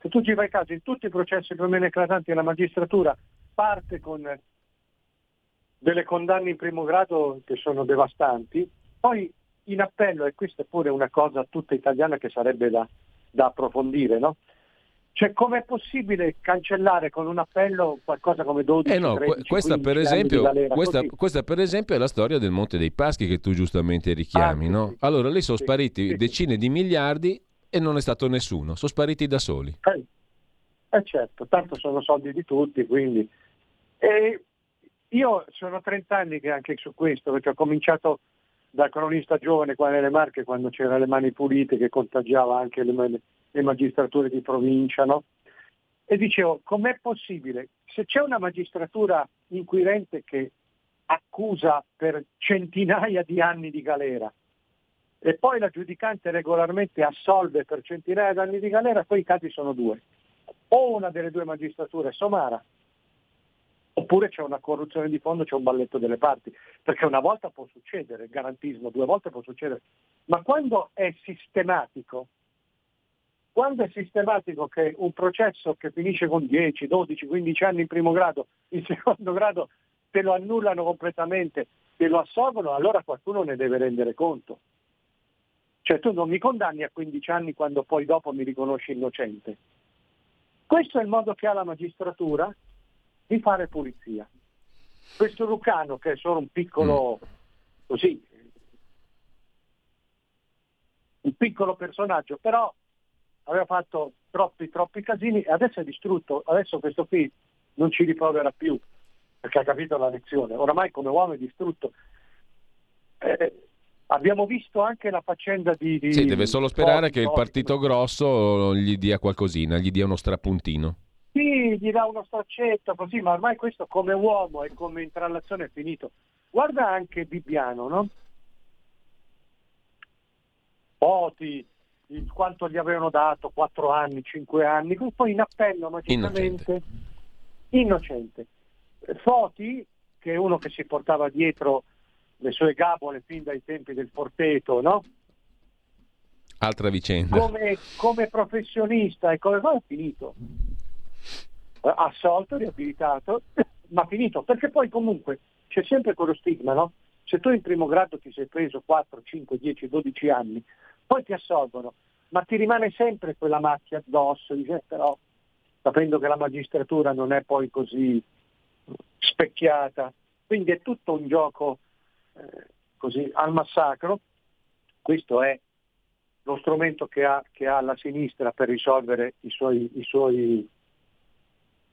Se tu ci fai caso, in tutti i processi più o meno eclatanti della magistratura parte con delle condanne in primo grado che sono devastanti, poi in appello, e questa è pure una cosa tutta italiana che sarebbe da, da approfondire, no? Cioè, com'è possibile cancellare con un appello qualcosa come 12 eh no, 13, questa, per esempio, questa, questa, per esempio, è la storia del Monte dei Paschi che tu giustamente richiami. Ah, no? sì, allora, lì sono sì, spariti sì, decine di miliardi e non è stato nessuno, sono spariti da soli. Eh, eh certo, tanto sono soldi di tutti, quindi... E io sono 30 anni che anche su questo, perché ho cominciato da cronista giovane qua nelle Marche quando c'erano le mani pulite che contagiava anche le, le magistrature di provincia, no? E dicevo, com'è possibile? Se c'è una magistratura inquirente che accusa per centinaia di anni di galera e poi la giudicante regolarmente assolve per centinaia di anni di galera, poi i casi sono due. O una delle due magistrature è somara, oppure c'è una corruzione di fondo, c'è un balletto delle parti, perché una volta può succedere, il garantismo, due volte può succedere, ma quando è sistematico, quando è sistematico che un processo che finisce con 10, 12, 15 anni in primo grado, in secondo grado te lo annullano completamente, te lo assolvono, allora qualcuno ne deve rendere conto. Cioè tu non mi condanni a 15 anni quando poi dopo mi riconosci innocente. Questo è il modo che ha la magistratura di fare pulizia. Questo Lucano, che è solo un piccolo, mm. così, un piccolo personaggio, però aveva fatto troppi, troppi casini e adesso è distrutto, adesso questo qui non ci riprovera più, perché ha capito la lezione, oramai come uomo è distrutto. Eh, abbiamo visto anche la faccenda di... di sì, deve solo sperare che il partito grosso gli dia qualcosina, gli dia uno strapuntino. Sì, gli dà uno straccetto così, ma ormai questo come uomo e come intrallazione è finito. Guarda anche Bibbiano, no? Poti, quanto gli avevano dato, 4 anni, 5 anni, poi in appello magicamente innocente. innocente. Foti, che è uno che si portava dietro le sue gabole fin dai tempi del Forteto, no? Altra vicenda. Come, come professionista e come è finito assolto, riabilitato, ma finito, perché poi comunque c'è sempre quello stigma, no? Se tu in primo grado ti sei preso 4, 5, 10, 12 anni, poi ti assolvono, ma ti rimane sempre quella macchia addosso, dice, però sapendo che la magistratura non è poi così specchiata, quindi è tutto un gioco eh, così al massacro, questo è lo strumento che ha, che ha, la sinistra per risolvere i suoi, i, suoi,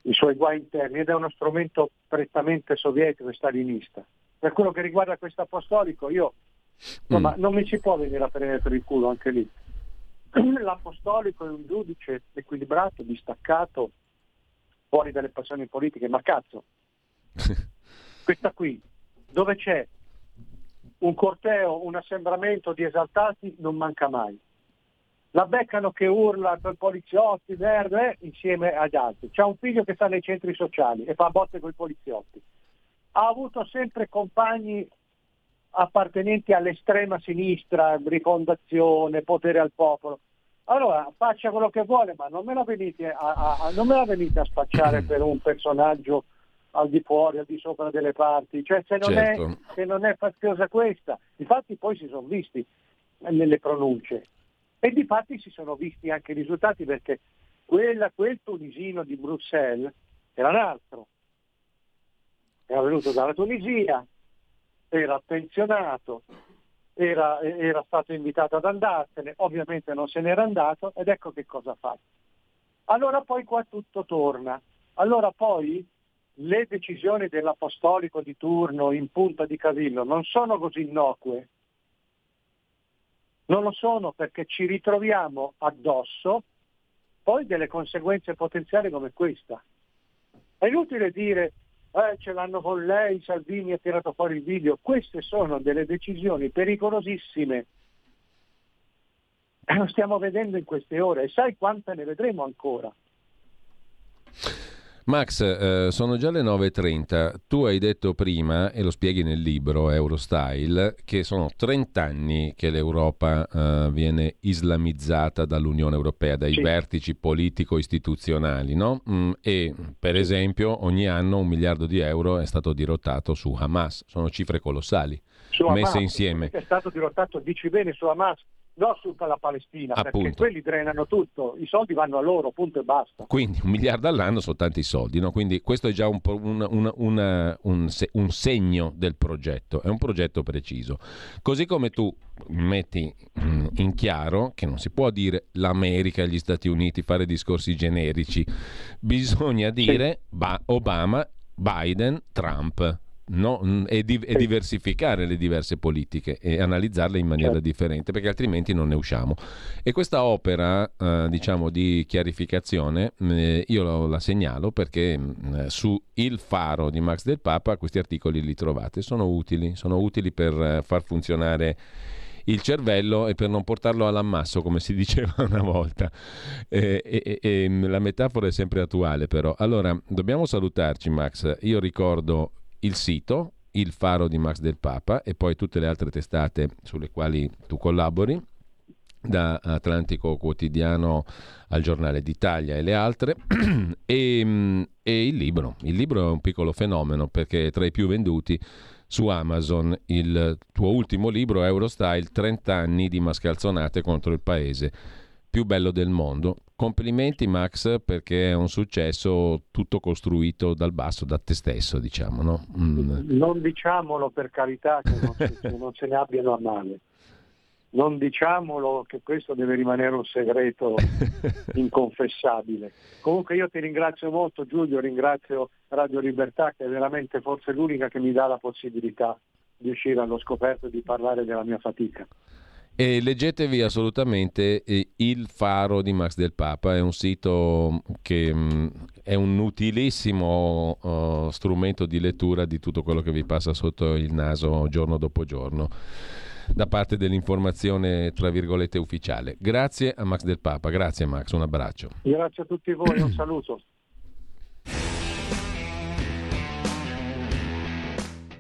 i suoi guai interni ed è uno strumento prettamente sovietico e stalinista. Per quello che riguarda questo apostolico, io insomma, mm. non mi si può venire a prendere per il culo anche lì. L'apostolico è un giudice equilibrato, distaccato, fuori dalle passioni politiche, ma cazzo, questa qui, dove c'è un corteo, un assembramento di esaltati, non manca mai. La beccano che urla per poliziotti, verde, insieme agli altri. C'ha un figlio che sta nei centri sociali e fa botte con i poliziotti. Ha avuto sempre compagni appartenenti all'estrema sinistra, rifondazione, potere al popolo. Allora faccia quello che vuole, ma non me la venite a, a, non me la venite a spacciare per un personaggio al di fuori, al di sopra delle parti, cioè se non, certo. è, se non è faziosa questa, infatti poi si sono visti nelle pronunce e di fatti si sono visti anche i risultati perché quella, quel tunisino di Bruxelles era un altro, era venuto dalla Tunisia, era pensionato, era, era stato invitato ad andarsene, ovviamente non se n'era andato ed ecco che cosa fatto. Allora poi qua tutto torna. Allora poi le decisioni dell'apostolico di turno in punta di cavillo non sono così innocue. Non lo sono perché ci ritroviamo addosso poi delle conseguenze potenziali come questa. È inutile dire eh, ce l'hanno con lei, Salvini ha tirato fuori il video. Queste sono delle decisioni pericolosissime. Lo stiamo vedendo in queste ore e sai quante ne vedremo ancora. Max, eh, sono già le 9.30. Tu hai detto prima, e lo spieghi nel libro Eurostyle, che sono 30 anni che l'Europa eh, viene islamizzata dall'Unione Europea, dai sì. vertici politico-istituzionali, no? Mm, e per esempio ogni anno un miliardo di euro è stato dirottato su Hamas. Sono cifre colossali, su messe Hamas, insieme. È stato dirottato, dici bene, su Hamas non sulla Palestina, Appunto. perché quelli drenano tutto, i soldi vanno a loro, punto e basta. Quindi un miliardo all'anno sono tanti soldi, no? quindi questo è già un, un, un, un, segno del progetto, è un progetto preciso. Così come tu metti mm, in chiaro che non si può dire l'America e gli Stati Uniti, fare discorsi generici, bisogna dire sì. Obama, Biden, Trump no? Mm, e, di- e, diversificare le diverse politiche e analizzarle in maniera certo. differente, perché altrimenti non ne usciamo. E questa opera, eh, diciamo, di chiarificazione, eh, io la segnalo perché mm, eh, su Il Faro di Max del Papa questi articoli li trovate, sono utili, sono utili per eh, far funzionare il cervello e per non portarlo all'ammasso, come si diceva una volta. Eh, e, e, la metafora è sempre attuale, però. Allora, dobbiamo salutarci, Max. Io ricordo il sito, il faro di Max del Papa e poi tutte le altre testate sulle quali tu collabori da Atlantico Quotidiano al Giornale d'Italia e le altre. E, e, il libro. Il libro è un piccolo fenomeno perché è tra i più venduti su Amazon. Il tuo ultimo libro Eurostyle 30 anni di mascalzonate contro il paese più bello del mondo Complimenti Max perché è un successo tutto costruito dal basso, da te stesso, diciamo. No? Mm. Non diciamolo per carità che non, se, non se ne abbiano a male. Non diciamolo che questo deve rimanere un segreto inconfessabile. Comunque io ti ringrazio molto Giulio, ringrazio Radio Libertà che è veramente forse l'unica che mi dà la possibilità di uscire allo scoperto e di parlare della mia fatica. E leggetevi assolutamente eh, Il Faro di Max del Papa, è un sito che mm, è un utilissimo uh, strumento di lettura di tutto quello che vi passa sotto il naso giorno dopo giorno da parte dell'informazione tra virgolette ufficiale. Grazie a Max del Papa, grazie Max, un abbraccio. Grazie a tutti voi, un saluto.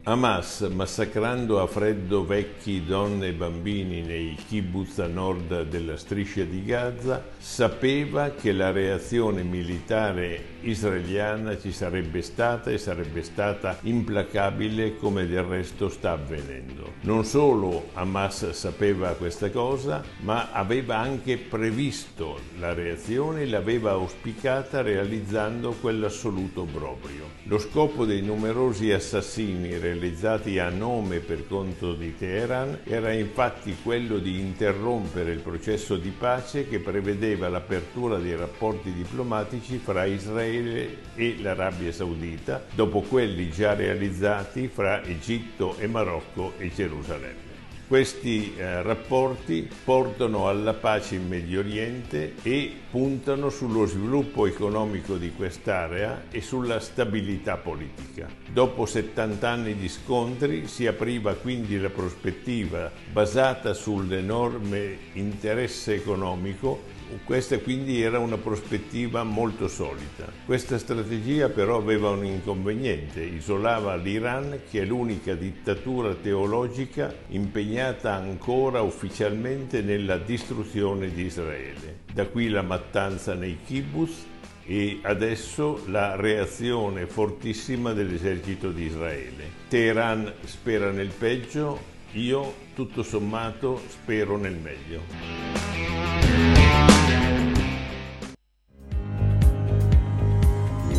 Hamas, massacrando a freddo vecchi, donne e bambini nei kibbutz a nord della striscia di Gaza, sapeva che la reazione militare israeliana ci sarebbe stata e sarebbe stata implacabile come del resto sta avvenendo. Non solo Hamas sapeva questa cosa, ma aveva anche previsto la reazione e l'aveva auspicata realizzando quell'assoluto obbrobrio. Lo scopo dei numerosi assassini realizzati a nome per conto di Teheran era infatti quello di interrompere il processo di pace che prevedeva l'apertura dei rapporti diplomatici fra Israele e l'Arabia Saudita, dopo quelli già realizzati fra Egitto e Marocco e Gerusalemme. Questi eh, rapporti portano alla pace in Medio Oriente e puntano sullo sviluppo economico di quest'area e sulla stabilità politica. Dopo 70 anni di scontri si apriva quindi la prospettiva basata sull'enorme interesse economico questa quindi era una prospettiva molto solida. Questa strategia però aveva un inconveniente, isolava l'Iran che è l'unica dittatura teologica impegnata ancora ufficialmente nella distruzione di Israele. Da qui la mattanza nei kibbutz e adesso la reazione fortissima dell'esercito di Israele. Teheran spera nel peggio, io tutto sommato spero nel meglio.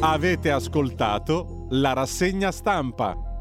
Avete ascoltato la rassegna stampa.